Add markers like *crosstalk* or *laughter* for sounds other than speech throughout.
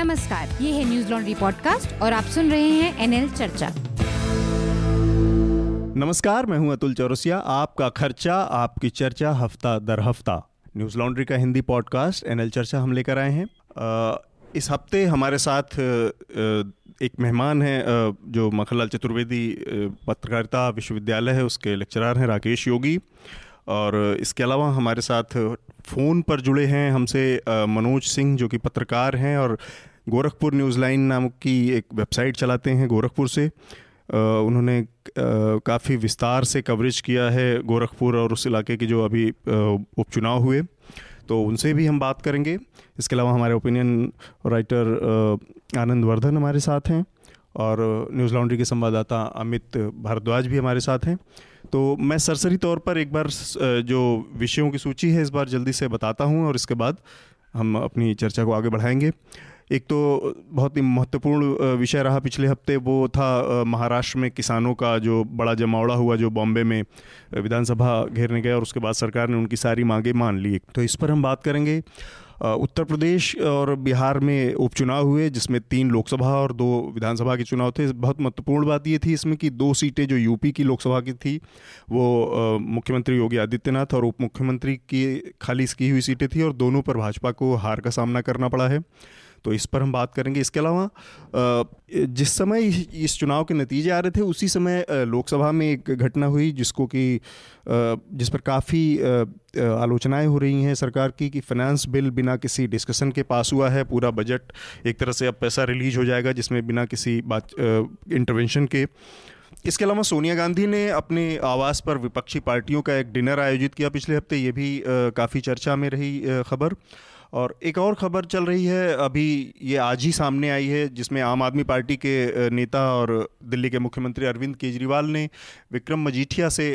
नमस्कार, ये है न्यूज़ लॉन्ड्री पॉडकास्ट और आप सुन रहे हैं एनएल चर्चा। नमस्कार, मैं हूँ अतुल चौरसिया, आपका खर्चा, आपकी चर्चा हफ़्ता दर हफ़्ता। न्यूज़ लॉन्ड्री का हिंदी पॉडकास्ट, एनएल चर्चा हम लेकर आए हैं। इस हफ़्ते हमारे साथ एक मेहमान है जो मखनलाल चतुर्वेदी पत्रकारिता विश्वविद्यालय है, उसके लेक्चरर हैं राकेश योगी। और इसके अलावा हमारे साथ फ़ोन पर जुड़े हैं हमसे मनोज सिंह, जो कि पत्रकार हैं और गोरखपुर न्यूज़ लाइन नाम की एक वेबसाइट चलाते हैं गोरखपुर से। उन्होंने काफ़ी विस्तार से कवरेज किया है गोरखपुर और उस इलाके के जो अभी उपचुनाव हुए। तो उनसे भी हम बात करेंगे। इसके अलावा हमारे ओपिनियन राइटर आनंद वर्धन हमारे साथ हैं और न्यूज़ लॉन्ड्री के संवाददाता अमित भारद्वाज भी हमारे साथ हैं। तो मैं सरसरी तौर पर एक बार जो विषयों की सूची है इस बार जल्दी से बताता हूँ और इसके बाद हम अपनी चर्चा को आगे बढ़ाएँगे। एक तो बहुत ही महत्वपूर्ण विषय रहा पिछले हफ़्ते, वो था महाराष्ट्र में किसानों का जो बड़ा जमावड़ा हुआ जो बॉम्बे में विधानसभा घेरने गया और उसके बाद सरकार ने उनकी सारी मांगे मान ली। तो इस पर हम बात करेंगे। उत्तर प्रदेश और बिहार में उपचुनाव हुए, जिसमें तीन लोकसभा और दो विधानसभा के चुनाव थे। बहुत महत्वपूर्ण बात ये थी इसमें कि दो सीटें जो यूपी की लोकसभा की थी, वो मुख्यमंत्री योगी आदित्यनाथ और उप मुख्यमंत्री की खाली की हुई सीटें थी और दोनों पर भाजपा को हार का सामना करना पड़ा है। तो इस पर हम बात करेंगे। इसके अलावा जिस समय इस चुनाव के नतीजे आ रहे थे, उसी समय लोकसभा में एक घटना हुई जिसको कि जिस पर काफ़ी आलोचनाएँ हो रही हैं सरकार की कि फाइनेंस बिल बिना किसी डिस्कशन के पास हुआ है। पूरा बजट एक तरह से अब पैसा रिलीज़ हो जाएगा जिसमें बिना किसी बात इंटरवेंशन के। इसके अलावा सोनिया गांधी ने अपने आवास पर विपक्षी पार्टियों का एक डिनर आयोजित किया पिछले हफ़्ते। ये भी काफ़ी चर्चा में रही खबर। और एक और खबर चल रही है, अभी ये आज ही सामने आई है, जिसमें आम आदमी पार्टी के नेता और दिल्ली के मुख्यमंत्री अरविंद केजरीवाल ने विक्रम मजीठिया से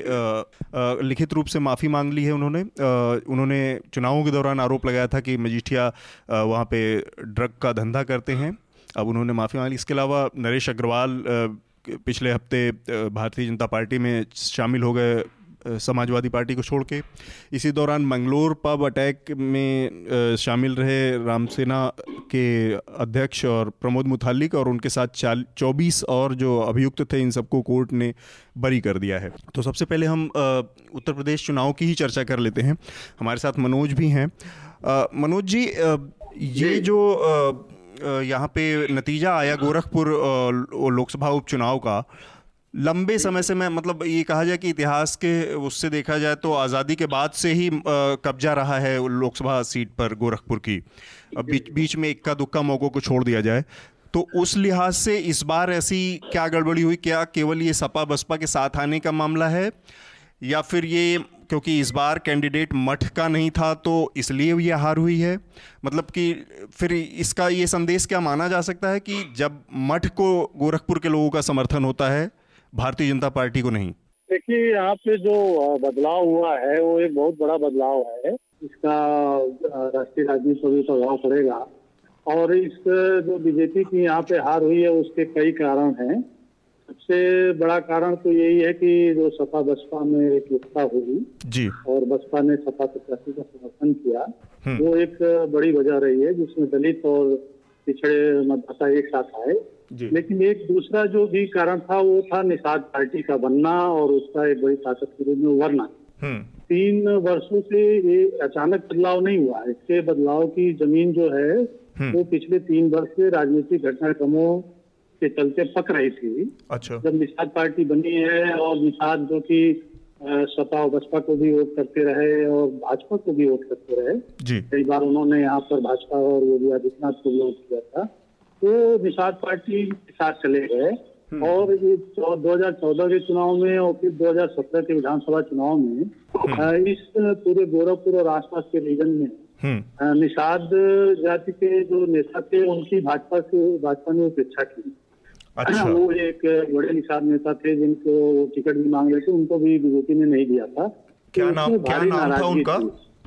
लिखित रूप से माफ़ी मांग ली है उन्होंने। उन्होंने चुनावों के दौरान आरोप लगाया था कि मजीठिया वहाँ पे ड्रग का धंधा करते हैं। अब उन्होंने माफ़ी मांग। इसके अलावा नरेश अग्रवाल पिछले हफ़्ते भारतीय जनता पार्टी में शामिल हो गए समाजवादी पार्टी को छोड़ के। इसी दौरान मंगलोर पब अटैक में शामिल रहे रामसेना के अध्यक्ष और प्रमोद मुथालिक और उनके साथ चाल चौबीस और जो अभियुक्त थे इन सबको कोर्ट ने बरी कर दिया है। तो सबसे पहले हम उत्तर प्रदेश चुनाव की ही चर्चा कर लेते हैं। हमारे साथ मनोज भी हैं। मनोज जी ये जो। यहाँ पे नतीजा आया गोरखपुर लोकसभा उपचुनाव का लंबे समय से मैं मतलब ये कहा जाए कि इतिहास के उससे देखा जाए तो आज़ादी के बाद से ही कब्जा रहा है लोकसभा सीट पर गोरखपुर की। बीच बीच में इक्का दुक्का मौक़ों को छोड़ दिया जाए। तो उस लिहाज से इस बार ऐसी क्या गड़बड़ी हुई? क्या केवल ये सपा बसपा के साथ आने का मामला है? या फिर ये क्योंकि इस बार कैंडिडेट मठ का नहीं था तो इसलिए ये हार हुई है? मतलब कि फिर इसका ये संदेश क्या माना जा सकता है कि जब मठ को गोरखपुर के लोगों का समर्थन होता है भारतीय जनता पार्टी को नहीं। देखिए यहाँ पे जो बदलाव हुआ है वो एक बहुत बड़ा बदलाव है। इसका राष्ट्रीय राजनीति पर भी प्रभाव पड़ेगा। और इस जो बीजेपी की यहाँ पे हार हुई है उसके कई कारण हैं। सबसे बड़ा कारण तो यही है कि जो सपा बसपा में एक एकता हुई जी। और बसपा ने सपा प्रत्याशी का समर्थन किया। हम्म। वो एक बड़ी वजह रही है जिसमें दलित और पिछड़े मतदाता एक साथ आए। लेकिन एक दूसरा जो भी कारण था वो था निषाद पार्टी का बनना और उसका एक बड़ी ताकत के रूप में उभरना। हम्म। तीन वर्षों से ये अचानक बदलाव नहीं हुआ। इसके बदलाव की ज़मीन जो है हम्म। वो पिछले तीन वर्ष से राजनीतिक घटनाक्रमों के चलते पक रही थी। अच्छा। जब निषाद पार्टी बनी है और निषाद जो की सपा और बसपा को भी वोट करते रहे और भाजपा को भी वोट करते रहे कई बार उन्होंने यहाँ पर भाजपा और योगी आदित्यनाथ को भी वोट किया था वो निषाद पार्टी के साथ चले गए हम्म। और ये दो हज़ार चौदह के चुनाव में और फिर 2017 के विधानसभा चुनाव में हम्म। इस पूरे गोरखपुर और आसपास के रीजन में हम्म। निषाद जाति के जो नेता थे उनकी भाजपा से भाजपा ने उपेक्षा की अच्छा। वो एक बड़े निषाद नेता थे जिनको टिकट भी मांग रहे थे उनको भी बीजेपी ने नहीं दिया था। क्या तो नाम क्या नाम था उनका?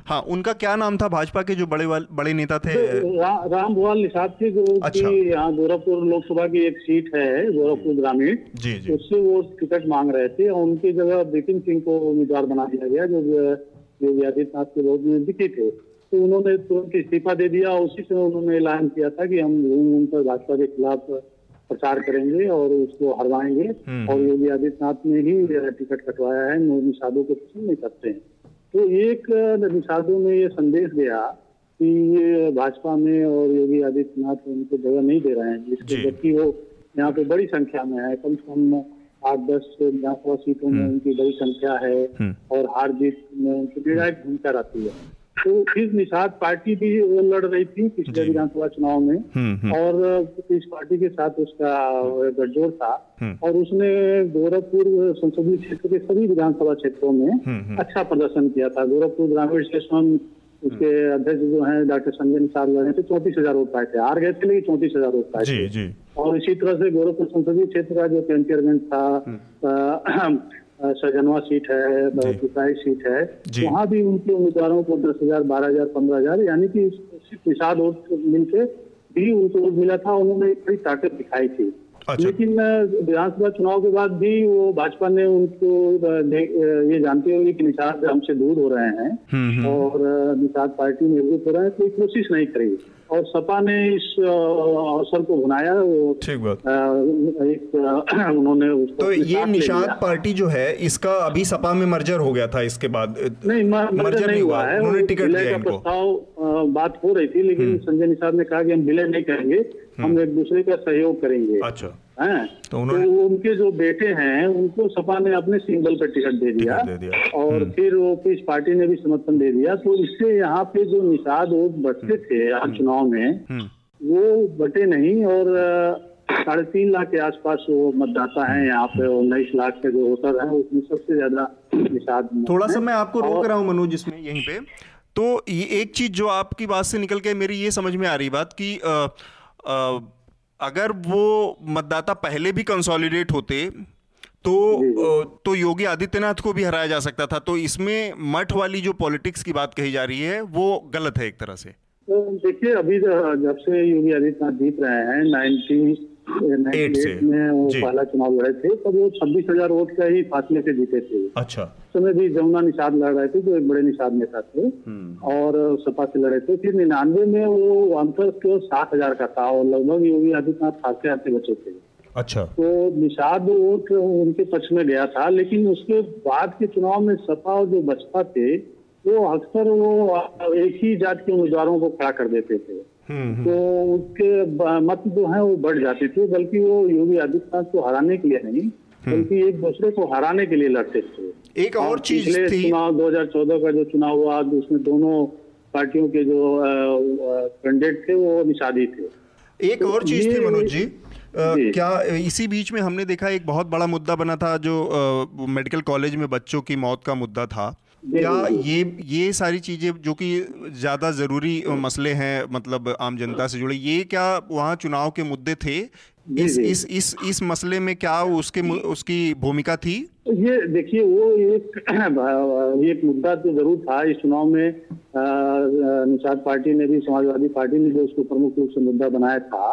हाँ उनका क्या नाम था भाजपा के जो बड़े बड़े नेता थे? रा, राम भुआल निषाद थे जो अच्छा। की यहाँ गोरखपुर लोकसभा की एक सीट है गोरखपुर ग्रामीण। जी जी। उससे वो टिकट मांग रहे थे और उनकी जगह बिपिन सिंह को उम्मीदवार बना दिया गया जो योगी आदित्यनाथ के बहुत नजदीकी थे। तो उन्होंने तुरंत इस्तीफा दे दिया उसी समय उन्होंने ऐलान किया था कि हम घूम घूम कर भाजपा के खिलाफ प्रचार करेंगे और उसको हरवाएँगे। हम्म। और योगी आदित्यनाथ ने ही टिकट कटवाया है नो निषादों को पसंद नहीं करते हैं। तो एक निषादों में ये संदेश गया कि ये भाजपा में और योगी आदित्यनाथ उनको जगह नहीं दे रहे हैं। जिसके जबकि वो यहाँ पे बड़ी संख्या में है। कम से कम आठ दस विधानसभा सीटों में उनकी बड़ी संख्या है हम्म। और हार जीत में उनकी निर्णायक भूमिका रहती है। तो फिर निषाद पार्टी भी वो लड़ रही थी पिछले विधानसभा चुनाव में। हम्म, हम्म, और इस पार्टी के साथ उसका गठजोड़ था। हम्म। और उसने गोरखपुर संसदीय क्षेत्र के सभी विधानसभा क्षेत्रों में। अच्छा प्रदर्शन किया था। गोरखपुर ग्रामीण स्टेशन उसके अध्यक्ष जो हैं डॉक्टर संजय निषाद लड़े थे चौंतीस हज़ार वोट पाए थे। हार गए थे लेकिन चौंतीस हज़ार वोट पाए थे। और इसी तरह से गोरखपुर संसदीय क्षेत्र का जो कैंपियरगंज था सहजनवा सीट है जी। सीट है। वहाँ भी उनके उम्मीदवारों को दस हज़ार बारह हज़ार पंद्रह हज़ार यानी कि सिर्फ़ निषाद वोट मिलके भी उनको मिला था उन्होंने एक बड़ी ताकत दिखाई थी। अच्छा। लेकिन विधानसभा चुनाव के बाद भी वो भाजपा ने उनको ये जानते हुए कि निषाद हमसे दूर हो रहे हैं। हम्म, हम्म। और निषाद पार्टी में एकजुट हो रहे हैं कोई कोशिश नहीं करी। और सपा ने इस अवसर को भुनाया वो ठीक बात। एक उन्होंने उसको तो ये निषाद पार्टी जो है इसका अभी सपा में मर्जर हो गया था इसके बाद। नहीं मर्जर नहीं हुआ है। उन्होंने टिकट दिया का इनको। प्रस्ताव बात हो रही थी लेकिन संजय निषाद ने कहा कि हम विलय नहीं करेंगे। हम एक दूसरे का सहयोग करेंगे। अच्छा। हैं? तो तो उनके जो बेटे हैं उनको सपा ने अपने सिंगल पर टिकट दे दिया। दे दिया। और फिर वो पीस पार्टी ने भी समर्थन दे दिया। तो इससे यहाँ पे जो निषाद वोट बचते थे आज चुनाव में हम्म, वो बटे नहीं और साढ़े तीन लाख के आसपास वो मतदाता हैं यहाँ पे उन्नीस लाख के जो वोटर हैं उसमें सबसे ज़्यादा निषाद थोड़ा सा मैं आपको रोक रहा हूँ मनोज इसमें यहीं पे। तो ये एक चीज़ जो आपकी बात से निकल के मेरी ये समझ में आ रही बात की अगर वो मतदाता पहले भी कंसोलिडेट होते तो तो योगी आदित्यनाथ को भी हराया जा सकता था। तो इसमें मठ वाली जो पॉलिटिक्स की बात कही जा रही है वो गलत है एक तरह से। तो देखिए अभी जब से योगी आदित्यनाथ जीत रहे हैं नाइन्टी Eight से, में वो। पहला चुनाव लड़े थे तब वो छब्बीस हज़ार वोट का ही फासले से जीते थे। अच्छा। समय भी जमुना निषाद लड़ रहे थे जो एक बड़े निषाद नेता थे। और सपा से लड़े थे। फिर निन्यानवे में वो अंतर केवल सात हज़ार का था और लगभग योगी आदित्यनाथ खाते आते बचे थे। अच्छा। तो निषाद वोट उनके पक्ष में गया था लेकिन उसके बाद के चुनाव में सपा और जो बसपा थे वो अक्सर वो एक ही जात के उम्मीदवारों को खड़ा कर देते थे। हम्म तो उसके मत जो है वो बढ़ जाते थे बल्कि वो योगी आदित्यनाथ को हराने के लिए नहीं बल्कि एक दूसरे को हराने के लिए लड़ते थे। एक और चीज़ थी चुनाव 2014 का जो चुनाव हुआ उसमें दोनों पार्टियों के जो कैंडिडेट थे वो निषादी थे। एक और चीज़ थी मनोज जी जी। क्या इसी बीच में हमने देखा एक बहुत बड़ा मुद्दा बना था जो मेडिकल कॉलेज में बच्चों की मौत का मुद्दा था। क्या ये ये सारी चीज़ें जो कि ज़्यादा ज़रूरी मसले हैं मतलब आम जनता से जुड़े ये क्या वहाँ चुनाव के मुद्दे थे? इस इस इस इस मसले में क्या उसके उसकी भूमिका थी? ये देखिए वो एक *clears throat* एक मुद्दा तो ज़रूर था इस चुनाव में। निषाद पार्टी ने भी समाजवादी पार्टी ने भी उसको प्रमुख रूप से मुद्दा बनाया था।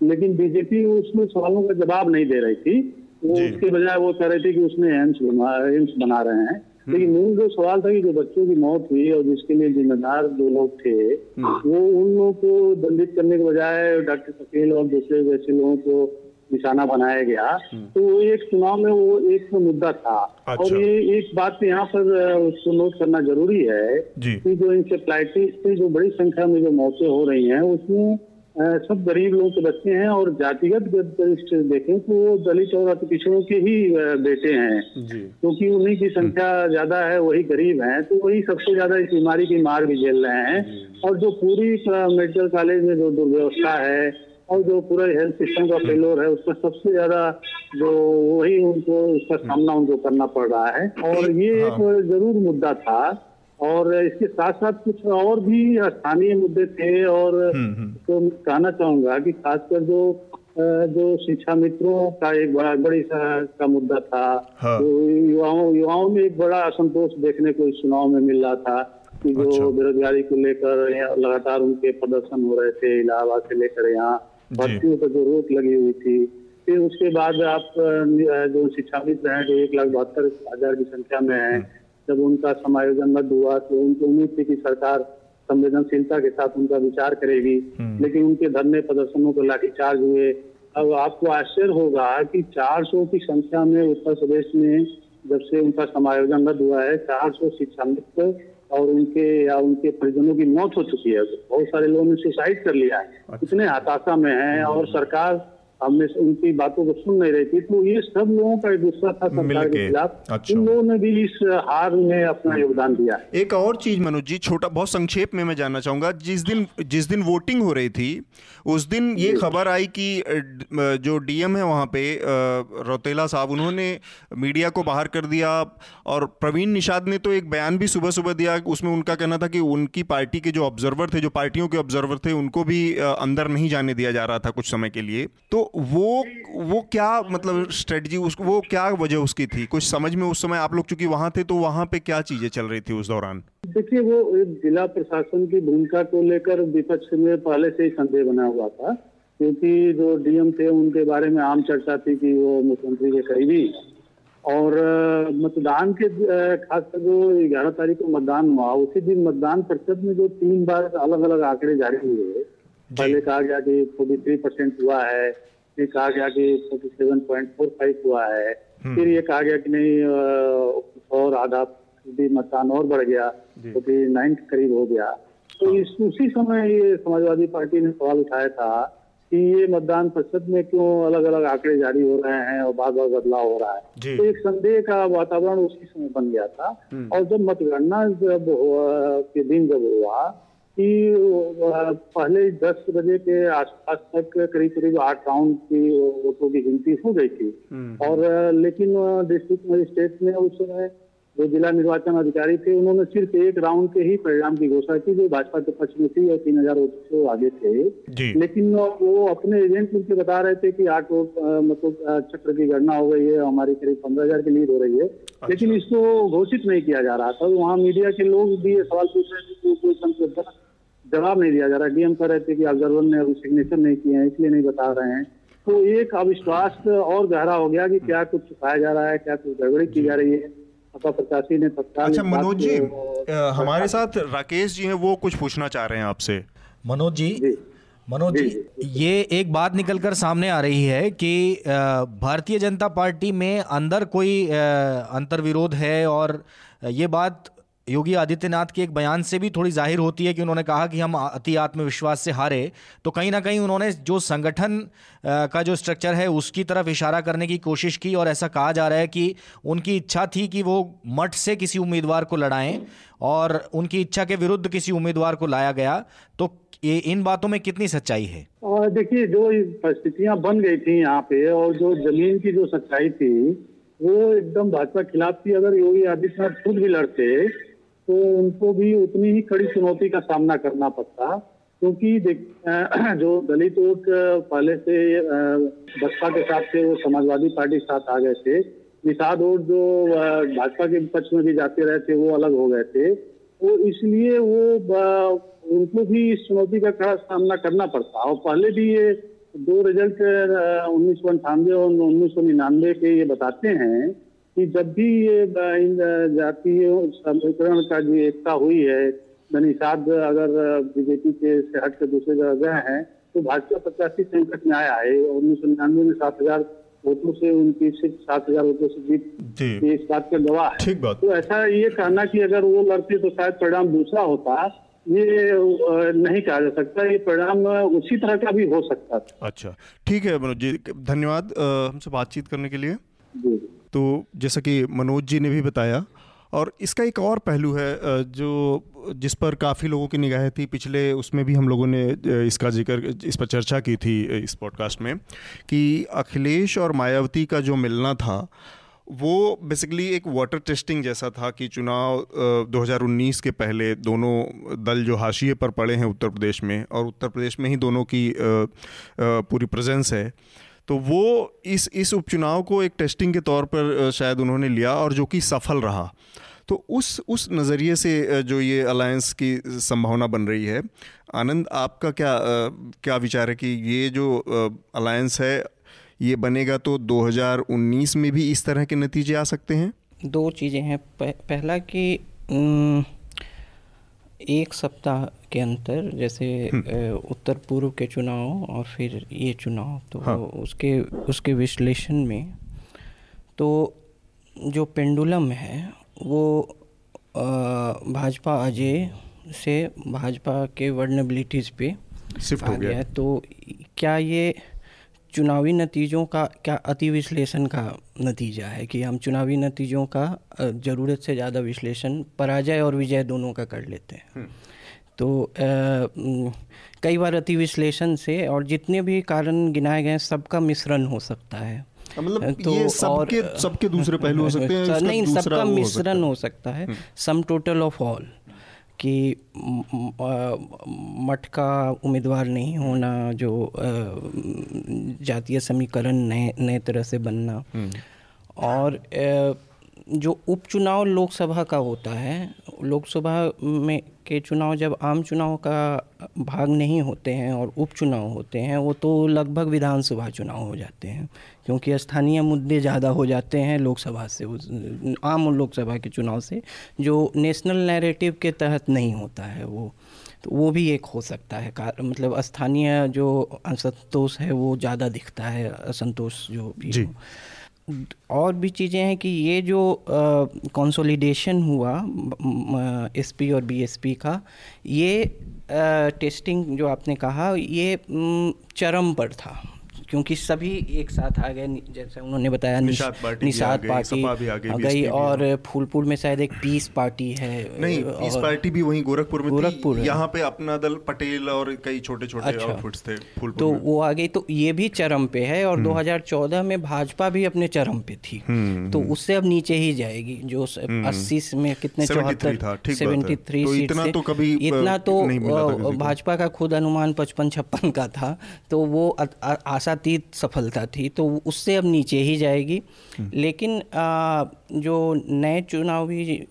लेकिन बीजेपी उसमें सवालों का जवाब नहीं दे रही थी। वो उसके बजाय वो कह रहे थे कि उसने एम्स एम्स बना रहे हैं। लेकिन मूल जो सवाल था कि जो बच्चों की मौत हुई और जिसके लिए जिम्मेदार जो लोग थे वो उन लोगों को दंडित करने के बजाय डॉक्टर पटेल और दूसरे जैसे लोगों को निशाना बनाया गया। तो वो एक चुनाव में वो एक मुद्दा था। अच्छा। और ये एक बात यहाँ पर उसको नोट करना ज़रूरी है कि जो इंसेफ्लाइटिस से जो बड़ी संख्या में जो मौतें हो रही हैं उसमें सब गरीब लोगों के बच्चे हैं और जातिगत दृष्टि देखें तो वो दलित और अति पिछड़ों के ही बेटे हैं। क्योंकि उन्हीं की संख्या ज़्यादा है वही गरीब हैं तो वही सबसे ज़्यादा इस बीमारी की मार भी झेल रहे हैं। और जो पूरी मेडिकल कॉलेज में जो दुर्व्यवस्था है और जो पूरा हेल्थ सिस्टम का फेलोर है उसमें सबसे ज़्यादा जो वही उनको उसका सामना उनको करना पड़ रहा है। और ये एक ज़रूर मुद्दा था और इसके साथ साथ कुछ और भी स्थानीय मुद्दे थे और हम्म हम्म तो कहना चाहूँगा कि खासकर जो जो शिक्षा मित्रों का एक बड़ा बड़ी का मुद्दा था हाँ। तो युवाओं युवाओं में एक बड़ा असंतोष देखने को इस चुनाव में मिल रहा था कि जो अच्छा। बेरोजगारी को लेकर लगातार उनके प्रदर्शन हो रहे थे इलाहाबाद से लेकर यहाँ। भर्तियों पर जो रोक लगी हुई थी फिर उसके बाद आप जो शिक्षा मित्र हैं जो एक लाख बहत्तर हज़ार की संख्या में है जब उनका समायोजन रद्द हुआ तो उनको उम्मीद थी कि सरकार संवेदनशीलता के साथ उनका विचार करेगी। लेकिन उनके धरने प्रदर्शनों को लाठीचार्ज हुए। अब आपको आश्चर्य होगा कि 400 की संख्या में उत्तर प्रदेश में जब से उनका समायोजन रद्द हुआ है 400 शिक्षामित्र और उनके या उनके परिजनों की मौत हो चुकी है। बहुत सारे लोगों ने सुसाइड कर लिया है। इतने हताशा में है और सरकार हमने उनकी बातों को सुन नहीं रही थी तो ये सब लोगों का गुस्सा था सरकार के खिलाफ। अच्छा। इन लोगों ने भी इस हार में अपना योगदान दिया एक और चीज़ मनोज जी छोटा बहुत संक्षेप में मैं जानना चाहूँगा जिस दिन जिस दिन वोटिंग हो रही थी उस दिन ये खबर आई कि जो डीएम है वहाँ पे रौतेला साहब उन्होंने मीडिया को बाहर कर दिया और प्रवीण निषाद ने तो एक बयान भी सुबह सुबह दिया उसमें उनका कहना था कि उनकी पार्टी के जो ऑब्जर्वर थे जो पार्टियों के ऑब्जर्वर थे उनको भी अंदर नहीं जाने दिया जा रहा था कुछ समय के लिए। तो वो वो क्या मतलब स्ट्रेटजी उस वो क्या वजह उसकी थी? कुछ समझ में उस समय आप लोग चूँकि वहाँ थे तो वहाँ पे क्या चीज़ें चल रही थी उस दौरान? देखिए वो जिला प्रशासन की भूमिका को लेकर विपक्ष में पहले से ही संदेह बना हुआ था क्योंकि जो डीएम थे उनके बारे में आम चर्चा थी कि वो मुख्यमंत्री के करीबी। और मतदान के खासकर जो ग्यारह तारीख को मतदान हुआ उसी दिन मतदान प्रतिशत में जो तीन बार अलग अलग आंकड़े जारी हुए। पहले कहा गया कि फोर्टी थ्री परसेंट हुआ है फिर कहा गया कि forty seven point four five हुआ है। फिर ये कहा गया कि नहीं और आधा फ़ीसदी मतदान और बढ़ गया फोर्टी नाइन के करीब हो गया। तो इस उसी समय ये समाजवादी पार्टी ने सवाल उठाया था कि ये मतदान प्रतिशत में क्यों अलग अलग आंकड़े जारी हो रहे हैं और बार बार बदलाव हो रहा है? तो एक संदेह का वातावरण उसी समय बन गया था। और जब मतगणना जब के दिन जब हुआ कि पहले दस बजे के आसपास तक करीब करीब आठ राउंड की वोटों की गिनती हो गई थी। और लेकिन डिस्ट्रिक्ट मजिस्ट्रेट ने उस समय जो जिला निर्वाचन अधिकारी थे उन्होंने सिर्फ़ एक राउंड के ही परिणाम की घोषणा की जो भाजपा के पक्ष में थी और तीन हज़ार वोटों से आगे थे। लेकिन वो अपने एजेंट उनसे बता रहे थे कि आठ वोट मतलब चक्र की गणना हो गई है हमारी करीब पंद्रह हज़ार की लीड हो रही है। अच्छा। लेकिन इसको घोषित नहीं किया जा रहा था। वहाँ मीडिया के लोग भी ये सवाल पूछ रहे थे जवाब नहीं दिया जा रहा। डीएम कह रहे थे कि ऑब्जर्वर ने अभी सिग्नेचर नहीं किए हैं इसलिए नहीं बता रहे हैं। तो एक अविश्वास और गहरा हो गया कि क्या कुछ छुपाया जा रहा है क्या कुछ गड़बड़ी की जा रही है। सपा प्रत्याशी ने तत्काल अच्छा मनोज जी हमारे साथ राकेश जी हैं वो कुछ पूछना चाह रहे हैं आपसे। मनोज जी जी। मनोज जी, जी ये एक बात निकलकर सामने आ रही है कि भारतीय जनता पार्टी में अंदर कोई अंतर्विरोध है और ये बात योगी आदित्यनाथ के एक बयान से भी थोड़ी ज़ाहिर होती है कि उन्होंने कहा कि हम अति आत्मविश्वास से हारे तो कहीं ना कहीं उन्होंने जो संगठन का जो स्ट्रक्चर है, उसकी तरफ़ इशारा करने की कोशिश की और ऐसा कहा जा रहा है कि उनकी इच्छा थी कि वो मठ से किसी उम्मीदवार को लड़ाएँ और उनकी इच्छा के विरुद्ध किसी उम्मीदवार को लाया गया। तो ये, इन बातों में कितनी सच्चाई है? और देखिए, जो परिस्थितियाँ बन गई थी यहाँ पे और जो ज़मीन की जो सच्चाई थी, वो एकदम भाजपा खिलाफ थी। अगर योगी आदित्यनाथ खुद भी लड़ते तो उनको भी उतनी ही कड़ी चुनौती का सामना करना पड़ता, क्योंकि देख जो दलित वोट पहले से बसपा के साथ थे, वो समाजवादी पार्टी के साथ आ गए थे। निषाद वोट जो भाजपा के पक्ष में भी जाते रहे थे, वो अलग हो गए थे। तो इसलिए वो उनको भी इस चुनौती का खड़ा सामना करना पड़ता। और पहले भी ये दो रिज़ल्ट उन्नीस सौ अंठानवे और उन्नीस सौ निन्यानवे के ये बताते हैं कि जब भी ये जातीय समीकरण का जो एकता हुई है निषाद अगर बीजेपी के से हट के दूसरे जगह गए हैं तो भाजपा प्रत्याशी संकट में आया है। उन्नीस सौ निन्यानवे में सात हज़ार वोटों से उनकी सिर्फ़ सात हज़ार वोटों से जीत ये इस बात का गवाह है। ठीक बात। तो ऐसा ये कहना कि अगर वो लड़ते तो शायद परिणाम दूसरा होता ये नहीं कहा जा सकता। ये परिणाम उसी तरह का भी हो सकता था। अच्छा ठीक है मनोज जी धन्यवाद हमसे बातचीत करने के लिए। जी। तो जैसा कि मनोज जी ने भी बताया और इसका एक और पहलू है जो जिस पर काफ़ी लोगों की निगाहें थी पिछले उसमें भी हम लोगों ने इसका ज़िक्र इस पर चर्चा की थी इस पॉडकास्ट में कि अखिलेश और मायावती का जो मिलना था वो बेसिकली एक वाटर टेस्टिंग जैसा था कि चुनाव अ, 2019 के पहले दोनों दल जो हाशिए पर पड़े हैं उत्तर प्रदेश में और उत्तर प्रदेश में ही दोनों की पूरी प्रेजेंस है। तो वो इस इस उपचुनाव को एक टेस्टिंग के तौर पर शायद उन्होंने लिया और जो कि सफल रहा। तो उस उस नज़रिए से जो ये अलायंस की संभावना बन रही है, आनंद, आपका क्या क्या विचार है कि ये जो अलायंस है, ये बनेगा तो 2019 में भी इस तरह के नतीजे आ सकते हैं? दो चीज़ें हैं। पहला कि एक सप्ताह के अंतर जैसे उत्तर पूर्व के चुनाव और फिर ये चुनाव तो हाँ। उसके उसके विश्लेषण में तो जो पेंडुलम है वो भाजपा अजय से भाजपा के वर्नेबिलिटीज़ पे शिफ्ट आ हो गया है तो क्या ये चुनावी नतीजों का क्या अति विश्लेषण का नतीजा है कि हम चुनावी नतीजों का ज़रूरत से ज़्यादा विश्लेषण पराजय और विजय दोनों का कर लेते हैं? तो कई बार अति विश्लेषण से और जितने भी कारण गिनाए गए सबका मिश्रण हो सकता है। मतलब तो ये सबके और- सबके दूसरे पहलू हो सकते हैं *laughs* इसका नहीं सबका मिश्रण हो। सकता है। सम टोटल ऑफ़ ऑल कि मठ का उम्मीदवार नहीं होना जो जातीय समीकरण नए नए तरह से बनना। और अ, जो उपचुनाव लोकसभा का होता है लोकसभा में के चुनाव जब आम चुनाव का भाग नहीं होते हैं और उपचुनाव होते हैं वो तो लगभग विधानसभा चुनाव हो जाते हैं क्योंकि स्थानीय मुद्दे ज़्यादा हो जाते हैं लोकसभा से उस आम लोकसभा के चुनाव से जो नेशनल नैरेटिव के तहत नहीं होता है वो तो वो भी एक हो सकता है का मतलब स्थानीय जो असंतोष है वो ज़्यादा दिखता है असंतोष जो भी जी। और भी चीज़ें हैं कि ये जो कंसोलिडेशन हुआ एसपी और बीएसपी का, ये टेस्टिंग जो आपने कहा, ये चरम पर था। क्योंकि सभी एक साथ आ गए जैसे उन्होंने बताया निषाद पार्टी गई, पार्टी भी आ गई, आ गई और फूलपुर में शायद एक पीस पार्टी है नहीं और- पार्टी भी वहीं गोरखपुर में गोरखपुर यहाँ पे अपना दल पटेल और कई छोटे छोटे अच्छा। आउटफिट्स थे फुलपुर तो वो आ गई तो ये भी चरम पे है और 2014 में भाजपा भी अपने चरम पे थी। तो उससे अब नीचे ही जाएगी जो अस्सी में कितने चौहत्तर। सेवेंटी थ्री तो इतना तो कभी, इतना तो। भाजपा का खुद अनुमान पचपन छप्पन का था। तो वो अ- अ- आशातीत सफलता थी तो उससे अब नीचे ही जाएगी। लेकिन आ, जो नए चुनावी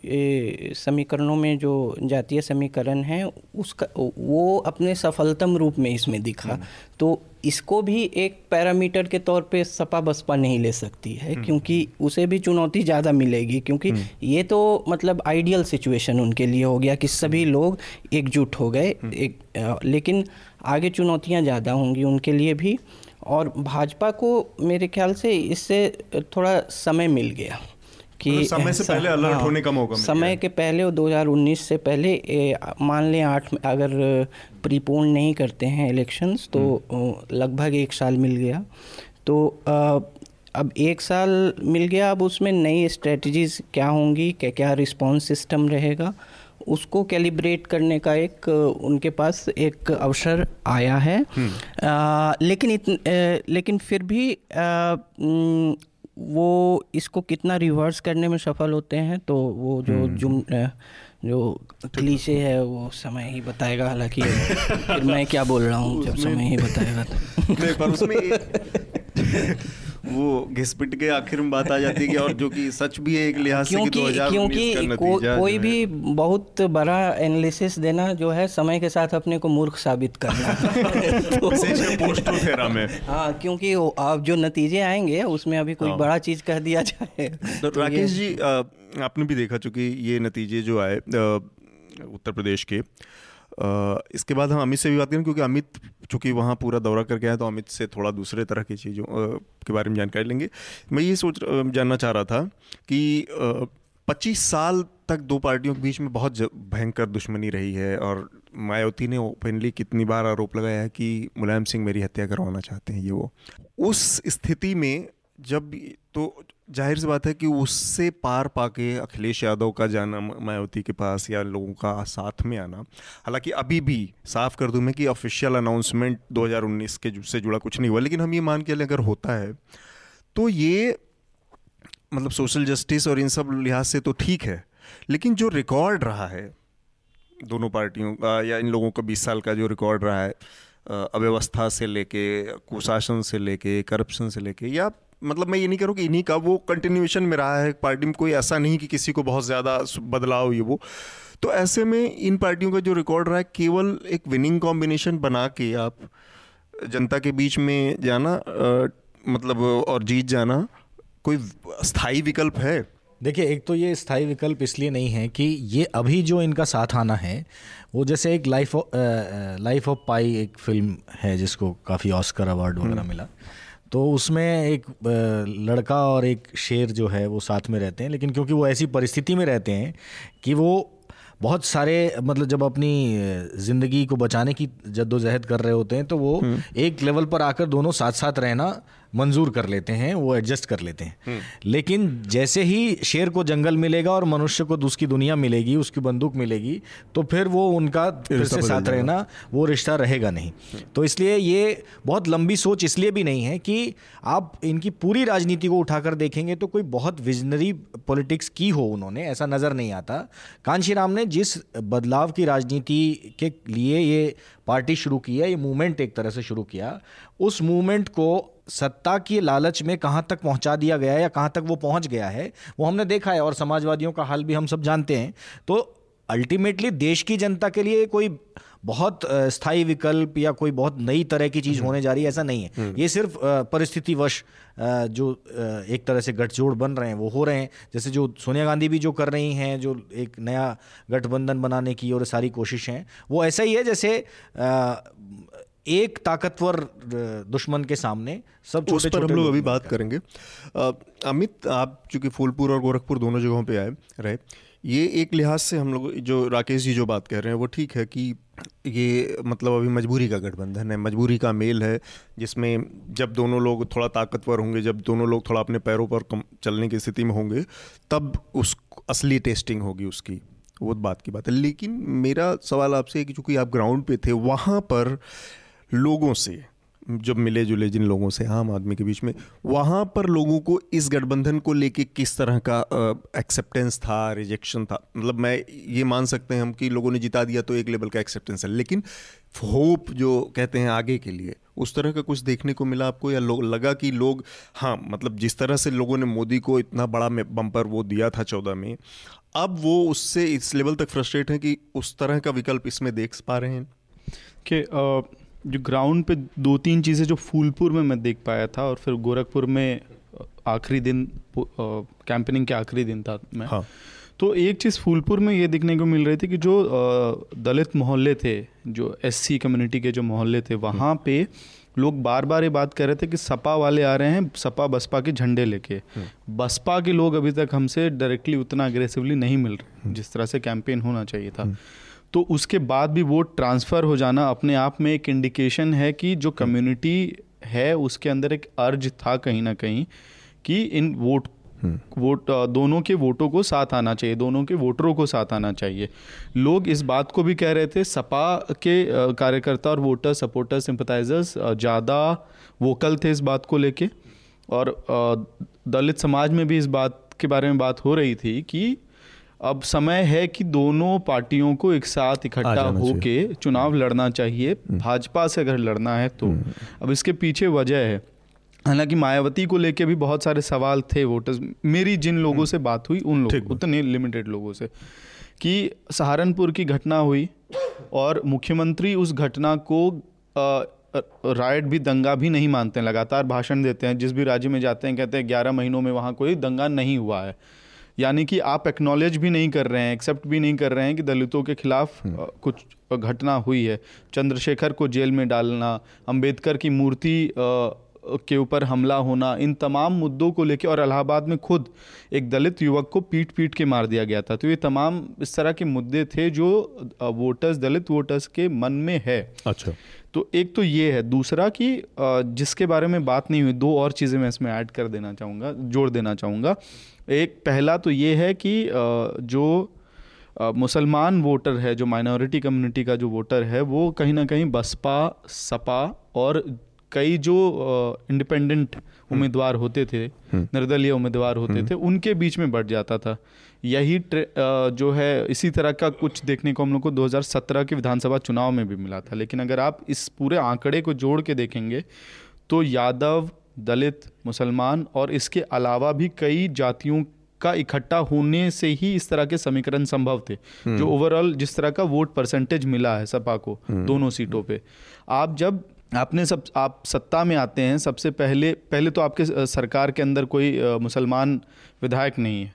समीकरणों में जो जातीय समीकरण है उसका वो अपने सफलतम रूप में इसमें दिखा। तो इसको भी एक पैरामीटर के तौर पे सपा बसपा नहीं ले सकती है क्योंकि उसे भी चुनौती ज़्यादा मिलेगी क्योंकि ये तो मतलब आइडियल सिचुएशन उनके लिए हो गया कि सभी लोग एकजुट हो गए एक लेकिन आगे चुनौतियाँ ज़्यादा होंगी उनके लिए भी। और भाजपा को मेरे ख्याल से इससे थोड़ा समय मिल गया मतलब समय से पहले alert होने का मौका मिल समय के पहले 2019 से पहले ए, मान लें आठ अगर प्रीपोन नहीं करते हैं इलेक्शंस तो लगभग एक साल मिल गया। तो अ, अब एक साल मिल गया अब उसमें नई स्ट्रेटजीज क्या होंगी क्या क्या रिस्पांस सिस्टम रहेगा? उसको कैलिब्रेट करने का एक उनके पास एक अवसर आया है। अ, लेकिन इत, अ, लेकिन फिर भी उम, वो इसको कितना रिवर्स करने में सफल होते हैं तो वो जो जुम जो क्लीशे है वो समय ही बताएगा। हालाँकि *laughs* मैं क्या बोल रहा हूँ जब समय ही बताएगा तो। नहीं पर उसमें *laughs* वो घिसपिट के आखिर में बात आ जाती है कि और जो कि सच भी है एक लिहाज से क्योंकि क्योंकि को, कोई भी बहुत बड़ा एनालिसिस देना जो है समय के साथ अपने को मूर्ख साबित करना। *laughs* तो, में। हाँ क्योंकि अब जो नतीजे आएँगे उसमें अभी कोई हाँ। बड़ा चीज़ कह दिया जाए। तो तो राकेश जी आपने भी देखा चूँकि ये नतीजे जो आए उत्तर प्रदेश के इसके बाद हम अमित से भी बात करें क्योंकि अमित चूँकि वहाँ पूरा दौरा करके आए तो अमित से थोड़ा दूसरे तरह की चीज़ों के बारे में जानकारी लेंगे। मैं ये सोच जानना चाह रहा था कि पच्चीस साल तक दो पार्टियों के बीच में बहुत भयंकर दुश्मनी रही है, और मायावती ने ओपनली कितनी बार आरोप लगाया है कि मुलायम सिंह मेरी हत्या करवाना चाहते हैं, ये वो। उस स्थिति में जब तो ज़ाहिर सी बात है कि उससे पार पाके अखिलेश यादव का जाना मायावती के पास या लोगों का साथ में आना, हालाँकि अभी भी साफ़ कर दूँ मैं कि ऑफिशियल अनाउंसमेंट 2019 के से जुड़ा कुछ नहीं हुआ, लेकिन हम ये मान के अगर होता है तो ये मतलब सोशल जस्टिस और इन सब लिहाज से तो ठीक है, लेकिन जो रिकॉर्ड रहा है, दोनों पार्टियों का या इन लोगों का बीस साल का जो रिकॉर्ड रहा है अव्यवस्था से लेके, कुशासन से लेके करप्शन से लेके, या मतलब मैं ये नहीं करूँ कि इन्हीं का वो कंटिन्यूएशन में रहा है पार्टी में कोई ऐसा नहीं कि किसी को बहुत ज़्यादा बदलाव ये वो तो ऐसे में इन पार्टियों का जो रिकॉर्ड रहा है केवल एक विनिंग कॉम्बिनेशन बना के आप जनता के बीच में जाना अ, मतलब और जीत जाना कोई स्थायी विकल्प है? देखिए एक तो ये स्थायी विकल्प इसलिए नहीं है कि ये अभी जो इनका साथ आना है वो जैसे एक life of life of Pi एक फ़िल्म है जिसको काफ़ी ऑस्कर अवार्ड वगैरह हम्म। मिला। तो उसमें एक लड़का और एक शेर जो है वो साथ में रहते हैं लेकिन क्योंकि वो ऐसी परिस्थिति में रहते हैं कि वो बहुत सारे मतलब जब अपनी ज़िंदगी को बचाने की जद्दोजहद कर रहे होते हैं तो वो हम्म। एक लेवल पर आकर दोनों साथ साथ रहना मंजूर कर लेते हैं वो एडजस्ट कर लेते हैं। हम्म। लेकिन जैसे ही शेर को जंगल मिलेगा और मनुष्य को उसकी दुनिया मिलेगी उसकी बंदूक मिलेगी तो फिर वो उनका फिर से साथ रहना वो रिश्ता रहेगा नहीं। तो इसलिए ये बहुत लंबी सोच इसलिए भी नहीं है कि आप इनकी पूरी राजनीति को उठाकर देखेंगे तो कोई बहुत विजनरी पॉलिटिक्स की हो उन्होंने ऐसा नज़र नहीं आता। कांशीराम ने जिस बदलाव की राजनीति के लिए ये पार्टी शुरू की है ये मूवमेंट एक तरह से शुरू किया उस मूवमेंट को सत्ता की लालच में कहाँ तक पहुँचा दिया गया है या कहाँ तक वो पहुँच गया है वो हमने देखा है और समाजवादियों का हाल भी हम सब जानते हैं। तो अल्टीमेटली देश की जनता के लिए कोई बहुत स्थायी विकल्प या कोई बहुत नई तरह की चीज़ होने जा रही है ऐसा नहीं है। ये सिर्फ़ परिस्थितिवश जो एक तरह से गठजोड़ बन रहे हैं वो हो रहे हैं। जैसे जो सोनिया गांधी भी जो कर रही हैं जो एक नया गठबंधन बनाने की और सारी कोशिश हैं वो ऐसा ही है जैसे एक ताकतवर दुश्मन के सामने सब उस छोटे पर हम लोग अभी बात करेंगे। अमित आप चूँकि फूलपुर और गोरखपुर दोनों जगहों पे आए रहे ये एक लिहाज से हम लोग जो राकेश जी जो बात कह रहे हैं वो ठीक है कि ये मतलब अभी मजबूरी का गठबंधन है मजबूरी का मेल है जिसमें जब दोनों लोग थोड़ा ताकतवर होंगे जब दोनों लोग थोड़ा अपने पैरों पर कम चलने की स्थिति में होंगे तब उस असली टेस्टिंग होगी उसकी वो बात की बात है। लेकिन मेरा सवाल आपसे है कि चूँकि आप ग्राउंड पे थे वहाँ पर लोगों से, जब मिले जुले जिन लोगों से, आम आदमी के बीच में, वहाँ पर लोगों को इस गठबंधन को लेके किस तरह का एक्सेप्टेंस था रिजेक्शन था? मतलब मैं ये मान सकते हैं हम कि लोगों ने जिता दिया तो एक लेवल का एक्सेप्टेंस है, लेकिन होप जो कहते हैं आगे के लिए, उस तरह का कुछ देखने को मिला आपको या लोग लगा कि लोग हाँ मतलब जिस तरह से लोगों ने मोदी को इतना बड़ा बम्पर वो दिया था चौदह में, अब वो उससे इस लेवल तक फ्रस्ट्रेट हैं कि उस तरह का विकल्प इसमें देख पा रहे हैं? कि जो ग्राउंड पे दो तीन चीज़ें जो फूलपुर में मैं देख पाया था और फिर गोरखपुर में आखिरी दिन कैंपेनिंग के आखिरी दिन था मैं। हाँ। तो एक चीज़ फूलपुर में ये देखने को मिल रही थी कि जो दलित मोहल्ले थे जो एससी कम्युनिटी के जो मोहल्ले थे वहाँ पे लोग बार बार ये बात कर रहे थे कि सपा वाले आ रहे हैं सपा बसपा के झंडे लेके। बसपा के लोग अभी तक हमसे डायरेक्टली उतना अग्रेसिवली नहीं मिल रहे जिस तरह से कैंपेन होना चाहिए था। तो उसके बाद भी वोट ट्रांसफ़र हो जाना अपने आप में एक इंडिकेशन है कि जो कम्युनिटी है उसके अंदर एक अर्ज़ था कहीं ना कहीं कि इन वोट वोट दोनों के वोटों को साथ आना चाहिए दोनों के वोटरों को साथ आना चाहिए। लोग इस बात को भी कह रहे थे सपा के कार्यकर्ता और वोटर सपोर्टर सिंपथाइजर्स ज़्यादा वोकल थे इस बात को लेके। और दलित समाज में भी इस बात के बारे में बात हो रही थी कि अब समय है कि दोनों पार्टियों को एक साथ इकट्ठा होके चुनाव लड़ना चाहिए। भाजपा से अगर लड़ना है तो। अब इसके पीछे वजह है। हालाँकि मायावती को लेके भी बहुत सारे सवाल थे वोटर्स। मेरी जिन लोगों से बात हुई उन लोगों उतने लिमिटेड लोगों से कि सहारनपुर की घटना हुई और मुख्यमंत्री उस घटना को राइट भी दंगा भी नहीं मानते हैं लगातार भाषण देते हैं। जिस भी राज्य में जाते हैं कहते हैं ग्यारह महीनों में वहाँ कोई दंगा नहीं हुआ है। यानी कि आप एक्नॉलेज भी नहीं कर रहे हैं एक्सेप्ट भी नहीं कर रहे हैं कि दलितों के खिलाफ कुछ घटना हुई है। चंद्रशेखर को जेल में डालना अंबेडकर की मूर्ति के ऊपर हमला होना इन तमाम मुद्दों को लेकर और इलाहाबाद में खुद एक दलित युवक को पीट पीट के मार दिया गया था। तो ये तमाम इस तरह के मुद्दे थे जो वोटर्स दलित वोटर्स के मन में है। अच्छा। तो एक तो ये है। दूसरा कि जिसके बारे में बात नहीं हुई दो और चीज़ें मैं इसमें ऐड कर देना चाहूँगा जोड़ देना चाहूँगा। एक पहला तो ये है कि जो मुसलमान वोटर है जो माइनॉरिटी कम्युनिटी का जो वोटर है वो कहीं ना कहीं बसपा सपा और कई जो इंडिपेंडेंट उम्मीदवार होते थे निर्दलीय उम्मीदवार होते थे उनके बीच में बढ़ जाता था। यही जो है इसी तरह का कुछ देखने को हम लोग को 2017 के विधानसभा चुनाव में भी मिला था। लेकिन अगर आप इस पूरे आंकड़े को जोड़ के देखेंगे तो यादव दलित मुसलमान और इसके अलावा भी कई जातियों का इकट्ठा होने से ही इस तरह के समीकरण संभव थे। जो ओवरऑल जिस तरह का वोट परसेंटेज मिला है सपा को दोनों सीटों पे। आप जब आपने सब आप सत्ता में आते हैं सबसे पहले पहले तो आपके सरकार के अंदर कोई मुसलमान विधायक नहीं है।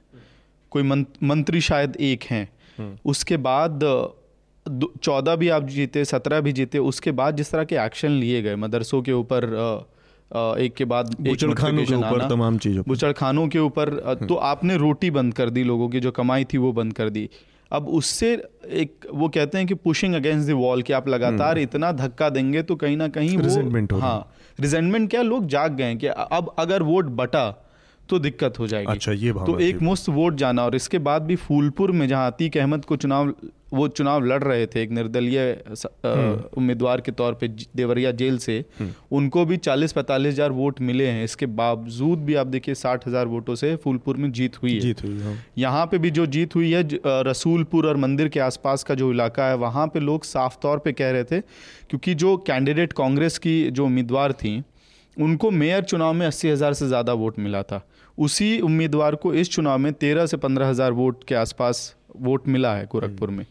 कोई मंत्री शायद एक हैं। उसके बाद चौदह भी आप जीते सत्रह भी जीते उसके बाद जिस तरह के एक्शन लिए गए मदरसों के ऊपर एक के बाद बुचड़ खानों के ऊपर तमाम चीज़ों बुचड़ खानों के ऊपर तो आपने रोटी बंद कर दी लोगों की जो कमाई थी वो बंद कर दी। अब उससे एक वो कहते हैं कि पुशिंग अगेंस्ट द वॉल कि आप लगातार इतना धक्का देंगे तो कहीं ना कहीं वो हाँ रिजेंटमेंट क्या लोग जाग गए कि अब अगर वोट बटा तो दिक्कत हो जाएगी। अच्छा ये तो एक मुस्त वोट जाना और इसके बाद भी फूलपुर में जहाँ अतीक अहमद को चुनाव वो चुनाव लड़ रहे थे एक निर्दलीय हम्म। उम्मीदवार के तौर पे देवरिया जेल से हम्म। उनको भी चालीस पैंतालीस हज़ार वोट मिले हैं इसके बावजूद भी आप देखिए साठ हज़ार वोटों से फूलपुर में जीत हुई है जीत हुई हाँ। यहाँ पे भी जो जीत हुई है रसूलपुर और मंदिर के आसपास का जो इलाका है वहाँ पे लोग साफ़ तौर पे कह रहे थे क्योंकि जो कैंडिडेट कांग्रेस की जो उम्मीदवार थी उनको मेयर चुनाव में अस्सी हज़ार से ज़्यादा वोट मिला था उसी उम्मीदवार को इस चुनाव में तेरह से पंद्रह हज़ार वोट के आसपास वोट मिला है गोरखपुर में।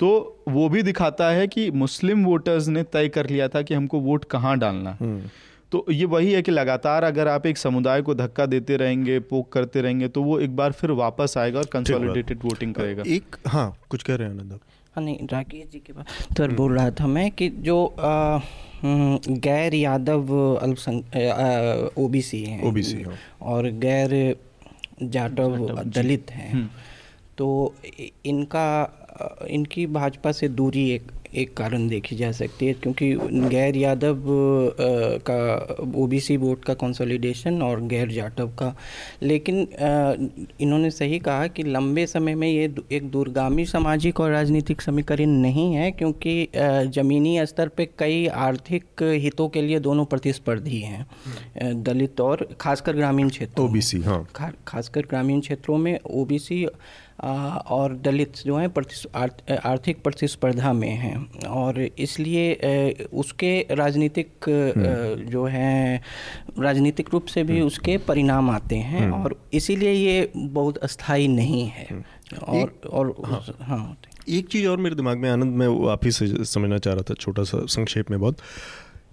तो वो भी दिखाता है कि मुस्लिम वोटर्स ने तय कर लिया था कि हमको वोट कहाँ डालना हम्म। तो ये वही है कि लगातार अगर आप एक समुदाय को धक्का देते रहेंगे पोक करते रहेंगे तो वो एक बार फिर वापस आएगा और कंसोलिडेटेड वोटिंग करेगा। एक हाँ कुछ कह रहे हैं आनंद हाँ नहीं राकेश जी के बात तो बोल रहा था मैं कि जो आ, हम्म, गैर यादव अल्पसंख्यक ओबीसी हैं। ओबीसी हाँ। और गैर जाटव दलित हैं। हम्म। तो इनका इनकी भाजपा से दूरी एक एक कारण देखी जा सकती है क्योंकि गैर यादव का ओबीसी वोट का कंसोलिडेशन और गैर जाटव का। लेकिन इन्होंने सही कहा कि लंबे समय में ये एक दूरगामी सामाजिक और राजनीतिक समीकरण नहीं है क्योंकि ज़मीनी स्तर पे कई आर्थिक हितों के लिए दोनों प्रतिस्पर्धी हैं। दलित और खासकर ग्रामीण क्षेत्रों ओबीसी हाँ। खासकर ग्रामीण क्षेत्रों में ओबीसी और दलित जो हैं आर्थिक प्रतिस्पर्धा में हैं और इसलिए उसके राजनीतिक हम्म। जो हैं राजनीतिक रूप से भी हम्म। उसके परिणाम आते हैं हम्म। और इसीलिए ये बहुत अस्थाई नहीं है और और हाँ, हाँ एक चीज़ और मेरे दिमाग में आनंद मैं आप ही से समझना चाह रहा था छोटा सा संक्षेप में बहुत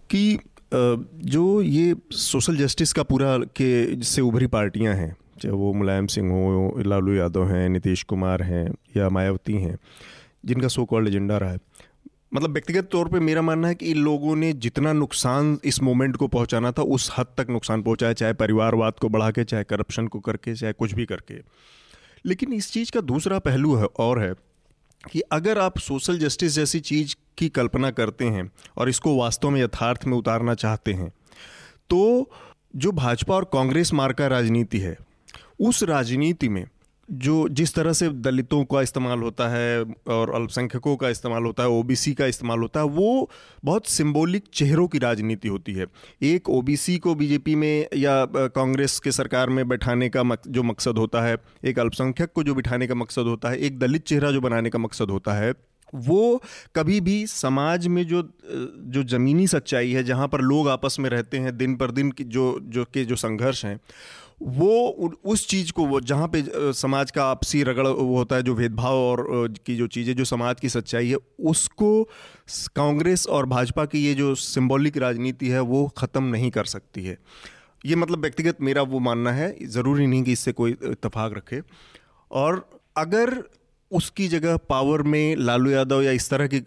कि जो ये सोशल जस्टिस का पूरा के से उभरी पार्टियाँ हैं चाहे वो मुलायम सिंह हो लालू यादव हैं, नीतीश कुमार हैं या मायावती हैं, जिनका सो कॉल्ड एजेंडा रहा है। मतलब व्यक्तिगत तौर पे मेरा मानना है कि इन लोगों ने जितना नुकसान इस मोमेंट को पहुंचाना था, उस हद तक नुकसान पहुँचाया चाहे परिवारवाद को बढ़ा के, चाहे करप्शन को करके, चाहे कुछ भी करके। लेकिन इस चीज़ का दूसरा पहलू है, और है कि अगर आप सोशल जस्टिस जैसी चीज़ की कल्पना करते हैं और इसको वास्तव में यथार्थ में उतारना चाहते हैं तो जो भाजपा और कांग्रेस मार्ग का राजनीति है उस राजनीति में जो जिस तरह से दलितों का इस्तेमाल होता है और अल्पसंख्यकों का इस्तेमाल होता है ओबीसी का इस्तेमाल होता है वो बहुत सिंबॉलिक चेहरों की राजनीति होती है। एक ओबीसी को बीजेपी में या कांग्रेस के सरकार में बैठाने का मक, जो मकसद होता है एक अल्पसंख्यक को जो बिठाने का मकसद होता है एक दलित चेहरा जो बनाने का मकसद होता है वो कभी भी समाज में जो जो ज़मीनी सच्चाई है जहाँ पर लोग आपस में रहते हैं दिन पर दिन की जो जो के जो संघर्ष हैं वो उस चीज़ को वो जहाँ पे समाज का आपसी रगड़ वो होता है, जो भेदभाव और की जो चीज़ें, जो समाज की सच्चाई है, उसको कांग्रेस और भाजपा की ये जो सिंबॉलिक राजनीति है, वो ख़त्म नहीं कर सकती है। ये मतलब व्यक्तिगत मेरा वो मानना है, ज़रूरी नहीं कि इससे कोई इतफाक़ रखे। और अगर उसकी जगह पावर में लालू यादव या इस तरह की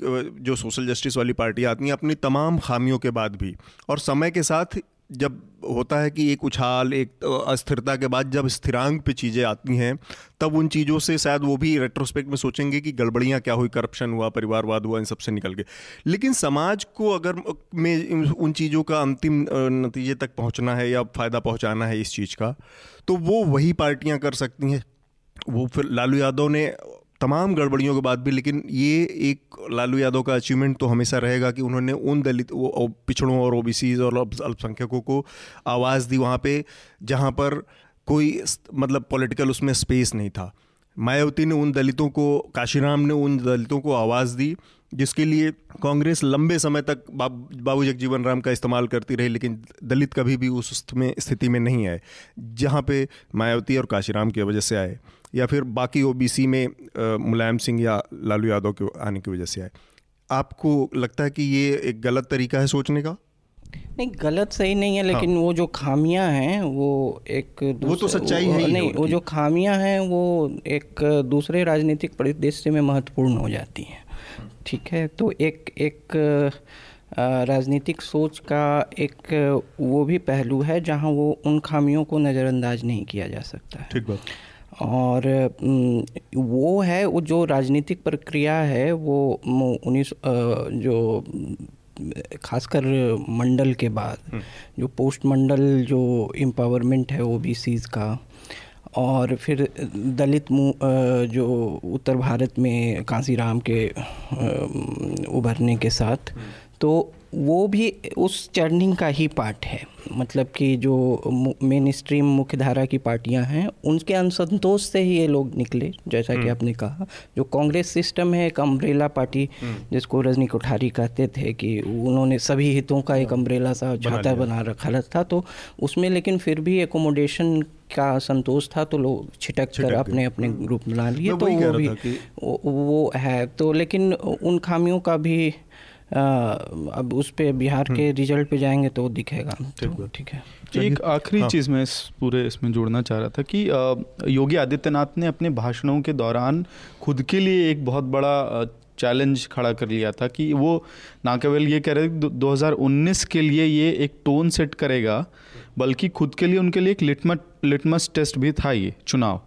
जो सोशल जस्टिस वाली पार्टी आती हैं, अपनी तमाम खामियों के बाद भी और समय के साथ जब होता है कि एक उछाल, एक अस्थिरता के बाद जब स्थिरांक पे चीज़ें आती हैं, तब उन चीज़ों से शायद वो भी रेट्रोस्पेक्ट में सोचेंगे कि गड़बड़ियाँ क्या हुई करप्शन हुआ, परिवारवाद हुआ, इन सबसे निकल के। लेकिन समाज को अगर में उन चीज़ों का अंतिम नतीजे तक पहुँचना है या फ़ायदा पहुँचाना है इस चीज़ का तो वो वही पार्टियाँ कर सकती हैं। वो फिर लालू यादव ने तमाम गड़बड़ियों के बाद भी, लेकिन ये एक लालू यादव का अचीवमेंट तो हमेशा रहेगा कि उन्होंने उन दलित पिछड़ों और ओबीसीज और अल्पसंख्यकों को आवाज़ दी वहाँ पे, जहाँ पर कोई मतलब पॉलिटिकल उसमें स्पेस नहीं था। मायावती ने उन दलितों को, काशीराम ने उन दलितों को आवाज़ दी जिसके लिए कांग्रेस लंबे समय तक बाबू जगजीवन राम का इस्तेमाल करती रही लेकिन दलित कभी भी उस में स्थिति में नहीं आए जहाँ पे मायावती और काशीराम की वजह से आए या फिर बाकी ओबीसी में मुलायम सिंह या लालू यादव के आने की वजह से आए आपको लगता है कि ये एक गलत तरीका है सोचने का नहीं गलत सही नहीं है लेकिन हाँ। वो जो खामियाँ हैं वो एक। वो तो सच्चाई है ही है नहीं वो जो खामियाँ हैं वो एक दूसरे राजनीतिक परिदृश्य में महत्वपूर्ण हो जाती हैं ठीक है तो एक एक राजनीतिक सोच का एक वो भी पहलू है जहाँ वो उन खामियों को नज़रअंदाज नहीं किया जा सकता है। ठीक बात। और वो है वो जो राजनीतिक प्रक्रिया है वो उन्नीस जो खासकर मंडल के बाद जो पोस्ट मंडल जो एम्पावरमेंट है ओ का और फिर दलित जो उत्तर भारत में कांसीराम के उभरने के साथ तो वो भी उस चर्निंग का ही पार्ट है। मतलब कि जो मेन स्ट्रीम मुख्य धारा की पार्टियाँ हैं उनके असंतोष से ही ये लोग निकले जैसा कि आपने कहा। जो कांग्रेस सिस्टम है एक अम्ब्रेला पार्टी जिसको रजनी कोठारी कहते थे कि उन्होंने सभी हितों का एक अम्ब्रेला सा छाता बना रखा था तो उसमें लेकिन फिर भी एकोमोडेशन का संतोष था तो लोग छिटक कर अपने अपने ग्रुप बना लिए तो वो भी वो, है। तो लेकिन उन खामियों का भी अब उस पे बिहार के रिज़ल्ट पे जाएँगे तो दिखेगा। तो ठीक है। एक आखिरी चीज़ मैं इस पूरे इसमें जोड़ना चाह रहा था कि योगी आदित्यनाथ ने अपने भाषणों के दौरान खुद के लिए एक बहुत बड़ा चैलेंज खड़ा कर लिया था कि वो ना केवल ये कह रहे थे कि 2019 के लिए ये एक टोन सेट करेगा बल्कि खुद के लिए उनके लिए एक लिटमस लिटमस टेस्ट भी था ये चुनाव।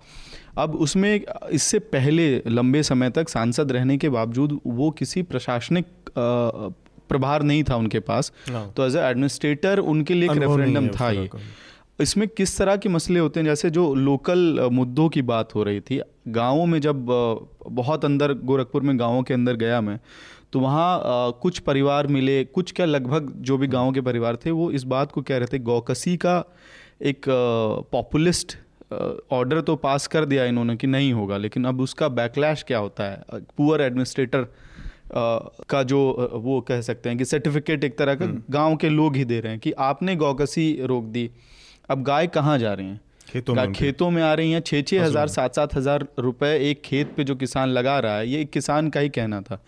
अब उसमें इससे पहले लंबे समय तक सांसद रहने के बावजूद वो किसी प्रशासनिक प्रभार नहीं था उनके पास। तो एज एडमिनिस्ट्रेटर उनके लिए एक रेफरेंडम था ये। इसमें किस तरह के मसले होते हैं? जैसे जो लोकल मुद्दों की बात हो रही थी गाँवों में जब बहुत अंदर गोरखपुर में गाँवों के अंदर गया मैं तो वहाँ कुछ परिवार मिले कुछ क्या लगभग जो भी गाँव के परिवार थे वो इस बात को कह रहे थे गौकसी का एक पॉपुलिस्ट ऑर्डर तो पास कर दिया इन्होंने कि नहीं होगा लेकिन अब उसका बैकलैश क्या होता है? पुअर एडमिनिस्ट्रेटर का जो वो कह सकते हैं कि सर्टिफिकेट एक तरह का गाँव के लोग ही दे रहे हैं कि आपने गौकसी रोक दी अब गाय कहाँ जा रही हैं? खेतों में खेतों में आ रही हैं छः छः हज़ार सात सात हज़ार रुपए एक खेत पे जो किसान लगा रहा है ये एक किसान का ही कहना था।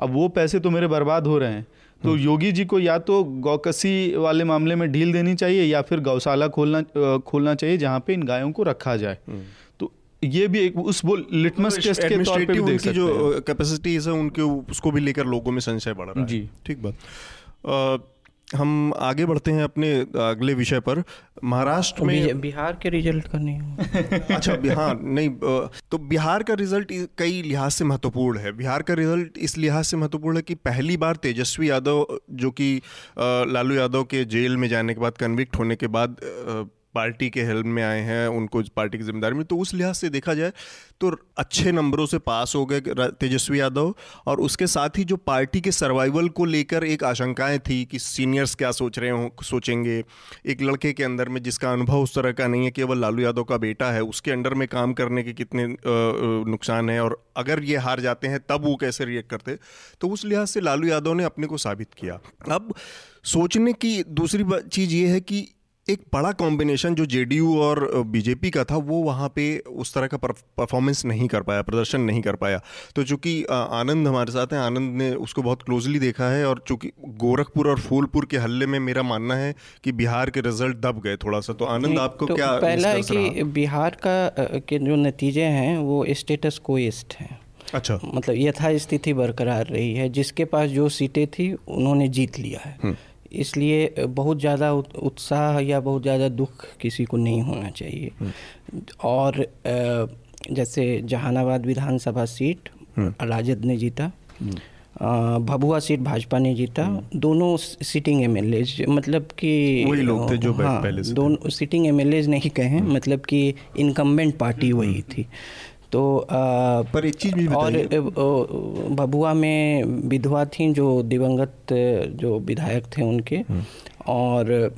अब वो पैसे तो मेरे बर्बाद हो रहे हैं। तो योगी जी को या तो गौकसी वाले मामले में ढील देनी चाहिए या फिर गौशाला खोलना खोलना चाहिए जहाँ पे इन गायों को रखा जाए। तो ये भी एक उस वो लिटमस टेस्ट के तौर पे भी देख सकते जो कैपेसिटीज है उनके उसको भी लेकर लोगों में संशय बढ़ रहा है। जी। ठीक बात। हम आगे बढ़ते हैं अपने अगले विषय पर महाराष्ट्र में बिहार के रिज़ल्ट का नहीं। *laughs* अच्छा बिहार नहीं अ, तो बिहार का रिज़ल्ट कई लिहाज से महत्वपूर्ण है बिहार का रिज़ल्ट इस लिहाज से महत्वपूर्ण है कि पहली बार तेजस्वी यादव जो कि लालू यादव के जेल में जाने के बाद कन्विक्ट होने के बाद पार्टी के हेल्प में आए हैं, उनको पार्टी की ज़िम्मेदारी में तो उस लिहाज से देखा जाए तो अच्छे नंबरों से पास हो गए तेजस्वी यादव। और उसके साथ ही जो पार्टी के सर्वाइवल को लेकर एक आशंकाएँ थी कि सीनियर्स क्या सोच रहे हो, सोचेंगे। एक लड़के के अंदर में जिसका अनुभव उस तरह का नहीं है, केवल लालू यादव का बेटा है, उसके अंडर में काम करने के कितने नुकसान हैं और अगर ये हार जाते हैं, तब वो कैसे रिएक्ट करते? तो उस लिहाज से लालू यादव ने अपने को साबित किया। अब सोचने की दूसरी चीज़ ये है कि एक बड़ा कॉम्बिनेशन जो जेडीयू और बीजेपी का था वो वहाँ पे उस तरह का परफॉर्मेंस नहीं कर पाया प्रदर्शन नहीं कर पाया। तो चूँकि आनंद हमारे साथ हैं आनंद ने उसको बहुत क्लोजली देखा है और चूँकि गोरखपुर और फूलपुर के हल्ले में मेरा मानना है कि बिहार के रिज़ल्ट दब गए थोड़ा सा। तो आनंद आपको तो क्या पहला है कि बिहार का के जो नतीजे हैं वो स्टेटस कोइस्ट हैं। अच्छा। मतलब यथास्थिति बरकरार रही है। जिसके पास जो सीटें थी उन्होंने जीत लिया है। इसलिए बहुत ज़्यादा उत्साह या बहुत ज़्यादा दुख किसी को नहीं होना चाहिए। और जैसे जहानाबाद विधानसभा सीट राजद ने जीता। भभुआ सीट भाजपा ने जीता। दोनों सिटिंग एम मतलब कि वही लोग थे जो हाँ, पहले से दोनों सिटिंग एम नहीं कहें मतलब कि इनकम्बेंट पार्टी वही थी। तो अ, पर एक चीज़ भी और भभुआ में विधवा थी जो दिवंगत जो विधायक थे उनके और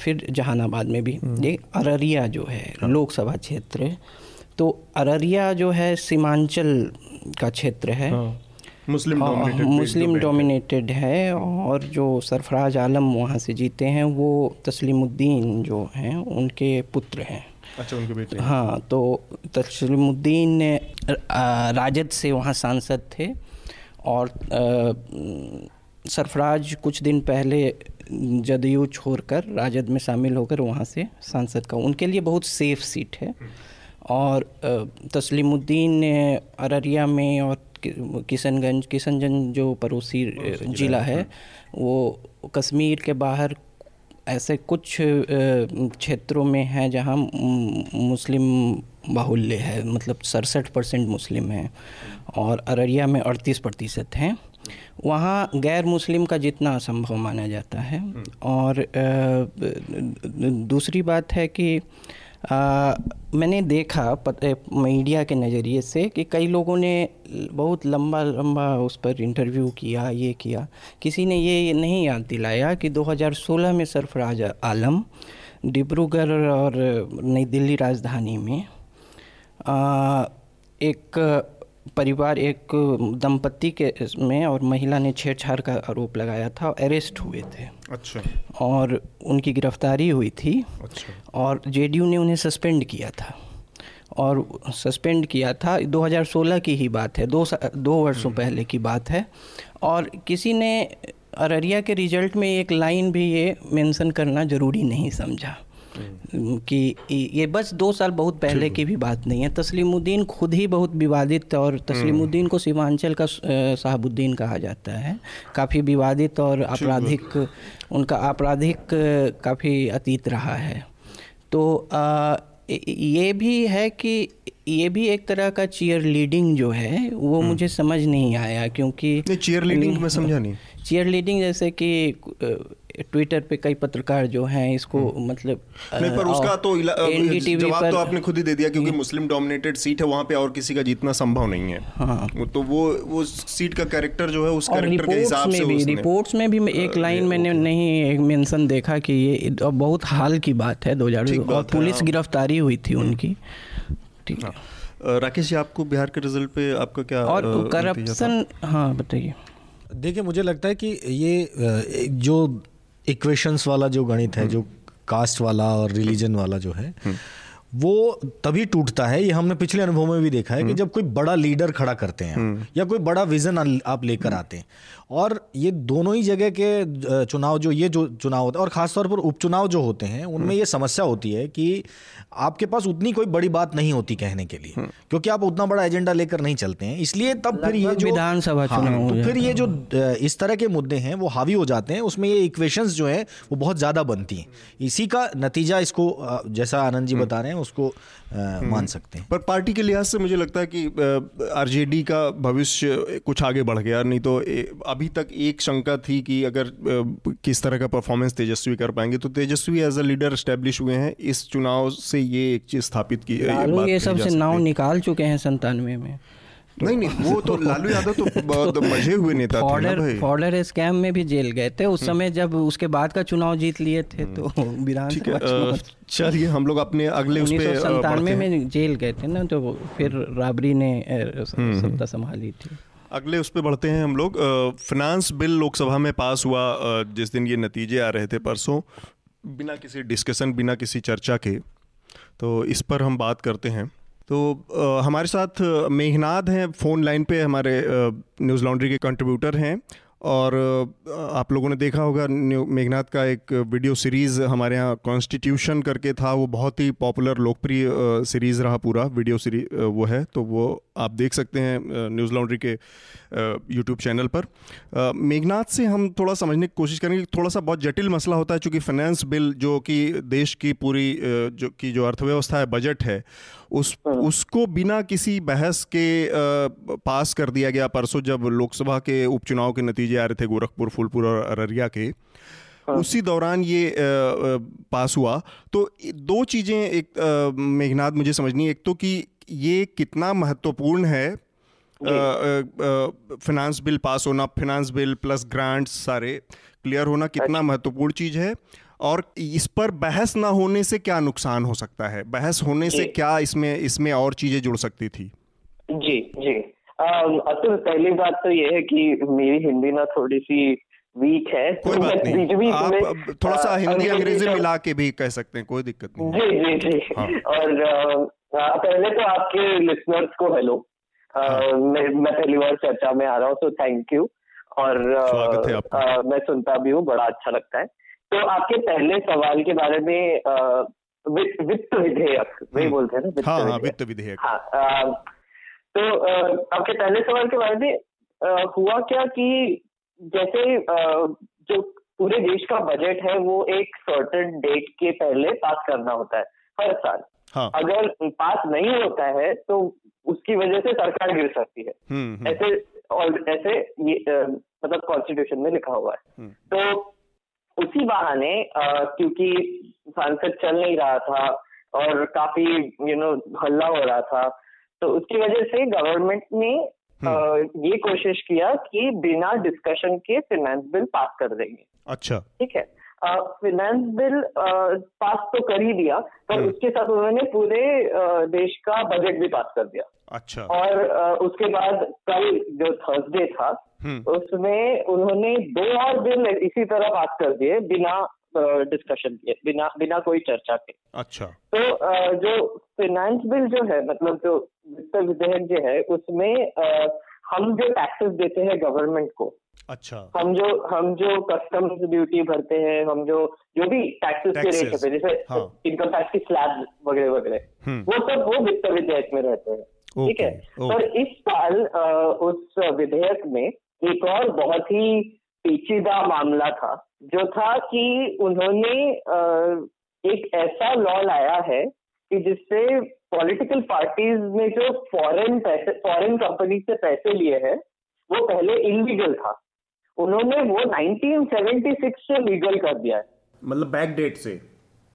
फिर जहानाबाद में भी। ये अररिया जो है लोकसभा क्षेत्र तो अररिया जो है सीमांचल का क्षेत्र है। मुस्लिम dominated मुस्लिम बैंक है। डोमिनेटेड है और जो सरफराज आलम वहाँ से जीते हैं वो तस्लीमुद्दीन जो हैं उनके पुत्र हैं। अच्छा उनके बेटे। हाँ तो तस्लीमुद्दीन ने, राजद से वहाँ सांसद थे और सरफराज कुछ दिन पहले जदयू छोड़कर राजद में शामिल होकर वहाँ से सांसद का उनके लिए बहुत सेफ़ सीट है। और तस्लीमुद्दीन अररिया में और किशनगंज किशनगंज जो पड़ोसी ज़िला है। वो कश्मीर के बाहर ऐसे कुछ क्षेत्रों में हैं जहाँ मुस्लिम बाहुल्य है मतलब सड़सठ परसेंट मुस्लिम हैं और अररिया में अड़तीस प्रतिशत हैं। वहाँ गैर मुस्लिम का जितना असंभव माना जाता है। और दूसरी बात है कि आ, मैंने देखा मीडिया के नज़रिए से कि कई लोगों ने बहुत लंबा लंबा उस पर इंटरव्यू किया ये किया। किसी ने ये नहीं याद दिलाया कि 2016 में सरफराज आलम डिब्रूगढ़ और नई दिल्ली राजधानी में आ, एक परिवार एक दंपति के में और महिला ने छेड़छाड़ का आरोप लगाया था और अरेस्ट हुए थे। अच्छा। और उनकी गिरफ्तारी हुई थी। अच्छा। और जेडीयू ने उन्हें सस्पेंड किया था। और सस्पेंड किया था 2016 की ही बात है दो दो वर्षों पहले की बात है। और किसी ने अररिया के रिज़ल्ट में एक लाइन भी ये मेंशन करना ज़रूरी नहीं समझा। कि ये बस दो साल बहुत पहले की भी बात नहीं है। तस्लीमुद्दीन खुद ही बहुत विवादित और तस्लीमुद्दीन को सीमांचल का साहबुद्दीन कहा जाता है। काफ़ी विवादित और आपराधिक उनका आपराधिक काफ़ी अतीत रहा है। तो आ, ये भी है कि ये भी एक तरह का चीयर लीडिंग जो है वो मुझे समझ नहीं आया क्योंकि चीयर लीडिंग में समझा नहीं। चीयर लीडिंग जैसे कि ट्विटर पे कई पत्रकार जो हैं इसको हम्म। मतलब नहीं पर उसका तो जवाब तो आपने खुद ही दे दिया क्योंकि मुस्लिम डोमिनेटेड सीट है वहाँ पे और किसी का जीतना संभव नहीं है हाँ तो वो वो सीट का कैरेक्टर जो है उस कैरेक्टर के हिसाब से भी रिपोर्ट्स में भी एक लाइन मैंने नहीं एक मेंशन देखा कि ये बहुत हाल की बात है दो हज़ार और पुलिस हाँ। गिरफ्तारी हुई थी हम्म। उनकी ठीक है हाँ। राकेश जी आपको बिहार के रिज़ल्ट पे आपका क्या और करप्शन हाँ बताइए देखिए मुझे लगता है कि ये जो इक्वेशंस वाला जो गणित है जो कास्ट वाला और रिलीजन वाला जो है वो तभी टूटता है ये हमने पिछले अनुभव में भी देखा है कि जब कोई बड़ा लीडर खड़ा करते हैं या कोई बड़ा विजन आप लेकर आते हैं और ये दोनों ही जगह के चुनाव जो ये जो चुनाव होते हैं और ख़ासतौर पर उपचुनाव जो होते हैं उनमें ये समस्या होती है कि आपके पास उतनी कोई बड़ी बात नहीं होती कहने के लिए क्योंकि आप उतना बड़ा एजेंडा लेकर नहीं चलते हैं। इसलिए तब फिर ये जो विधानसभा हाँ, चुनाव तो फिर ये जो इस तरह के मुद्दे हैं वो हावी हो जाते हैं उसमें ये इक्वेशंस जो है वो बहुत ज़्यादा बनती हैं। इसी का नतीजा इसको जैसा आनंद जी बता रहे हैं उसको मान सकते हैं। पर पार्टी के लिहाज से मुझे लगता है कि आरजेडी का भविष्य कुछ आगे बढ़ गया नहीं तो अभी तक एक शंका थी कि अगर किस तरह का परफॉर्मेंस तेजस्वी कर पाएँगे तो Tejashwi as a leader establish हुए हैं। इस चुनाव से ये एक चीज़ स्थापित की ये सबसे नाव निकाल चुके हैं संतानवे में। नहीं नहीं वो तो लालू यादव तो बहुत मज़े हुए नेता थे ना फॉर्डर स्कैम में भी जेल गए थे। उस समय जब उसके बाद का चुनाव जीत लिए थे तो विधानसभा चलिए हम लोग अपने अगले उस पे में जेल गए थे ना तो फिर राबरी ने सत्ता संभाली थी। अगले उस पर बढ़ते हैं हम लोग। फिनांस बिल लोकसभा में पास हुआ जिस दिन ये नतीजे आ रहे थे परसों, बिना किसी डिस्कशन बिना किसी चर्चा के। तो इस पर हम बात करते हैं। तो हमारे साथ मेहनाद हैं फ़ोन लाइन पे हमारे न्यूज़ लॉन्ड्री के कंट्रीब्यूटर हैं। और आप लोगों ने देखा होगा मेघनाथ का एक वीडियो सीरीज़ हमारे यहाँ कॉन्स्टिट्यूशन करके था, वो बहुत ही पॉपुलर, लोकप्रिय सीरीज़ रहा पूरा, वीडियो सीरीज़ वो है तो वो आप देख सकते हैं न्यूज़ लॉन्ड्री के यूट्यूब चैनल पर। मेघनाथ से हम थोड़ा समझने की कोशिश करेंगे थोड़ा सा बहुत जटिल मसला होता है, चूँकि फाइनेंस बिल जो कि देश की पूरी जो की जो अर्थव्यवस्था है बजट है उस हाँ। उसको बिना किसी बहस के आ, पास कर दिया गया परसों जब लोकसभा के उपचुनाव के नतीजे आ रहे थे गोरखपुर फूलपुर और अररिया के हाँ। उसी दौरान ये पास हुआ तो दो चीज़ें एक मेघनाथ मुझे समझनी एक तो कि ये कितना महत्वपूर्ण है फिनांस बिल पास होना फिनांस बिल प्लस ग्रांट्स सारे क्लियर होना कितना अच्छा। महत्वपूर्ण चीज़ है और इस पर बहस ना होने से क्या नुकसान हो सकता है? बहस होने से क्या इसमें इसमें और चीज़ें जुड़ सकती थी? जी जी। अतुल पहली बात तो ये है कि मेरी हिंदी ना थोड़ी सी वीक है। कोई तो बात नहीं। आप थोड़ा सा हिंदी अंग्रेज़ी मिला के भी कह सकते हैं कोई दिक्कत नहीं जी जी जी। हाँ। और आ, पहले तो आपके लिसनर्स को हेलो हाँ। मैं मैं पहली बार चर्चा में आ रहा हूँ तो थैंक यू और आ, मैं सुनता भी हूँ बड़ा अच्छा लगता है। तो आपके पहले सवाल के बारे में वित्त विधेयक वही हम्म। बोलते हैं ना वित्त हाँ हाँ। वित्त विधेयक हाँ तो आपके पहले सवाल के बारे में हुआ क्या कि जैसे जो पूरे देश का बजट है वो एक सर्टेन डेट के पहले पास करना होता है हर साल हाँ अगर पास नहीं होता है तो उसकी वजह से सरकार गिर सकती है हम्म हम्म, ऐसे और ऐसे ये मतलब कॉन्स्टिट्यूशन में लिखा हुआ है हम्म। तो उसी बहाने क्योंकि संसद चल नहीं रहा था और काफ़ी यू नो हल्ला हो रहा था तो उसकी वजह से गवर्नमेंट ने अ, ये कोशिश किया कि बिना डिस्कशन के फाइनेंस बिल पास कर देंगे। अच्छा। ठीक है? फाइनेंस बिल पास तो कर ही दिया पर हम्म। उसके साथ उन्होंने पूरे देश का बजट भी पास कर दिया। अच्छा। और उसके बाद कल जो थर्सडे था हम्म उसमें उन्होंने दो और बिल इसी तरह पास कर दिए बिना डिस्कशन के बिना बिना कोई चर्चा के। अच्छा। तो जो फाइनेंस बिल जो है मतलब जो वित्त विधेयक जो है उसमें हम जो टैक्सेस देते हैं गवर्नमेंट को अच्छा। हम जो हम जो कस्टम्स ड्यूटी भरते हैं हम जो जो भी टैक्सेस के रेट होते हैं जैसे हाँ। इनकम टैक्स की स्लैब वगैरह वगैरह हम्म। वो सब वो वित्त विधेयक में रहते हैं ठीक है? पर इस साल उस विधेयक में एक और बहुत ही पेचीदा मामला था जो था कि उन्होंने एक ऐसा लॉ लाया है कि जिससे पॉलिटिकल पार्टीज़ ने जो फॉरेन पैसे फॉरेन कंपनी से पैसे लिए हैं वो पहले इलीगल था। उन्होंने वो 1976 से लीगल कर दिया है। मतलब बैक डेट से?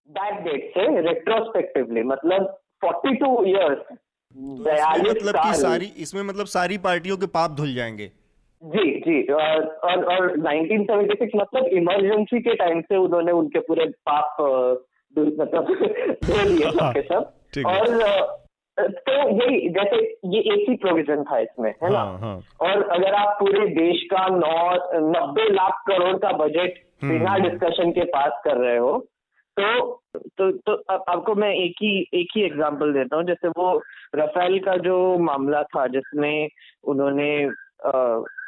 बैक डेट से रेट्रोस्पेक्टिवली मतलब 42 इयर्स इसमें बयालीस मतलब कि सारी इसमें मतलब सारी पार्टियों के पाप धुल जाएँगे। जी जी और और, और 1976 मतलब इमरजेंसी के टाइम से उन्होंने उनके पूरे पाप मतलब *laughs* धो लिए सबके सब है। और तो यही जैसे ये एक ही प्रोविज़न था इसमें है ना हाँ, हाँ। और अगर आप पूरे देश का नौ नब्बे लाख करोड़ का बजट हम्म। बिना डिस्कशन के पास कर रहे हो तो तो तो आपको मैं एक ही एक ही एग्जांपल देता हूँ जैसे वो रफेल का जो मामला था जिसमें उन्होंने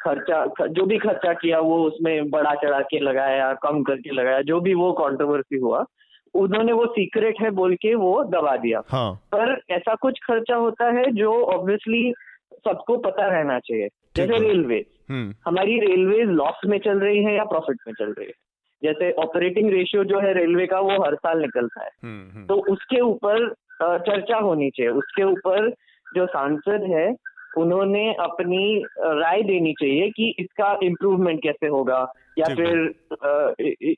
खर्चा जो भी खर्चा किया वो उसमें बढ़ा चढ़ा के लगाया कम करके लगाया जो भी वो कंट्रोवर्सी हुआ उन्होंने वो सीक्रेट है बोल के वो दबा दिया। हाँ। पर ऐसा कुछ खर्चा होता है जो ऑब्वियसली सबको पता रहना चाहिए। जैसे रेलवे हम्म। हमारी रेलवे लॉस में चल रही है या प्रॉफिट में चल रही है? जैसे ऑपरेटिंग रेशियो जो है रेलवे का वो हर साल निकलता है। हम्म हम्म, तो उसके ऊपर चर्चा होनी चाहिए। उसके ऊपर जो सांसद है उन्होंने अपनी राय देनी चाहिए कि इसका इम्प्रूवमेंट कैसे होगा या फिर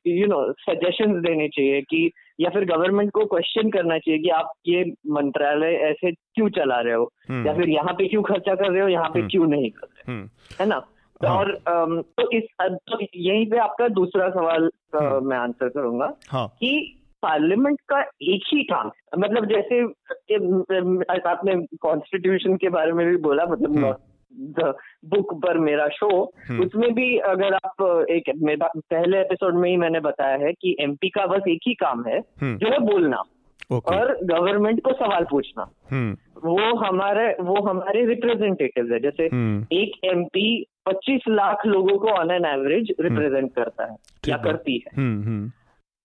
यू नो सजेशंस देने चाहिए कि या फिर गवर्नमेंट को क्वेश्चन करना चाहिए कि आप ये मंत्रालय ऐसे क्यों चला रहे हो? हम्म। या फिर यहाँ पे क्यों खर्चा कर रहे हो यहाँ पे क्यों नहीं कर रहे हम्म। है ना? तो हाँ। और तो इस तो यहीं पे आपका दूसरा सवाल मैं आंसर करूँगा हाँ। कि पार्लियामेंट का एक ही काम मतलब जैसे आपने कॉन्स्टिट्यूशन के बारे में भी बोला मतलब बुक पर मेरा शो हम्म। उसमें भी अगर आप एक पहले एपिसोड में ही मैंने बताया है कि एमपी का बस एक ही काम है हम्म। जो है बोलना ओके और गवर्नमेंट को सवाल पूछना। हम्म। वो हमारे वो हमारे रिप्रेजेंटेटिव है। जैसे हम्म। एक एमपी 25 लाख लोगों को ऑन एन एवरेज रिप्रेजेंट करता है या करती है। हम्म हम्म।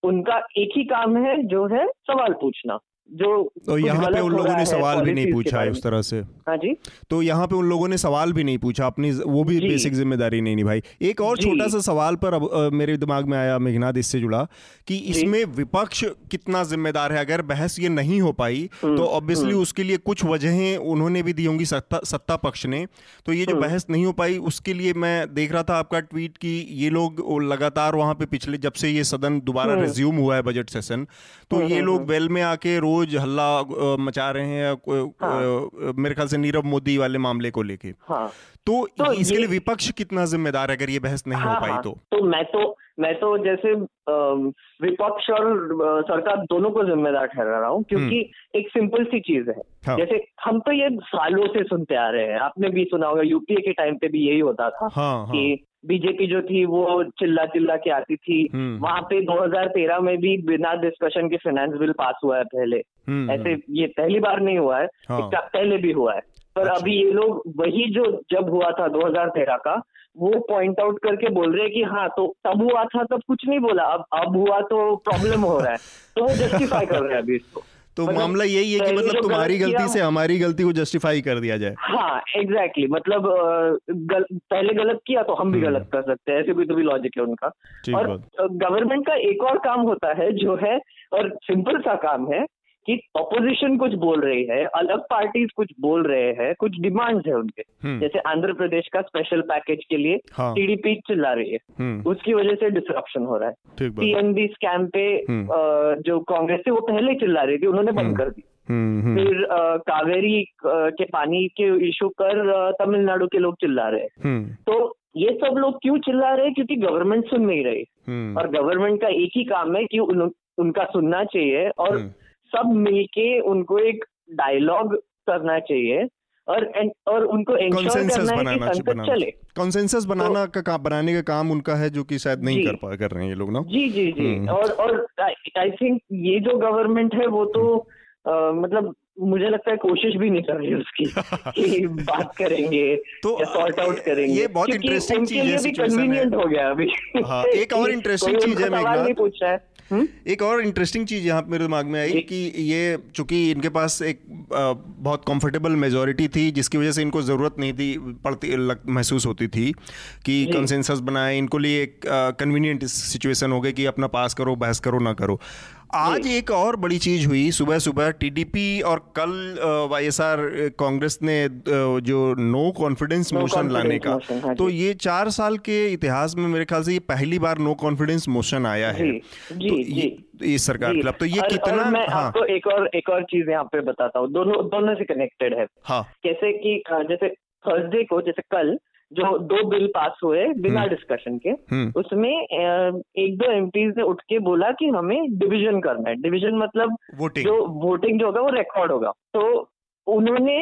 उनका एक ही काम है जो है सवाल पूछना। जो तो यहाँ पे उन लोगों ने सवाल भी नहीं पूछा है उस तरह से। हाँ जी। तो यहाँ पे उन लोगों ने सवाल भी नहीं पूछा अपनी वो भी बेसिक ज़िम्मेदारी नहीं निभाई। एक और छोटा सा सवाल पर अब अ, मेरे दिमाग में आया मेघनाथ इससे जुड़ा कि इसमें विपक्ष कितना जिम्मेदार है? अगर बहस ये नहीं हो पाई हम्म, तो ऑब्वियसली उसके लिए कुछ वजहें उन्होंने भी दी होंगी सत्ता सत्ता पक्ष ने। तो ये हम्म। जो बहस नहीं हो पाई उसके लिए मैं देख रहा था आपका ट्वीट कि ये लोग लगातार वहाँ पे पिछले जब से ये सदन दोबारा हम्म। रिज्यूम हुआ है बजट सेशन तो ये लोग वेल में आके रोज हल्ला मचा रहे हैं अ, मेरे ख्याल से नीरव मोदी वाले मामले को लेके। हाँ। तो, तो इसके लिए विपक्ष कितना जिम्मेदार है अगर ये बहस नहीं हाँ, हो हाँ, पाई हाँ, तो? तो मैं तो मैं तो जैसे विपक्ष और सरकार दोनों को जिम्मेदार ठहरा रहा हूँ क्योंकि एक सिंपल सी चीज़ है। हम्म। हाँ। जैसे हम तो ये सालों से सुनते आ रहे हैं। आपने भी सुना होगा यूपीए के टाइम पे भी यही होता था हाँ हाँ। कि बीजेपी जो थी वो चिल्ला चिल्ला के आती थी। हम्म। वहाँ पे 2013 में भी बिना डिस्कशन के फाइनेंस बिल पास हुआ है पहले। हम्म, ऐसे ये पहली बार नहीं हुआ है हाँ। इसका पहले भी हुआ है। पर अच्छा। अभी ये लोग वही जो जब हुआ था 2013 का वो पॉइंट आउट करके बोल रहे हैं कि हाँ तो तब हुआ था तब कुछ नहीं बोला। अब अब हुआ तो प्रॉब्लम हो रहा है। तो वो जस्टिफाई कर रहे हैं अभी इसको। तो मतलब मामला यही है कि मतलब तुम्हारी गलती से हमारी गलती को जस्टिफाई कर दिया जाए हाँ एग्जैक्टली exactly. मतलब गल, पहले गलत किया तो हम भी हम्म। गलत कर सकते हैं ऐसे भी तो भी लॉजिक है उनका और गवर्नमेंट का एक और काम होता है जो है और सिंपल सा काम है कि ऑपोजिशन कुछ बोल रही है अलग पार्टीज़ कुछ बोल रहे हैं कुछ डिमांड्स है उनके। हम्म। जैसे आंध्र प्रदेश का स्पेशल पैकेज के लिए टीडीपी हाँ। चिल्ला रही है। हम्म। उसकी वजह से डिसरप्शन हो रहा है। ठीक टीएनबी स्कैम पे हम्म। जो कांग्रेस है वो पहले ही चिल्ला रही थी उन्होंने बंद कर दी। फिर अ, कावेरी के पानी के इशू पर तमिलनाडु के लोग चिल्ला रहे हैं। तो ये सब लोग क्यों चिल्ला रहे हैं? क्योंकि गवर्नमेंट सुन नहीं रही। और गवर्नमेंट का एक ही काम है कि उन, उनका सुनना चाहिए और। सब मिलके उनको एक डायलॉग करना चाहिए और और उनको है बनाना कि संकट चले। कॉन्सेंसस बनाना तो, का बनाने का काम उनका है जो कि शायद नहीं कर पा कर रहे हैं ये लोग ना? जी जी जी। हम्म। और और आई थिंक ये जो गवर्नमेंट है वो तो अ, मतलब मुझे लगता है कोशिश भी नहीं कर रही उसकी *laughs* कि बात करेंगे तो, या सॉर्ट आउट करेंगे। ये बहुत उनके चीज़ है, है। कन्वीनियंट हो गया अभी। हाँ, एक और *laughs* इंटरेस्टिंग चीज़ है, मेघनाथ। नहीं पूछ रहा है। हम्म? एक और इंटरेस्टिंग चीज़ यहाँ मेरे दिमाग में आई कि ये चूँकि इनके पास एक बहुत कंफर्टेबल मेजोरिटी थी जिसकी वजह से इनको ज़रूरत नहीं थी पड़ती महसूस होती थी कि कंसेंसस बनाए। इनको लिए एक कन्वीनियंट सिचुएशन हो गई कि अपना पास करो बहस करो ना करो। आज एक और बड़ी चीज़ हुई सुबह सुबह टीडीपी और कल वाईएसआर कांग्रेस ने जो नो कॉन्फिडेंस मोशन लाने का motion, हाँ तो ये चार साल के इतिहास में मेरे ख्याल से ये पहली बार नो कॉन्फिडेंस मोशन आया है। जी, जी, तो जी। ये- इस सरकार के खिलाफ तो ये और- कितना और मैं हाँ। आपको एक और एक और चीज़ यहाँ पे बताता हूँ दोनों दोनों से कनेक्टेड है। हाँ। कैसे कि जैसे थर्सडे को जैसे कल जो दो बिल पास हुए बिना हम्म। डिस्कशन के हम्म। उसमें एक दो एमपीज ने उठ के बोला कि हमें डिवीज़न करना है। डिवीज़न मतलब वोटिंग जो वोटिंग जो होगा वो रिकॉर्ड होगा। तो उन्होंने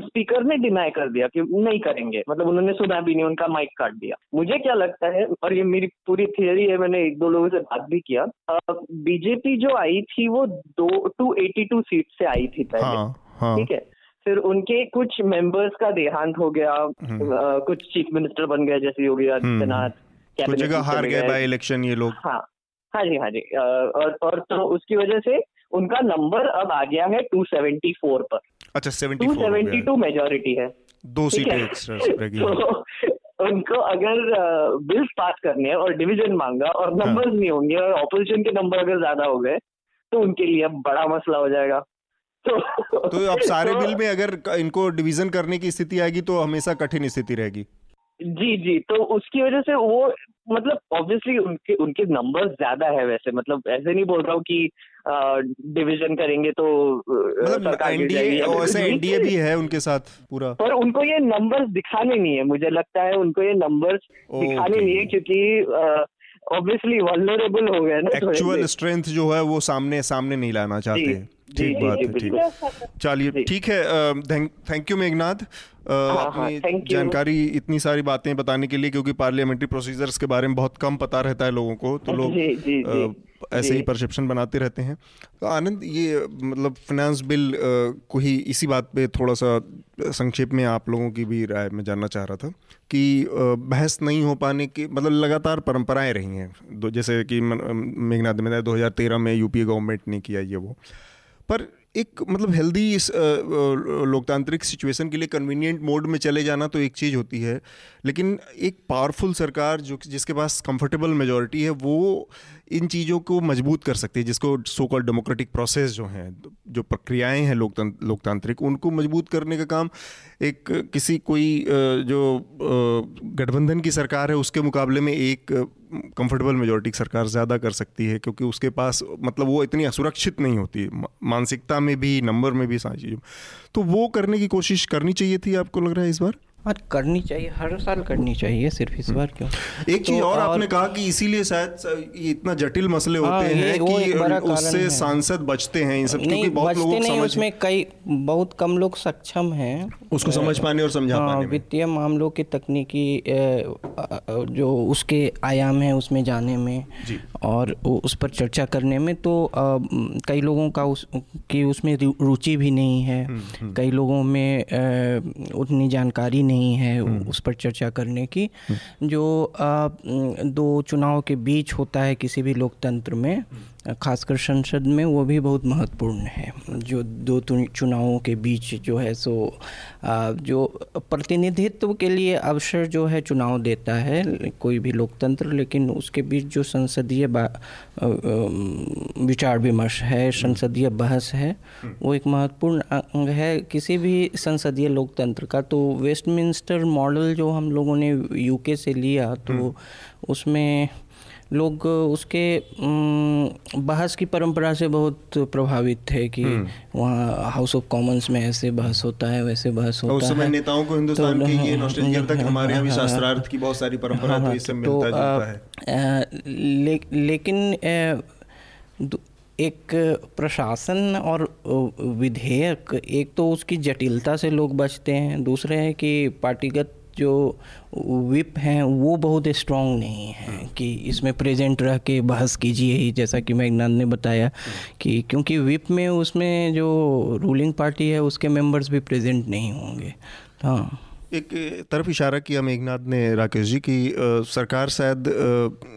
स्पीकर ने डिनाई कर दिया कि नहीं करेंगे। मतलब उन्होंने सुना भी नहीं उनका माइक काट दिया। मुझे क्या लगता है और ये मेरी पूरी थियरी है मैंने एक दो लोगों से बात भी किया बीजेपी जो आई थी वो दो टू एटी टू सीट से आई थी पहले। हाँ हाँ। ठीक है? फिर उनके कुछ मेंबर्स का देहांत हो गया हम्म। अ, कुछ चीफ मिनिस्टर बन गए जैसे योगी आदित्यनाथ कुछ जगह हार गए बाई इलेक्शन ये लोग। हाँ हाँ जी हाँ जी और और तो उसकी वजह से उनका नंबर अब आ गया है 274 पर। अच्छा सेवेंटी फोर 272 मेजोरिटी है। दो सीटें एक्स्ट्रा तो उनको अगर बिल्स पास करने हैं और डिवीज़न मांगा और हाँ। नंबर्स नहीं होंगे और ऑपोजिशन के नंबर अगर ज़्यादा हो गए तो उनके लिए अब बड़ा मसला हो जाएगा। तो तो अब सारे तो- बिल में अगर इनको डिवीज़न करने की स्थिति आएगी तो हमेशा कठिन स्थिति रहेगी। जी जी तो उसकी वजह से वो मतलब ऑब्वियसली उनके उनके नंबर्स ज़्यादा है वैसे मतलब ऐसे नहीं बोल रहा हूँ कि डिवीज़न करेंगे तो मतलब सरकार एनडीए ऐसे एनडीए भी है उनके साथ पूरा। पर उनको ये नंबर्स दिखाने नहीं है मुझे लगता है उनको ये नंबर्स दिखाने नहीं है क्योंकि ऑब्वियसली वल्नरेबल हो गए ना एक्चुअल स्ट्रेंथ जो है वो सामने सामने नहीं लाना चाहते। हैं ठीक बात है ठीक। चलिए ठीक है थैंक यू मेघनाथ। हाँ, अपनी जानकारी इतनी सारी बातें बताने के लिए क्योंकि पार्लियामेंट्री प्रोसीजर्स के बारे में बहुत कम पता रहता है लोगों को तो लोग ऐसे ही परसेप्शन बनाते रहते हैं। तो आनंद ये मतलब फाइनेंस बिल को ही इसी बात पे थोड़ा सा संक्षेप में आप लोगों की भी राय में जानना चाह रहा था कि बहस नहीं हो पाने की मतलब लगातार परंपराएँ रही हैं। जैसे कि मेघनाथ बताया 2013 में यूपीए गवर्नमेंट ने किया ये वो। पर एक मतलब हेल्दी इस लोकतांत्रिक सिचुएशन के लिए कन्वीनियंट मोड में चले जाना तो एक चीज़ होती है। लेकिन एक पावरफुल सरकार जो जिसके पास कंफर्टेबल मेजोरिटी है, वो इन चीज़ों को मज़बूत कर सकती है, जिसको सो कॉल्ड डेमोक्रेटिक प्रोसेस जो हैं, जो प्रक्रियाएँ हैं लोकतंत्र लोकतांत्रिक, उनको मज़बूत करने का काम एक किसी कोई जो गठबंधन की सरकार है, उसके मुकाबले में एक कंफर्टेबल मेजोरिटी सरकार ज़्यादा कर सकती है, क्योंकि उसके पास मतलब वो इतनी असुरक्षित नहीं होती मानसिकता में भी नंबर में भी सारी चीज़ों। तो वो करने की कोशिश करनी चाहिए थी आपको लग रहा है इस बार? और करनी चाहिए हर साल करनी चाहिए सिर्फ़ इस बार क्यों? एक चीज़ तो और और आपने कहा कि इसीलिए शायद इतना जटिल मसले हाँ, होते हैं कि उससे है। सांसद बचते हैं इन सब क्योंकि बहुत लोगों समझ उसमें कई बहुत कम लोग सक्षम हैं। उसको समझ पाने और समझा हाँ, पाने वित्तीय मामलों की तकनीकी जो उसके आयाम है उसमें जाने में और उस पर चर्चा करने में तो कई लोगों का उस की उसमें रुचि भी नहीं है। हम्म, कई लोगों में उतनी जानकारी नहीं है हम्म। उस पर चर्चा करने की। जो अ, दो चुनाव के बीच होता है किसी भी लोकतंत्र में खासकर संसद में वो भी बहुत महत्वपूर्ण है। जो दो चुनावों के बीच जो है सो जो प्रतिनिधित्व के लिए अवसर जो है चुनाव देता है कोई भी लोकतंत्र लेकिन उसके बीच जो संसदीय विचार विमर्श है संसदीय बहस है वो एक महत्वपूर्ण अंग है। किसी भी संसदीय लोकतंत्र का तो वेस्टमिंस्टर मॉडल जो हम लोगों ने यूके से लिया तो उसमें लोग उसके बहस की परंपरा से बहुत प्रभावित थे कि वहाँ हाउस ऑफ़ कॉमन्स में ऐसे बहस होता है वैसे बहस होता उस समय है। नेताओं को हिंदुस्तान तो, की ये *laughs* हाँ, नॉस्टैल्जिया था कि हमारे यहाँ भी हाँ, हाँ, शास्त्रार्थ की बहुत सारी परंपरा तो इससे मिलता जुलता है। ले, लेकिन एक प्रशासन और विधेयक एक तो उसकी जटिलता से लोग बचते हैं दूसरे है कि पार्टीगत जो विप हैं वो बहुत स्ट्रॉन्ग नहीं है कि इसमें प्रेजेंट रह के बहस कीजिए ही जैसा कि मेघनाथ ने बताया कि क्योंकि विप में उसमें जो रूलिंग पार्टी है उसके मेंबर्स भी प्रेजेंट नहीं होंगे। हाँ। एक तरफ़ इशारा किया मेघनाथ ने राकेश जी की अ, सरकार शायद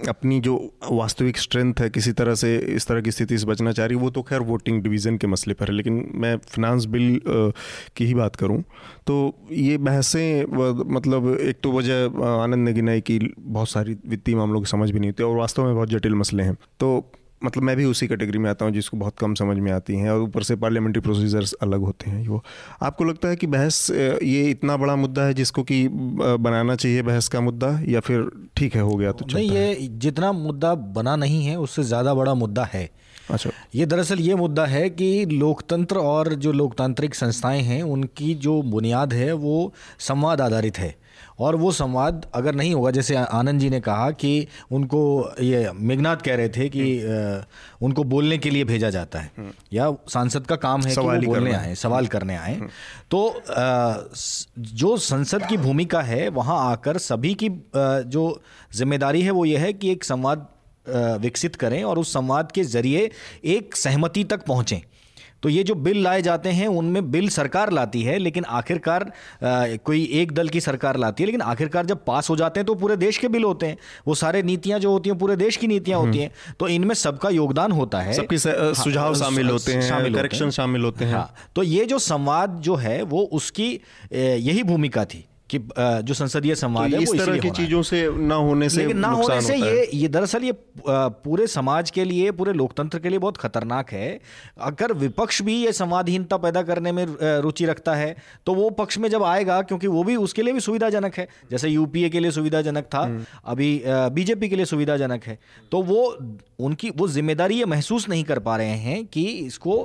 अपनी जो वास्तविक स्ट्रेंथ है किसी तरह से इस तरह की स्थिति से बचना चाह रही वो तो खैर वोटिंग डिवीज़न के मसले पर है लेकिन मैं फिनांस बिल अ, की ही बात करूँ। तो ये बहसें मतलब एक तो वजह आनंद ने गिनाई कि बहुत सारी वित्तीय मामलों की समझ भी नहीं होती और वास्तव में बहुत जटिल मसले हैं। तो मतलब मैं भी उसी कैटेगरी में आता हूँ जिसको बहुत कम समझ में आती हैं और ऊपर से पार्लियामेंट्री प्रोसीजर्स अलग होते हैं वो। आपको लगता है कि बहस ये इतना बड़ा मुद्दा है जिसको कि बनाना चाहिए बहस का मुद्दा या फिर ठीक है हो गया तो नहीं? ये जितना मुद्दा बना नहीं है उससे ज़्यादा बड़ा मुद्दा है। अच्छा। ये दरअसल ये मुद्दा है कि लोकतंत्र और जो लोकतांत्रिक संस्थाएँ हैं उनकी जो बुनियाद है वो संवाद आधारित है। और वो संवाद अगर नहीं होगा जैसे आनंद जी ने कहा कि उनको ये मेघनाथ कह रहे थे कि उनको बोलने के लिए भेजा जाता है। या सांसद का काम है कि वो बोलने आए सवाल करने आए। तो जो संसद की भूमिका है वहाँ आकर सभी की जो ज़िम्मेदारी है वो ये है कि एक संवाद विकसित करें और उस संवाद के ज़रिए एक सहमति तक पहुँचें। तो ये जो बिल लाए जाते हैं उनमें बिल सरकार लाती है लेकिन आखिरकार कोई एक दल की सरकार लाती है लेकिन आखिरकार जब पास हो जाते हैं तो पूरे देश के बिल होते हैं। वो सारे नीतियाँ जो होती हैं पूरे देश की नीतियाँ होती हैं तो इनमें सबका योगदान होता है। सबके सुझाव हाँ, शामिल होते हैं, करेक्शन शामिल होते हैं। हाँ तो ये जो संवाद जो है वो उसकी यही भूमिका थी। कि जो संसदीय संवाद तो है इस वो तरह की चीज़ों से ना होने से लेकिन ना होने से ये ये दरअसल ये पूरे समाज के लिए पूरे लोकतंत्र के लिए बहुत खतरनाक है। अगर विपक्ष भी ये संवादहीनता पैदा करने में रुचि रखता है तो वो पक्ष में जब आएगा क्योंकि वो भी उसके लिए भी सुविधाजनक है। जैसे यूपीए के लिए सुविधाजनक था हम्म। अभी बीजेपी के लिए सुविधाजनक है। तो वो उनकी वो ज़िम्मेदारी ये महसूस नहीं कर पा रहे हैं कि इसको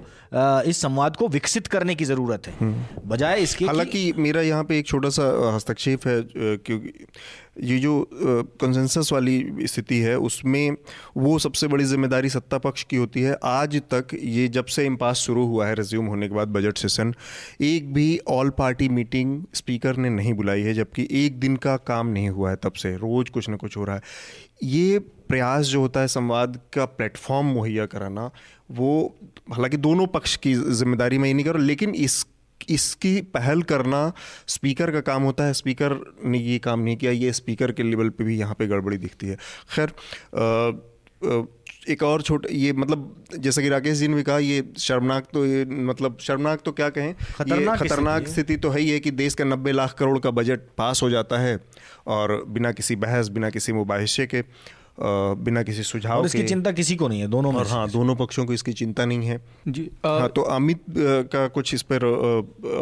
इस संवाद को विकसित करने की ज़रूरत है। बजाय इसके हम्म। हालाँकि मेरा यहाँ पे एक छोटा सा हस्तक्षेप है क्योंकि ये जो कंसेंसस वाली स्थिति है, उसमें वो सबसे बड़ी ज़िम्मेदारी सत्ता पक्ष की होती है। आज तक ये जब से इम्पास शुरू हुआ है रिज्यूम होने के बाद बजट सेशन एक भी ऑल पार्टी मीटिंग स्पीकर ने नहीं बुलाई है, जबकि एक दिन का काम नहीं हुआ है तब से। रोज़ कुछ ना कुछ हो रहा है। ये प्रयास जो होता है संवाद का प्लेटफॉर्म मुहैया कराना, वो हालाँकि दोनों पक्ष की ज़िम्मेदारी मैं ये नहीं कर रहा लेकिन इस इसकी पहल करना स्पीकर का काम होता है। स्पीकर ने ये काम नहीं किया ये स्पीकर के लेवल पे भी यहाँ पे गड़बड़ी दिखती है। खैर एक और छोटा ये मतलब जैसा कि राकेश जी ने भी कहा ये शर्मनाक तो ये मतलब शर्मनाक तो क्या कहें? खतरनाक खतरनाक स्थिति स्थिति तो है ही है कि देश का नब्बे लाख करोड़ का बजट पास हो जाता है और बिना किसी बहस बिना किसी मुबाहिशे के। बिना किसी सुझाव और इसकी चिंता किसी को नहीं है दोनों में और हाँ दोनों पक्षों को इसकी चिंता नहीं है जी आ, हाँ तो अमित का कुछ इस पर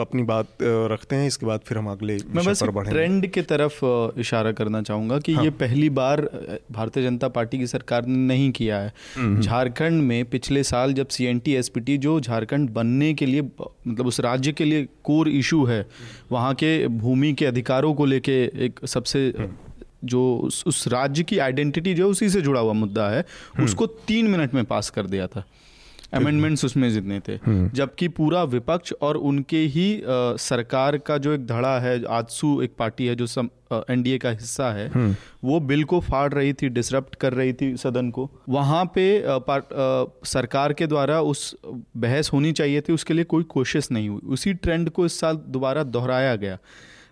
अपनी बात रखते हैं इसके बाद फिर हम अगले मैं बस ट्रेंड के तरफ़ इशारा करना चाहूँगा कि हाँ। ये पहली बार भारतीय जनता पार्टी की सरकार ने नहीं किया है हम्म। झारखंड में पिछले साल जब C N T S P T जो झारखंड बनने के लिए मतलब उस राज्य के लिए कोर इशू है वहाँ के भूमि के अधिकारों को लेके एक सबसे हम्म। जो उस, उस राज्य की आइडेंटिटी जो उसी से जुड़ा हुआ मुद्दा है उसको तीन मिनट में पास कर दिया था। अमेंडमेंट्स उसमें जितने थे। हम्म। जबकि पूरा विपक्ष और उनके ही आ, सरकार का जो एक धड़ा है आजसू एक पार्टी है जो सम एनडीए का हिस्सा है हम्म। वो बिल को फाड़ रही थी डिसरप्ट कर रही थी सदन को। वहाँ पे आ, आ, सरकार के द्वारा उस बहस होनी चाहिए थी उसके लिए कोई कोशिश नहीं हुई। उसी ट्रेंड को इस साल दोबारा दोहराया गया।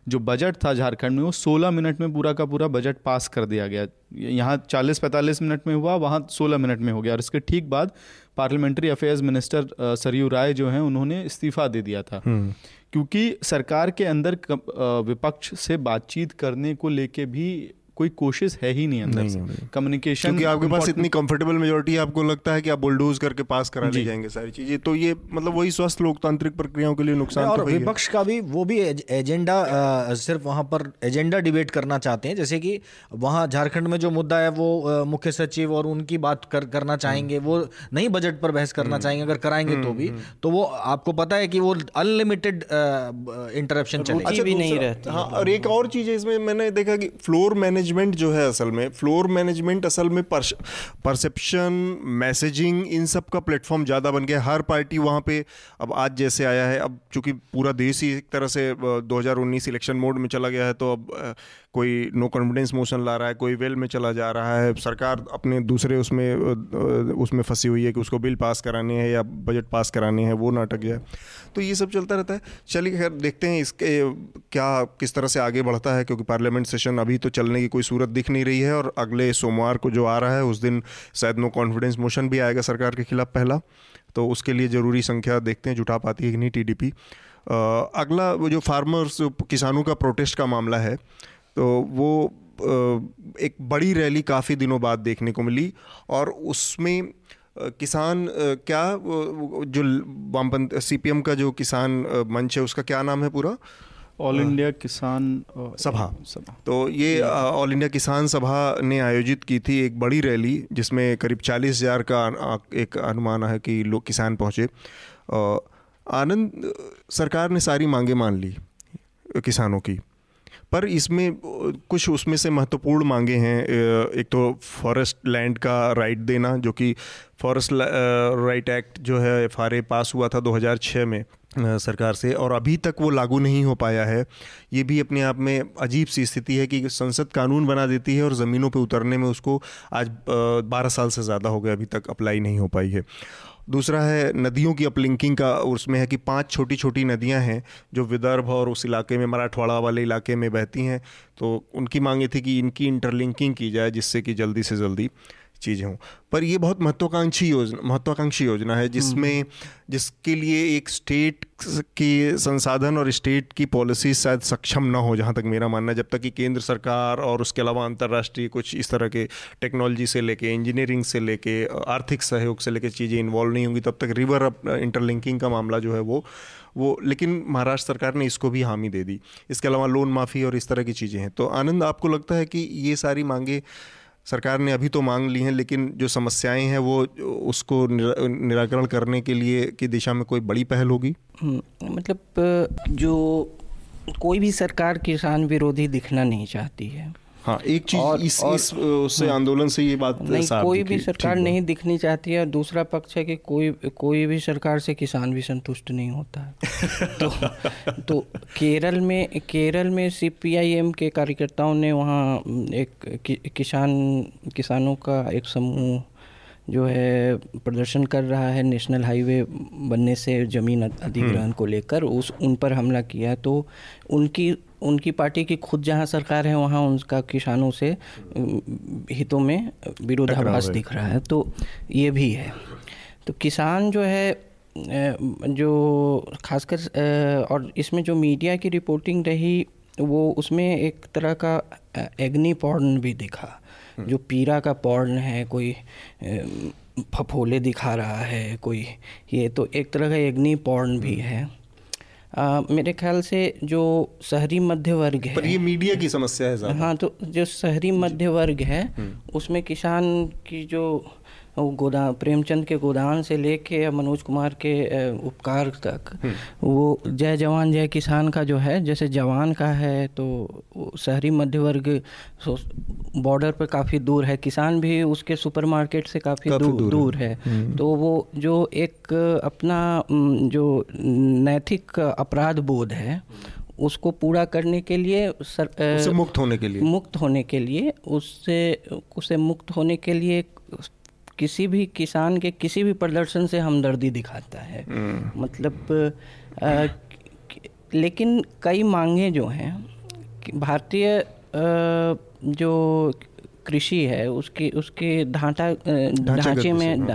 जो बजट था झारखंड में वो 16 मिनट में पूरा का पूरा बजट पास कर दिया गया। यहाँ 40-45 मिनट में हुआ वहाँ 16 मिनट में हो गया। और इसके ठीक बाद parliamentary affairs minister Saryu Rai जो हैं उन्होंने इस्तीफा दे दिया था। हम्म। क्योंकि सरकार के अंदर विपक्ष से बातचीत करने को लेके भी कोई कोशिश है ही नहीं अंदर से। कम्युनिकेशन क्योंकि आपके पास इतनी कंफर्टेबल मेजोरिटी आपको लगता है कि आप बुलडोज करके पास करा ले जाएँगे सारी चीज़ें। तो ये मतलब वही स्वस्थ लोकतांत्रिक प्रक्रियाओं के लिए नुकसान और तो विपक्ष का भी वो भी एजेंडा सिर्फ़ वहाँ पर एजेंडा डिबेट करना चाहते हैं। जैसे कि वहाँ झारखंड में जो मुद्दा है वो मुख्य सचिव और उनकी बात कर, करना चाहेंगे वो नहीं बजट पर बहस करना हम्म। चाहेंगे अगर कराएँगे तो भी। हम्म, हम्म। तो वो आपको पता है कि वो अनलिमिटेड इंटरप्शन चलेगी। भी नहीं रहती हाँ और एक और चीज़ है इसमें मैंने देखा कि फ्लोर मैनेज मैनेजमेंट जो है असल में फ्लोर मैनेजमेंट असल में परसेप्शन मैसेजिंग इन सब का प्लेटफॉर्म ज़्यादा बन गया हर पार्टी वहाँ पे अब आज जैसे आया है, अब चूँकि पूरा देश ही एक तरह से 2019 इलेक्शन मोड में चला गया है तो अब कोई नो कॉन्फिडेंस मोशन ला रहा है, कोई वेल में चला जा रहा है, सरकार अपने दूसरे उसमें उसमें फंसी हुई है कि उसको बिल पास कराने हैं या बजट पास कराने हैं, वो नाटक जाए तो ये सब चलता रहता है। चलिए खैर, देखते हैं इसके, क्या, किस तरह से आगे बढ़ता है, क्योंकि पार्लियामेंट सेशन अभी तो चलने की कोई सूरत दिख नहीं रही है और अगले सोमवार को जो आ रहा है, उस दिन शायद नो कॉन्फिडेंस मोशन भी आएगा सरकार के खिलाफ पहला। तो उसके लिए ज़रूरी संख्या देखते हैं, जुटा पाती है कि नहीं टीडीपी अगला वो जो फार्मर्स किसानों का प्रोटेस्ट का मामला है तो वो एक बड़ी रैली काफ़ी दिनों बाद देखने को मिली और उसमें किसान क्या जो वामपंथ सीपीएम का जो किसान मंच है उसका क्या नाम है पूरा? ऑल इंडिया किसान सभा। सभा। तो ये ऑल इंडिया किसान सभा ने आयोजित की थी एक बड़ी रैली जिसमें करीब चालीस हज़ार का एक अनुमान है कि लोग किसान पहुँचे। आनंद सरकार ने सारी मांगे मान ली किसानों की। पर इसमें कुछ उसमें से महत्वपूर्ण मांगे हैं एक तो फॉरेस्ट लैंड का राइट देना, जो कि फॉरेस्ट राइट एक्ट जो है एफ़ पास हुआ था 2006 में सरकार से, और अभी तक वो लागू नहीं हो पाया है। ये भी अपने आप में अजीब सी स्थिति है कि संसद कानून बना देती है और ज़मीनों पे उतरने में उसको आज बारह साल से ज़्यादा हो गया अभी तक अप्लाई नहीं हो पाई है। दूसरा है नदियों की अपलिंकिंग का, उसमें है कि पाँच छोटी छोटी नदियाँ हैं जो विदर्भ और उस इलाके में, मराठवाड़ा वाले इलाके में बहती हैं। तो उनकी मांगे थी कि इनकी इंटरलिंकिंग की जाए, जिससे कि जल्दी से जल्दी चीज़ें हों। पर ये बहुत महत्वाकांक्षी योजना महत्वाकांक्षी योजना है जिसमें जिसके लिए एक स्टेट की संसाधन और स्टेट की पॉलिसी शायद सक्षम ना हो जहाँ तक मेरा मानना है। जब तक कि केंद्र सरकार और उसके अलावा अंतर्राष्ट्रीय कुछ इस तरह के टेक्नोलॉजी से लेके इंजीनियरिंग से लेके आर्थिक सहयोग से लेके चीज़ें इन्वॉल्व नहीं होंगी तब तक रिवर इंटरलिंकिंग का मामला जो है वो वो लेकिन महाराष्ट्र सरकार ने इसको भी हामी दे दी। इसके अलावा लोन माफ़ी और इस तरह की चीज़ें हैं। तो आनंद आपको लगता है कि ये सारी मांगे सरकार ने अभी तो मांग ली हैं लेकिन जो समस्याएँ हैं वो उसको निराकरण करने के लिए की दिशा में कोई बड़ी पहल होगी? हम्म, मतलब जो कोई भी सरकार किसान विरोधी दिखना नहीं चाहती है हाँ एक चीज़ और, इस, और, इस उससे हाँ। आंदोलन से ये बात नहीं कोई भी सरकार नहीं दिखनी चाहती है। और दूसरा पक्ष है कि कोई कोई भी सरकार से किसान भी संतुष्ट नहीं होता है। *laughs* तो तो केरल में केरल में सीपीआईएम के कार्यकर्ताओं ने वहाँ एक कि, किसान किसानों का एक समूह जो है प्रदर्शन कर रहा है नेशनल हाईवे बनने से ज़मीन अधिग्रहण हम्म। को लेकर उस उन पर हमला किया। तो उनकी उनकी पार्टी की खुद जहाँ सरकार है वहाँ उनका किसानों से हितों में विरोधाभास दिख रहा है। तो ये भी है। तो किसान जो है जो खासकर और इसमें जो मीडिया की रिपोर्टिंग रही वो उसमें एक तरह का एग्नी पॉर्न भी दिखा। जो पीरा का पॉर्न है कोई फफोले दिखा रहा है कोई ये तो एक तरह का अग्नि पॉर्न भी है। आ, मेरे ख्याल से जो शहरी मध्य वर्ग है पर ये मीडिया की समस्या है हाँ तो जो शहरी मध्य वर्ग है उसमें किसान की जो वो गोदाम प्रेमचंद के गोदान से लेके मनोज कुमार के उपकार तक। वो जय जवान जय किसान का जो है जैसे जवान का है तो शहरी मध्य वर्ग बॉर्डर पर काफ़ी दूर है। किसान भी उसके सुपरमार्केट से काफ़ी दूर दूर है। दूर है। तो वो जो एक अपना जो नैतिक अपराध बोध है उसको पूरा करने के लिए सर, उससे मुक्त होने के लिए। मुक्त होने के लिए उससे उससे मुक्त होने के लिए किसी भी किसान के किसी भी प्रदर्शन से हमदर्दी दिखाता है। मतलब अ, कि- लेकिन कई मांगे जो हैं भारतीय जो कृषि है उसकी उसके ढांचा ढांचे में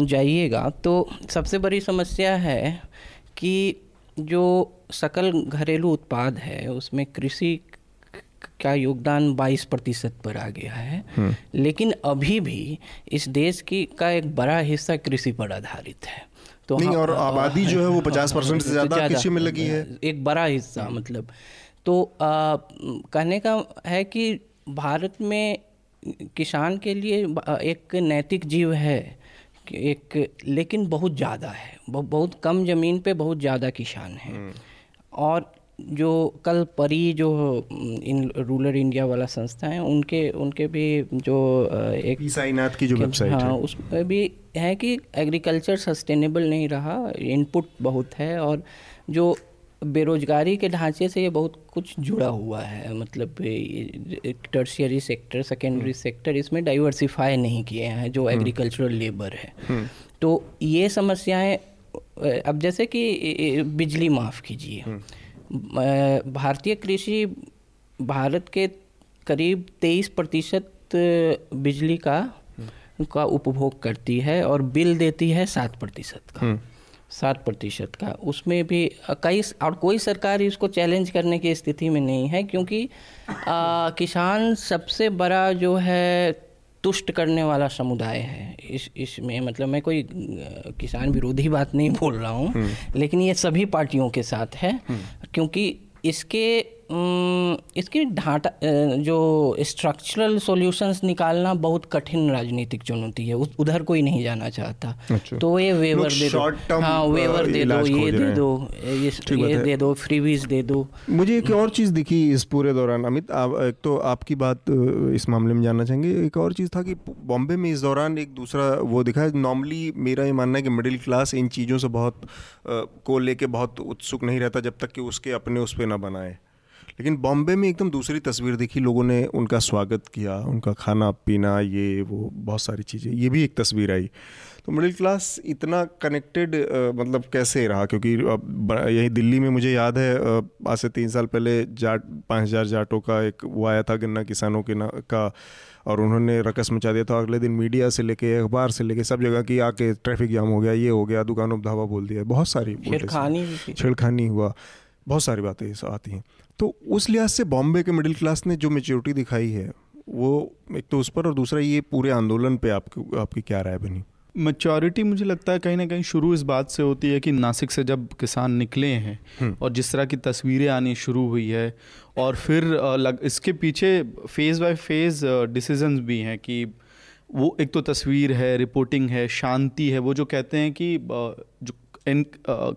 जाइएगा तो सबसे बड़ी समस्या है कि जो सकल घरेलू उत्पाद है उसमें कृषि का योगदान 22 प्रतिशत पर आ गया है। लेकिन अभी भी इस देश की का एक बड़ा हिस्सा कृषि पर आधारित है। तो नहीं, हम- और आबादी जो है वो 50% से ज़्यादा ज़्यादा, कृषि में लगी है। एक बड़ा हिस्सा मतलब। तो आ, कहने का है कि भारत में किसान के लिए एक नैतिक जीव है एक लेकिन बहुत ज़्यादा है। बहुत कम ज़मीन पे बहुत ज़्यादा किसान हैं। और जो कल परी जो इन रूरल इंडिया वाला संस्था है उनके उनके भी जो एक पी साईनाथ की जो वेबसाइट हाँ है। उसमें भी है कि एग्रीकल्चर सस्टेनेबल नहीं रहा इनपुट बहुत है और जो बेरोजगारी के ढांचे से ये बहुत कुछ जुड़ा हुआ है मतलब टर्शियरी सेक्टर सेकेंडरी सेक्टर इसमें डाइवर्सिफाई नहीं किए हैं जो एग्रीकल्चरल लेबर है। तो ये समस्याएँ अब जैसे कि बिजली माफ़ कीजिए। भारतीय कृषि भारत के करीब तेईस प्रतिशत बिजली का का उपभोग करती है और बिल देती है सात प्रतिशत का। सात प्रतिशत का। उसमें भी कई और कोई सरकार इसको चैलेंज करने की स्थिति में नहीं है क्योंकि आ, किसान सबसे बड़ा जो है तुष्ट करने वाला समुदाय है। इस इसमें मतलब मैं कोई किसान विरोधी बात नहीं बोल रहा हूँ लेकिन ये सभी पार्टियों के साथ है क्योंकि इसके इसकी ढांचा जो स्ट्रक्चरल सॉल्यूशंस निकालना बहुत कठिन राजनीतिक चुनौती है। उधर कोई नहीं जाना चाहता। अच्छा। तो ये वेवर दे दो। हाँ वेवर दे दो ये दे दो बात ये दे दो फ्रीवीज दे दो। मुझे एक और चीज़ दिखी इस पूरे दौरान अमित आप एक तो आपकी बात इस मामले में जानना चाहेंगे। एक और चीज़ था कि बॉम्बे में इस दौरान एक दूसरा वो दिखा है नॉर्मली मेरा ये मानना है कि मिडिल क्लास इन चीज़ों से बहुत को लेके बहुत उत्सुक नहीं रहता जब तक कि उसके अपने उस पर ना बनाए। लेकिन बॉम्बे में एकदम दूसरी तस्वीर देखी लोगों ने उनका स्वागत किया उनका खाना पीना ये वो बहुत सारी चीज़ें ये भी एक तस्वीर आई। तो मिडिल क्लास इतना कनेक्टेड मतलब कैसे रहा? क्योंकि अब यही दिल्ली में मुझे याद है आज से तीन साल पहले जाट पाँच हज़ार जाटों का एक वो आया था गन्ना किसानों के ना का और उन्होंने रकस मचा दिया था अगले दिन मीडिया से लेके अखबार से लेके सब जगह की आके ट्रैफ़िक जाम हो गया ये हो गया दुकानों पर धावा बोल दिया बहुत सारी छेड़खानी छेड़खानी हुआ बहुत सारी बातें आती हैं। तो उस लिहाज से बॉम्बे के मिडिल क्लास ने जो मेच्योरिटी दिखाई है वो एक तो उस पर और दूसरा ये पूरे आंदोलन पे आपकी आपकी क्या राय बनी? मेचोरिटी मुझे लगता है कहीं ना कहीं शुरू इस बात से होती है कि नासिक से जब किसान निकले हैं और जिस तरह की तस्वीरें आनी शुरू हुई है और फिर लग, इसके पीछे फ़ेज़ बाय फ़ेज़ डिसीजंस भी हैं कि वो एक तो तस्वीर है रिपोर्टिंग है शांति है वो जो कहते हैं कि जो इन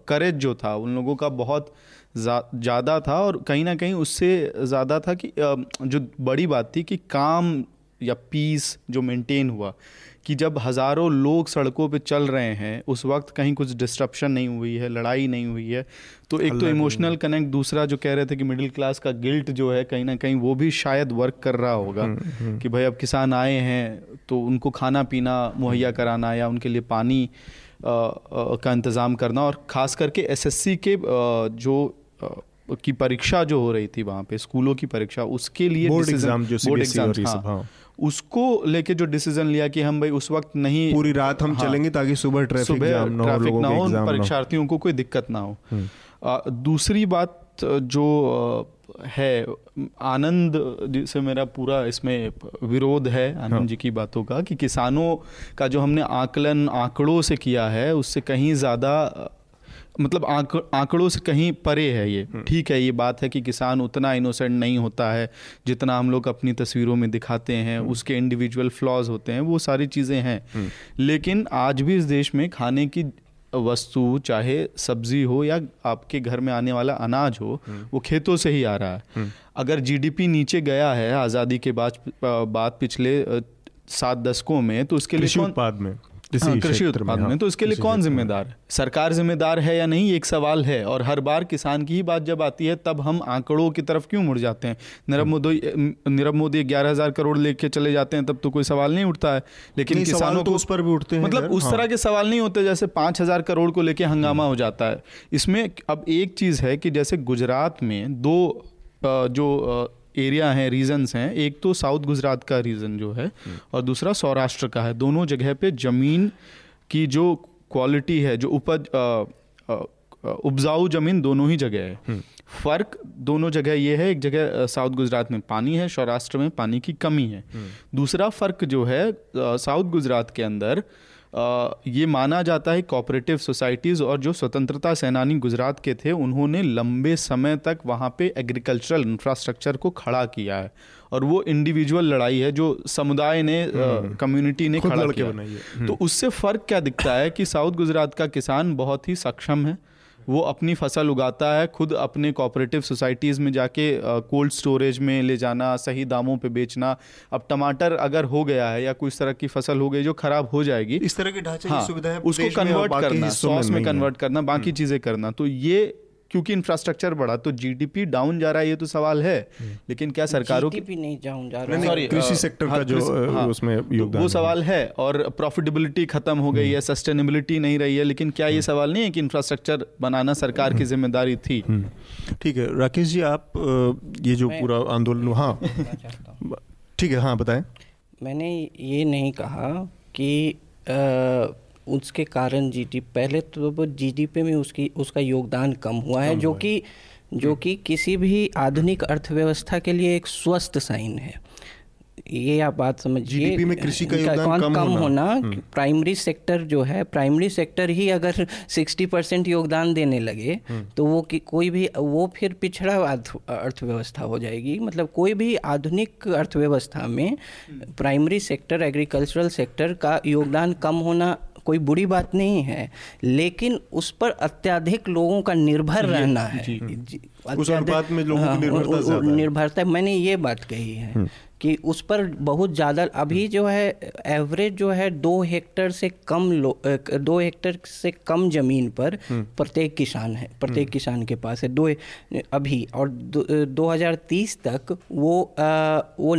करेज जो था उन लोगों का बहुत ज़्यादा था और कहीं ना कहीं उससे ज़्यादा था कि जो बड़ी बात थी कि काम या पीस जो मेंटेन हुआ कि जब हज़ारों लोग सड़कों पे चल रहे हैं उस वक्त कहीं कुछ डिस्ट्रप्शन नहीं हुई है लड़ाई नहीं हुई है तो एक तो इमोशनल कनेक्ट दूसरा जो कह रहे थे कि मिडिल क्लास का गिल्ट जो है कहीं ना कहीं वो भी शायद वर्क कर रहा होगा कि भाई अब किसान आए हैं तो उनको खाना पीना मुहैया कराना या उनके लिए पानी अ, अ, का इंतज़ाम करना और ख़ास करके एसएससी के अ, जो की परीक्षा जो हो रही थी वहाँ पे स्कूलों की परीक्षा उसके लिए बोर्ड एग्ज़ाम जो बोर्ड एग्ज़ाम ये हाँ, हाँ। उसको लेके जो डिसीज़न लिया कि हम भाई उस वक्त नहीं पूरी रात हम हाँ, चलेंगे ताकि सुबह ट्रैफ़िक सुबह जाम ना हो ट्रैफ़िक ना हो। परीक्षार्थियों को कोई दिक्कत ना हो आ, दूसरी बात जो है आनंद से मेरा पूरा इसमें विरोध है आनंद हाँ। जी की बातों का कि किसानों का जो हमने आकलन आंकड़ों से किया है उससे कहीं ज़्यादा मतलब आंकड़ों से कहीं परे है ये हम्म। ठीक है ये बात है कि किसान उतना इनोसेंट नहीं होता है जितना हम लोग अपनी तस्वीरों में दिखाते हैं हम्म। उसके इंडिविजुअल फ्लॉज होते हैं वो सारी चीज़ें हैं हम्म। लेकिन आज भी इस देश में खाने की वस्तु चाहे सब्ज़ी हो या आपके घर में आने वाला अनाज हो वो खेतों से ही आ रहा है अगर जीडीपी नीचे गया है आज़ादी के बाद बाद पिछले सात दशकों में तो उसके लिए उत्पाद में कृषि उत्पाद में हाँ, तो इसके लिए कौन जिम्मेदार है? सरकार जिम्मेदार है या नहीं एक सवाल है। और हर बार किसान की ही बात जब आती है तब हम आंकड़ों की तरफ़ क्यों मुड़ जाते हैं? नीरव मोदी नीरव मोदी ग्यारह हज़ार करोड़ लेके चले जाते हैं तब तो कोई सवाल नहीं उठता है। लेकिन किसानों तो उस पर भी उठते हैं मतलब उस हाँ। तरह के सवाल नहीं होते जैसे पाँच हज़ार करोड़ को लेके हंगामा हो जाता है। इसमें अब एक चीज़ है कि जैसे गुजरात में दो जो एरिया हैं रीजन्स हैं। एक तो साउथ गुजरात का रीजन जो है और दूसरा सौराष्ट्र का है। दोनों जगह पे ज़मीन की जो क्वालिटी है जो उपज उपजाऊ ज़मीन दोनों ही जगह है। हम्म। फ़र्क दोनों जगह ये है एक जगह साउथ गुजरात में पानी है सौराष्ट्र में पानी की कमी है। हम्म। दूसरा फ़र्क जो है साउथ गुजरात के अंदर ये माना जाता है कोऑपरेटिव सोसाइटीज़ और जो स्वतंत्रता सेनानी गुजरात के थे उन्होंने लंबे समय तक वहाँ पे एग्रीकल्चरल इंफ्रास्ट्रक्चर को खड़ा किया है और वो इंडिविजुअल लड़ाई है जो समुदाय ने कम्युनिटी हम्म। ने खड़ा किया तो हम्म। उससे फ़र्क क्या दिखता है कि साउथ गुजरात का किसान बहुत ही सक्षम है वो अपनी फ़सल उगाता है खुद अपने कोऑपरेटिव सोसाइटीज़ में जाके कोल्ड स्टोरेज में ले जाना सही दामों पे बेचना। अब टमाटर अगर हो गया है या कुछ तरह की फ़सल हो गई जो खराब हो जाएगी इस तरह के ढांचे हाँ, की सुविधा है उसको कन्वर्ट करना सॉस में कन्वर्ट करना बाकी हम्म। चीज़ें करना। तो ये क्योंकि इंफ्रास्ट्रक्चर बढ़ा तो जीडीपी डाउन जा रहा है ये तो सवाल है। हम्म। लेकिन क्या सरकारों की नहीं डाउन जा रहा। है कृषि सेक्टर का हाँ, जो हाँ, उसमें योगदान वो सवाल है और प्रॉफिटेबिलिटी खत्म हो गई है सस्टेनेबिलिटी हम्म। नहीं रही है लेकिन क्या ये हम्म। सवाल नहीं है कि इंफ्रास्ट्रक्चर बनाना सरकार की ज़िम्मेदारी थी? ठीक है राकेश जी आप ये जो पूरा आंदोलन हाँ। ठीक है हाँ बताएँ। मैंने ये नहीं कहा कि उसके कारण जीडी पहले तो जीडीपी में उसकी उसका योगदान कम हुआ है जो कि जो कि किसी भी आधुनिक अर्थव्यवस्था के लिए एक स्वस्थ साइन है। ये आप बात समझिए। में कृषि का योगदान कम, कम होना, होना प्राइमरी हम्म। सेक्टर जो है प्राइमरी सेक्टर ही अगर 60 परसेंट योगदान देने लगे हम्म। तो वो कि कोई भी वो फिर पिछड़ा अर्थव्यवस्था हो जाएगी। मतलब कोई भी आधुनिक अर्थव्यवस्था में प्राइमरी सेक्टर एग्रीकल्चरल सेक्टर का योगदान कम होना कोई बुरी बात नहीं है लेकिन उस पर अत्याधिक लोगों का निर्भर रहना है। जी, जी, उस अनुपात में लोगों की हाँ, निर्भरता निर्भरता मैंने ये बात कही है हम्म। कि उस पर बहुत ज़्यादा अभी जो है एवरेज जो है दो हेक्टर से कम लो दो हेक्टर से कम ज़मीन पर हम्म। प्रत्येक किसान है प्रत्येक हम्म। किसान के पास है दो अभी और दो, हज़ार तीस तक वो आ, वो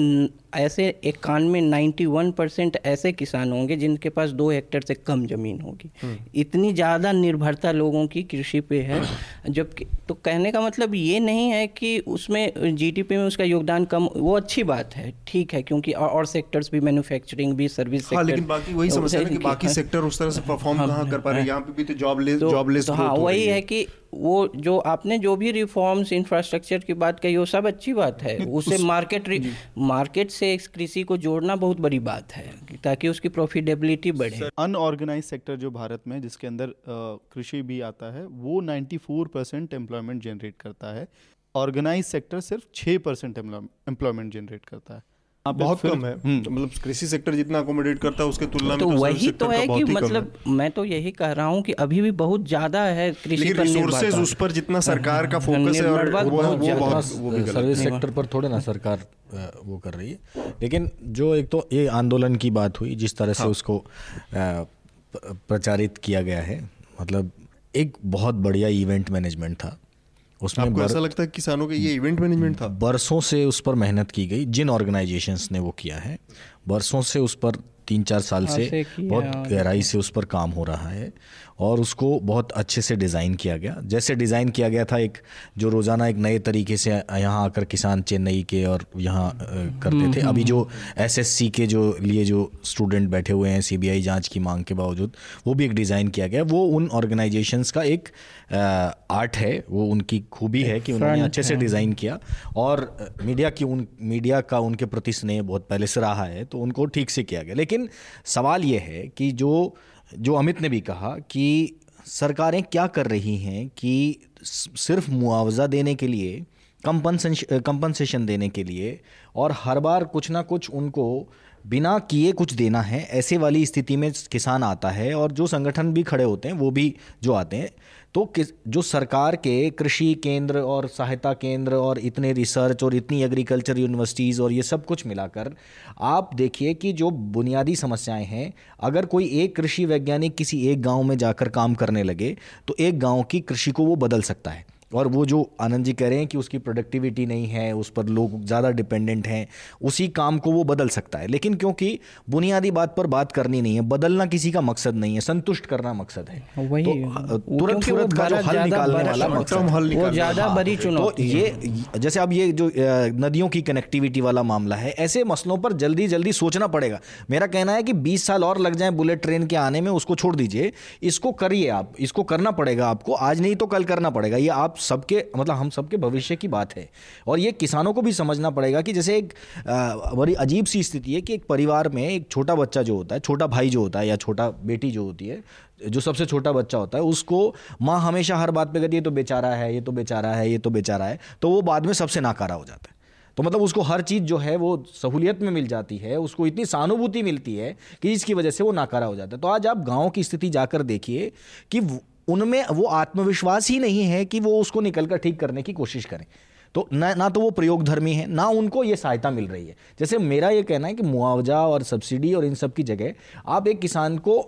ऐसे इक्यानवे नाइन्टी वन परसेंट ऐसे किसान होंगे जिनके पास दो हेक्टर से कम ज़मीन होगी हम्म। इतनी ज़्यादा निर्भरता लोगों की कृषि पे है *coughs* जबकि तो कहने का मतलब ये नहीं है कि उसमें जीडीपी में उसका योगदान कम वो अच्छी बात है ठीक है क्योंकि और और सेक्टर्स भी मैन्युफैक्चरिंग भी सर्विस हाँ, लेकिन बाकी वही समस्या है कि बाकी सेक्टर हाँ। उस तरह से परफॉर्म हाँ, कहाँ कर पा रहे हैं? यहाँ पे भी तो जॉबलेस जॉबलेस तो हाँ वही है कि वो जो आपने जो भी रिफॉर्म्स इंफ्रास्ट्रक्चर की बात कही वो सब अच्छी बात है। उससे मार्केट मार्केट से कृषि को जोड़ना बहुत बड़ी बात है ताकि उसकी प्रॉफिटेबिलिटी बढ़े। अनऑर्गेनाइज सेक्टर जो भारत में जिसके अंदर कृषि भी आता है वो 94 परसेंट एम्प्लॉयमेंट जनरेट करता है। ऑर्गेनाइज सेक्टर सिर्फ़ 6 परसेंट एम्प्लॉयमेंट जनरेट करता है हाँ, बहुत कम है हम्म। मतलब कृषि सेक्टर जितना अकोमोडेट करता है उसके तुलना तो में तो वही तो है कि मतलब है। मैं तो यही कह रहा हूँ कि अभी भी बहुत ज़्यादा है कृषि रिसोर्सेज उस पर जितना सरकार का फोकस है और वो, वो बहुत वो भी सर्विस सेक्टर पर थोड़े ना सरकार वो कर रही है लेकिन जो एक तो ये आंदोलन की बात हुई जिस तरह से हाँ। उसको प्रचारित किया गया है मतलब एक बहुत बढ़िया इवेंट मैनेजमेंट था उसमें आपको ऐसा लगता है किसानों का ये इवेंट मैनेजमेंट था? बरसों से उस पर मेहनत की गई जिन ऑर्गेनाइजेशंस ने वो किया है बरसों से उस पर तीन चार साल से बहुत गहराई से उस पर काम हो रहा है। और उसको बहुत अच्छे से डिज़ाइन किया गया। जैसे डिज़ाइन किया गया था एक जो रोज़ाना एक नए तरीके से यहाँ आकर किसान चेन्नई के और यहाँ करते थे। अभी जो एसएससी के जो लिए जो स्टूडेंट बैठे हुए हैं सीबीआई जाँच की मांग के बावजूद वो भी एक डिज़ाइन किया गया। वो उन ऑर्गेनाइजेशंस का एक आर्ट है। वो उनकी खूबी है कि उन्होंने अच्छे से डिज़ाइन किया। और मीडिया की उन मीडिया का उनके प्रति स्नेह बहुत पहले से रहा है तो उनको ठीक से किया गया। लेकिन सवाल ये है कि जो जो अमित ने भी कहा कि सरकारें क्या कर रही हैं कि सिर्फ़ मुआवजा देने के लिए कंपनसेशन देने के लिए, और हर बार कुछ ना कुछ उनको बिना किए कुछ देना है, ऐसे वाली स्थिति में किसान आता है और जो संगठन भी खड़े होते हैं, वो भी जो आते हैं तो किस, जो सरकार के कृषि केंद्र और सहायता केंद्र और इतने रिसर्च और इतनी एग्रीकल्चर यूनिवर्सिटीज़ और ये सब कुछ मिलाकर, आप देखिए कि जो बुनियादी समस्याएँ हैं, अगर कोई एक कृषि वैज्ञानिक किसी एक गाँव में जाकर काम करने लगे तो एक गाँव की कृषि को वो बदल सकता है। और वो जो आनंद जी कह रहे हैं कि उसकी प्रोडक्टिविटी नहीं है उस पर लोग ज़्यादा डिपेंडेंट हैं उसी काम को वो बदल सकता है। लेकिन क्योंकि बुनियादी बात पर बात करनी नहीं है बदलना किसी का मकसद नहीं है संतुष्ट करना मकसद है। वही तो तुरंत तुरंत का जो हल निकालने वाला मकसद वो ज़्यादा बड़ी चुनौती तो ये जैसे अब ये जो नदियों की कनेक्टिविटी वाला मामला है ऐसे मसलों पर जल्दी जल्दी सोचना पड़ेगा। मेरा कहना है कि बीस साल और लग जाए बुलेट ट्रेन के आने में उसको छोड़ दीजिए। इसको करिए आप इसको करना पड़ेगा आपको। आज नहीं तो कल करना पड़ेगा। ये आप सबके मतलब हम सबके भविष्य की बात है। और ये किसानों को भी समझना पड़ेगा कि जैसे एक बड़ी अजीब सी स्थिति है कि एक परिवार में एक छोटा बच्चा जो होता है, छोटा भाई जो होता है या छोटा बेटी जो होती है, जो सबसे छोटा बच्चा होता है, उसको माँ हमेशा हर बात पे कहती है तो बेचारा है, ये तो बेचारा है, ये तो बेचारा है। तो वो बाद में सबसे नाकारा हो जाता है। तो मतलब उसको हर चीज़ जो है, वो सहूलियत में मिल जाती है, उसको इतनी सहानुभूति मिलती है कि इसकी वजह से वो नाकारा हो जाता है। तो आज आप गाँव की स्थिति जाकर देखिए कि उनमें वो आत्मविश्वास ही नहीं है कि वो उसको निकल कर ठीक करने की कोशिश करें। तो ना ना तो वो प्रयोग धर्मी है, ना उनको ये सहायता मिल रही है। जैसे मेरा ये कहना है कि मुआवजा और सब्सिडी और इन सब की जगह आप एक किसान को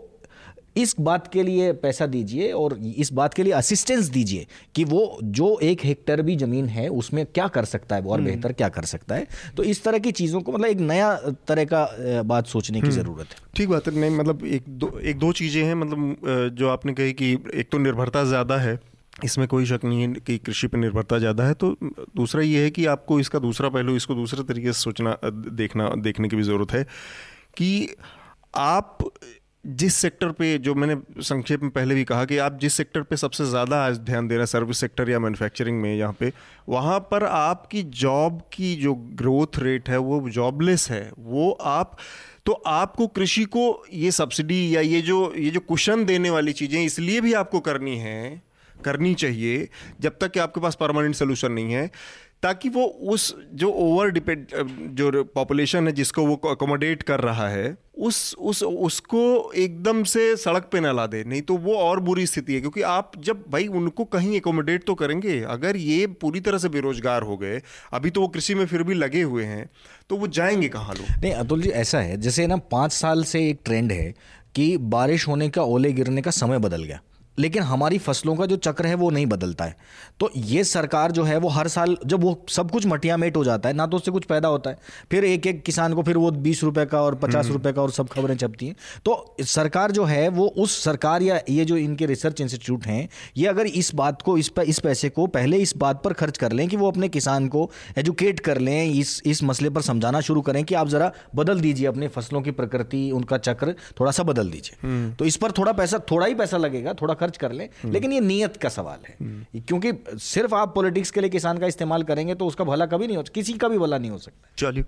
इस बात के लिए पैसा दीजिए और इस बात के लिए असिस्टेंस दीजिए कि वो जो एक हेक्टर भी ज़मीन है उसमें क्या कर सकता है और हम्म। बेहतर क्या कर सकता है तो इस तरह की चीज़ों को मतलब एक नया तरह का बात सोचने की हम्म। ज़रूरत है ठीक बात है नहीं मतलब एक दो एक दो चीज़ें हैं मतलब जो आपने कही कि एक तो निर्भरता ज़्यादा है इसमें कोई शक नहीं है कि कृषि पर निर्भरता ज़्यादा है तो दूसरा ये है कि आपको इसका दूसरा पहलू इसको दूसरे तरीके से सोचना देखना देखने की भी ज़रूरत है कि आप जिस सेक्टर पे जो मैंने संक्षेप में पहले भी कहा कि आप जिस सेक्टर पे सबसे ज़्यादा आज ध्यान दे रहे हैं, सर्विस सेक्टर या मैन्युफैक्चरिंग में यहाँ पे, वहाँ पर आपकी जॉब की जो ग्रोथ रेट है, वो जॉबलेस है, वो आप तो आपको कृषि को ये सब्सिडी या ये जो ये जो कुशन देने वाली चीज़ें इसलिए भी आपको करनी है, करनी चाहिए, जब तक कि आपके पास परमानेंट सोल्यूशन नहीं है। ताकि वो उस जो ओवर डिपेंड जो पॉपुलेशन है जिसको वो अकोमोडेट कर रहा है, उस उस, उसको एकदम से सड़क पे ना ला दे नहीं तो वो और बुरी स्थिति है, क्योंकि आप जब भाई उनको कहीं एकोमोडेट तो करेंगे। अगर ये पूरी तरह से बेरोजगार हो गए, अभी तो वो कृषि में फिर भी लगे हुए हैं तो वो जाएँगे कहाँ लोग? नहीं, अतुल जी, ऐसा है, जैसे ना पाँच साल से एक ट्रेंड है कि बारिश होने का, ओले गिरने का समय बदल गया। लेकिन हमारी फ़सलों का जो चक्र है वो नहीं बदलता है तो ये सरकार जो है वो हर साल जब वो सब कुछ मटिया मेट हो जाता है ना तो उससे कुछ पैदा होता है फिर एक एक किसान को फिर वो बीस रुपए का और पचास हम्म। रुपए का और सब खबरें छपती हैं तो सरकार जो है वो उस सरकार या ये जो इनके रिसर्च इंस्टीट्यूट हैं ये अगर इस बात को इस इस पैसे को पहले इस बात पर खर्च कर लें कि वो अपने किसान को एजुकेट कर लें इस इस मसले पर समझाना शुरू करें कि आप ज़रा बदल दीजिए अपने फ़सलों की प्रकृति उनका चक्र थोड़ा सा बदल दीजिए हम्म। तो इस पर थोड़ा पैसा थोड़ा ही पैसा लगेगा थोड़ा खर्च कर लें हम्म। लेकिन ये नियत का सवाल है। हम्म। क्योंकि सिर्फ़ आप पॉलिटिक्स के लिए किसान का इस्तेमाल करेंगे तो उसका भला कभी नहीं हो किसी का भी भला नहीं हो सकता। चलिए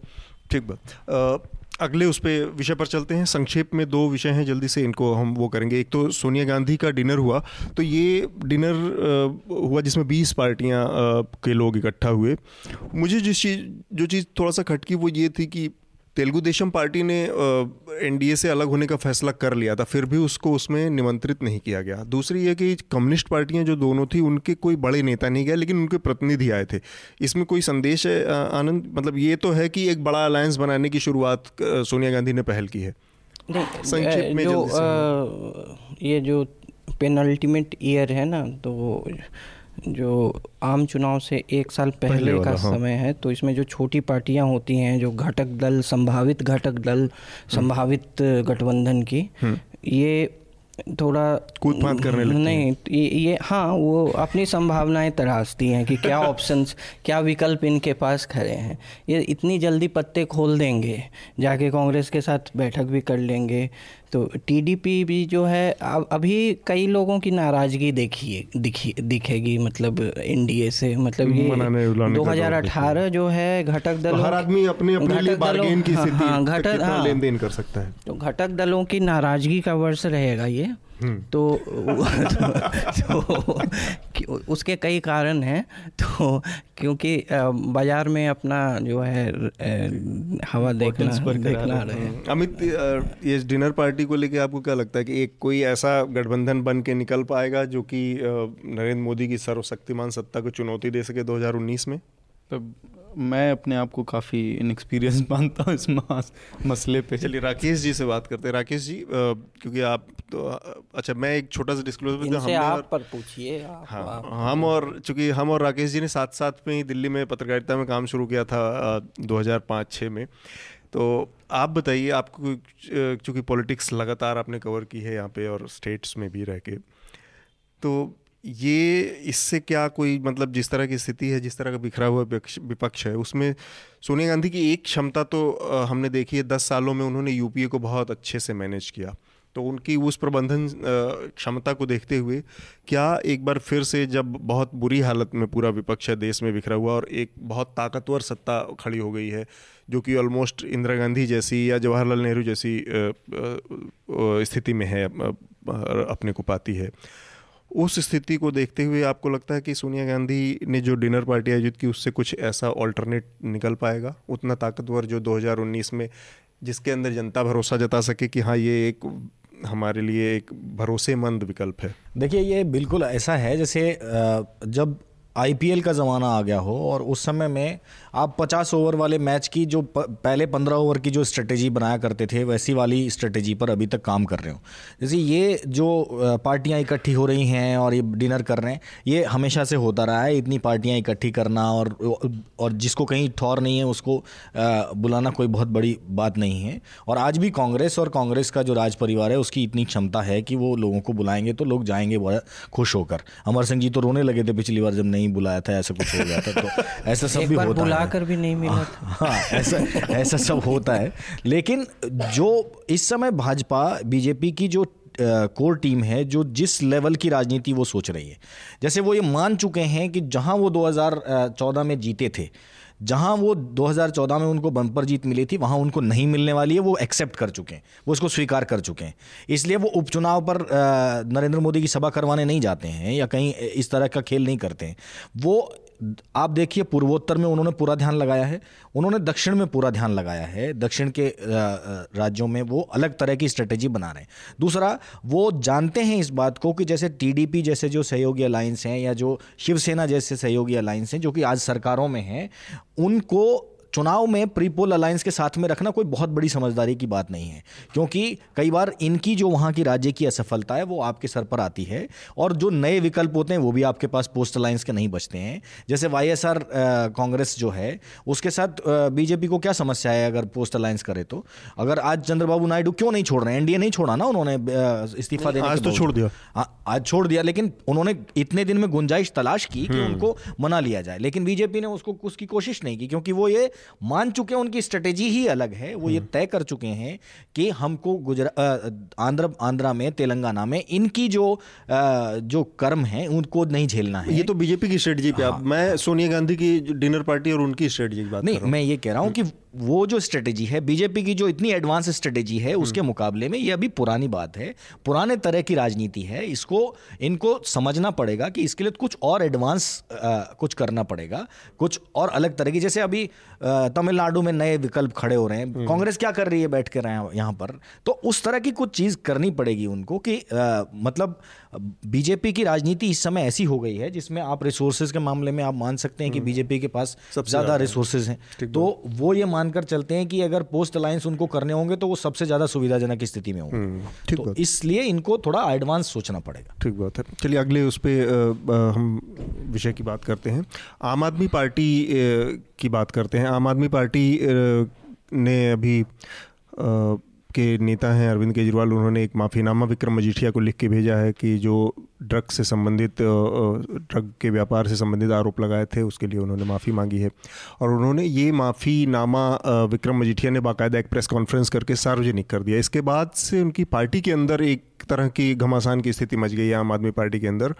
ठीक बात। अगले उस पर विषय पर चलते हैं। संक्षेप में दो विषय हैं जल्दी से इनको हम वो करेंगे। एक तो सोनिया गांधी का डिनर हुआ तो ये डिनर हुआ जिसमें 20 पार्टियाँ के लोग इकट्ठा हुए। मुझे जिस चीज़ जो चीज़ थोड़ा सा खटकी वो ये थी कि तेलुगु देशम पार्टी ने एनडीए से अलग होने का फैसला कर लिया था फिर भी उसको उसमें निमंत्रित नहीं किया गया। दूसरी ये कि कम्युनिस्ट पार्टियाँ जो दोनों थी उनके कोई बड़े नेता नहीं गए लेकिन उनके प्रतिनिधि आए थे। इसमें कोई संदेश है आनंद मतलब ये तो है कि एक बड़ा अलायंस बनाने की शुरुआत सोनिया गांधी ने पहल की है। संक्षिप्त में जो आ, ये जो पेनल्टीमेट ईयर है ना तो जो आम चुनाव से एक साल पहले, पहले का हाँ। समय है तो इसमें जो छोटी पार्टियाँ होती हैं जो घटक दल संभावित घटक दल संभावित गठबंधन की ये थोड़ा कूद फांद करने लगती हैं। नहीं ये, ये हाँ वो अपनी संभावनाएँ तराशती हैं कि क्या *laughs* ऑप्शंस क्या विकल्प इनके पास खड़े हैं ये इतनी जल्दी पत्ते खोल देंगे जाके कांग्रेस के साथ बैठक भी कर लेंगे तो टीडीपी भी जो है अब अभी कई लोगों की नाराज़गी देखिए दिखी दिखेगी मतलब एनडीए से मतलब ये मनाने उलाने का 2018 जो है घटक दल हर आदमी अपने अपने घटक लिए बार्गेन की हाँ, स्थिति हाँ, घटक हाँ, लेन देन कर सकता है। तो घटक दलों की नाराज़गी का वर्ष रहेगा ये। तो, तो, तो उसके कई कारण हैं। तो क्योंकि बाज़ार में अपना जो है हवा देखना देखना। रहे अमित ये डिनर पार्टी को लेके आपको क्या लगता है कि एक कोई ऐसा गठबंधन बन के निकल पाएगा जो कि नरेंद्र मोदी की सर्वशक्तिमान सत्ता को चुनौती दे सके 2019 में? तो मैं अपने आप को काफ़ी इनएक्सपीरियंस *laughs* मानता हूँ इस मास- मसले पे। चलिए राकेश जी से बात करते हैं। राकेश जी अ, क्योंकि आप तो अच्छा मैं एक छोटा सा डिस्क्लोजर इनसे आप पर पूछिए हाँ आप हम और चूँकि हम और राकेश जी ने साथ साथ में ही दिल्ली में पत्रकारिता में काम शुरू किया था दो हज़ार पाँच छः में। तो आप बताइए आपको चूँकि पॉलिटिक्स लगातार आपने कवर की है यहाँ पे और स्टेट्स में भी रह के तो ये इससे क्या कोई मतलब जिस तरह की स्थिति है, जिस तरह का बिखरा हुआ विपक्ष है, उसमें सोनिया गांधी की एक क्षमता तो हमने देखी है, दस सालों में उन्होंने यूपीए को बहुत अच्छे से मैनेज किया। तो उनकी उस प्रबंधन क्षमता को देखते हुए क्या एक बार फिर से जब बहुत बुरी हालत में पूरा विपक्ष है, देश में बिखरा हुआ और एक बहुत ताकतवर सत्ता खड़ी हो गई है, जो कि ऑलमोस्ट इंदिरा गांधी जैसी या जवाहरलाल नेहरू जैसी स्थिति में है अपने को पाती है। उस स्थिति को देखते हुए आपको लगता है कि सोनिया गांधी ने जो डिनर पार्टी आयोजित की, उससे कुछ ऐसा ऑल्टरनेट निकल पाएगा? उतना ताकतवर जो 2019 में, जिसके अंदर जनता भरोसा जता सके कि हाँ ये एक हमारे लिए एक भरोसेमंद विकल्प है। देखिए, ये बिल्कुल ऐसा है, जैसे जब आईपीएल का ज़माना आ गया हो और उस समय में आप 50 ओवर वाले मैच की जो प, पहले 15 ओवर की जो स्ट्रेटेजी बनाया करते थे वैसी वाली स्ट्रेटेजी पर अभी तक काम कर रहे हो। जैसे ये जो पार्टियाँ इकट्ठी हो रही हैं और ये डिनर कर रहे हैं ये हमेशा से होता रहा है इतनी पार्टियाँ इकट्ठी करना और और जिसको कहीं ठौर नहीं है उसको बुलाना कोई बहुत बड़ी बात नहीं है। और आज भी कांग्रेस और कांग्रेस का जो राज परिवार है उसकी इतनी क्षमता है कि वो लोगों को बुलाएँगे तो लोग जाएँगे बड़ा खुश होकर। अमर सिंह जी तो रोने लगे थे पिछली बार जब नहीं बुलाया था ऐसा कुछ हो गया था तो ऐसा सब भी होता है कर भी नहीं मिला था। *laughs* हाँ ऐसा ऐसा सब होता है। लेकिन जो इस समय भाजपा, बीजेपी की जो कोर टीम है, जो जिस लेवल की राजनीति वो सोच रही है। जैसे वो ये मान चुके हैं कि जहाँ वो 2014 में जीते थे, जहाँ वो 2014 में उनको बम्पर जीत मिली थी, वहाँ उनको नहीं मिलने वाली है, वो एक्सेप्ट कर चुके हैं। वो इसको स्वीकार कर चुके हैं। इसलिए वो उपचुनाव पर नरेंद्र मोदी की सभा करवाने नहीं जाते हैं या कहीं इस तरह का खेल नहीं करते हैं। वो आप देखिए, पूर्वोत्तर में उन्होंने पूरा ध्यान लगाया है। उन्होंने दक्षिण में पूरा ध्यान लगाया है। दक्षिण के राज्यों में वो अलग तरह की स्ट्रेटेजी बना रहे हैं। दूसरा, वो जानते हैं इस बात को कि जैसे टीडीपी जैसे जो सहयोगी अलायंस हैं या जो शिवसेना जैसे सहयोगी अलायंस हैं, जो कि आज सरकारों में हैं, उनको चुनाव में प्री पोल अलायंस के साथ में रखना कोई बहुत बड़ी समझदारी की बात नहीं है क्योंकि कई बार इनकी जो वहाँ की राज्य की असफलता है वो आपके सर पर आती है और जो नए विकल्प होते हैं वो भी आपके पास पोस्ट अलायंस के नहीं बचते हैं। जैसे वाईएसआर कांग्रेस जो है उसके साथ बीजेपी को क्या समस्या है अगर पोस्ट अलायंस करे तो? अगर आज चंद्रबाबू नायडू क्यों नहीं छोड़ रहे हैं? एनडीए नहीं छोड़ा ना उन्होंने इस्तीफा देने आज तो छोड़ दिया। हाँ, आज छोड़ दिया लेकिन उन्होंने इतने दिन में गुंजाइश तलाश की कि उनको मना लिया जाए। लेकिन बीजेपी ने उसको उसकी कोशिश नहीं की क्योंकि वो ये मान चुके हैं उनकी स्ट्रेटेजी ही अलग है। वो ये तय कर चुके हैं कि हमको गुजरा आंध्र आंध्रा में तेलंगाना में इनकी जो जो कर्म है उनको नहीं झेलना है। ये तो बीजेपी की स्ट्रेटजी पे हाँ, आप मैं सोनिया गांधी की डिनर पार्टी और उनकी स्ट्रेटजी की बात कर नहीं मैं ये कह रहा हूँ कि वो जो स्ट्रेटेजी है बीजेपी की जो इतनी एडवांस स्ट्रेटेजी है उसके मुकाबले में ये अभी पुरानी बात है। पुराने तरह की राजनीति है इसको इनको समझना पड़ेगा कि इसके लिए कुछ और एडवांस कुछ करना पड़ेगा। कुछ और अलग तरह की जैसे अभी तमिलनाडु में नए विकल्प खड़े हो रहे हैं। कांग्रेस क्या कर रही है बैठ कर यहाँ यहाँ पर? तो उस तरह की कुछ चीज़ करनी पड़ेगी उनको कि अ, मतलब बीजेपी की राजनीति इस समय ऐसी हो गई है जिसमें आप रिसोर्सेज के मामले में आप मान सकते हैं कि बीजेपी के पास सबसे ज़्यादा। रिसोर्सेज हैं। तो वो ये मानकर चलते हैं कि अगर पोस्ट अलायंस उनको करने होंगे तो वो सबसे ज़्यादा सुविधाजनक स्थिति में होंगे। ठीक तो इसलिए इनको थोड़ा एडवांस सोचना पड़ेगा। ठीक बात है। चलिए अगले उस पर हम विषय की बात करते हैं। आम आदमी पार्टी की बात करते हैं। आम आदमी पार्टी ने अभी के नेता हैं अरविंद केजरीवाल, उन्होंने एक माफ़ीनामा विक्रम मजीठिया को लिख के भेजा है कि जो ड्रग से संबंधित ड्रग के व्यापार से संबंधित आरोप लगाए थे, उसके लिए उन्होंने माफ़ी मांगी है। और उन्होंने ये माफ़ीनामा विक्रम मजीठिया ने बाकायदा एक प्रेस कॉन्फ्रेंस करके सार्वजनिक कर दिया। इसके बाद से उनकी पार्टी के अंदर एक तरह की घमासान की स्थिति मच गई है आम आदमी पार्टी के अंदर।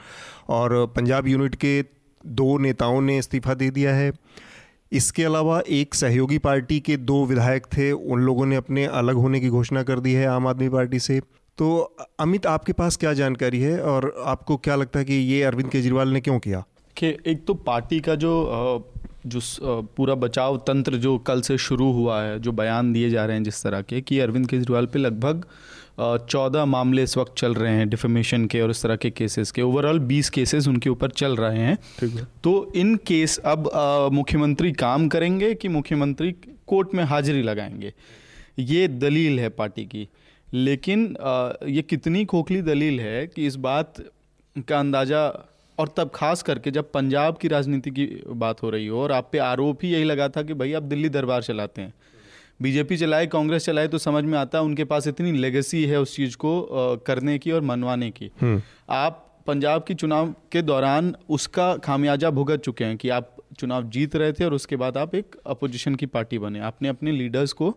और पंजाब यूनिट के दो नेताओं ने इस्तीफा दे दिया है। इसके अलावा एक सहयोगी पार्टी के दो विधायक थे, उन लोगों ने अपने अलग होने की घोषणा कर दी है आम आदमी पार्टी से। तो अमित, आपके पास क्या जानकारी है और आपको क्या लगता है कि ये अरविंद केजरीवाल ने क्यों किया? कि एक तो पार्टी का जो जो पूरा बचाव तंत्र जो कल से शुरू हुआ है, जो बयान दिए जा रहे हैं जिस तरह के, कि अरविंद केजरीवाल पे लगभग चौदह मामले इस वक्त चल रहे हैं डिफेमेशन के और इस तरह के केसेस के। ओवरऑल बीस केसेस उनके ऊपर चल रहे हैं। ठीक है। तो इन केस अब मुख्यमंत्री काम करेंगे कि मुख्यमंत्री कोर्ट में हाजिरी लगाएँगे। ये दलील है पार्टी की। लेकिन ये कितनी खोखली दलील है कि इस बात का अंदाज़ा और तब खास करके जब पंजाब की राजनीति की बात हो रही हो और आप पे आरोप ही यही लगा था कि भाई आप दिल्ली दरबार चलाते हैं। बीजेपी चलाए कांग्रेस चलाए तो समझ में आता है उनके पास इतनी लेगेसी है उस चीज़ को करने की और मनवाने की। आप पंजाब की चुनाव के दौरान उसका खामियाजा भुगत चुके हैं कि आप चुनाव जीत रहे थे और उसके बाद आप एक अपोजिशन की पार्टी बने। आपने अपने लीडर्स को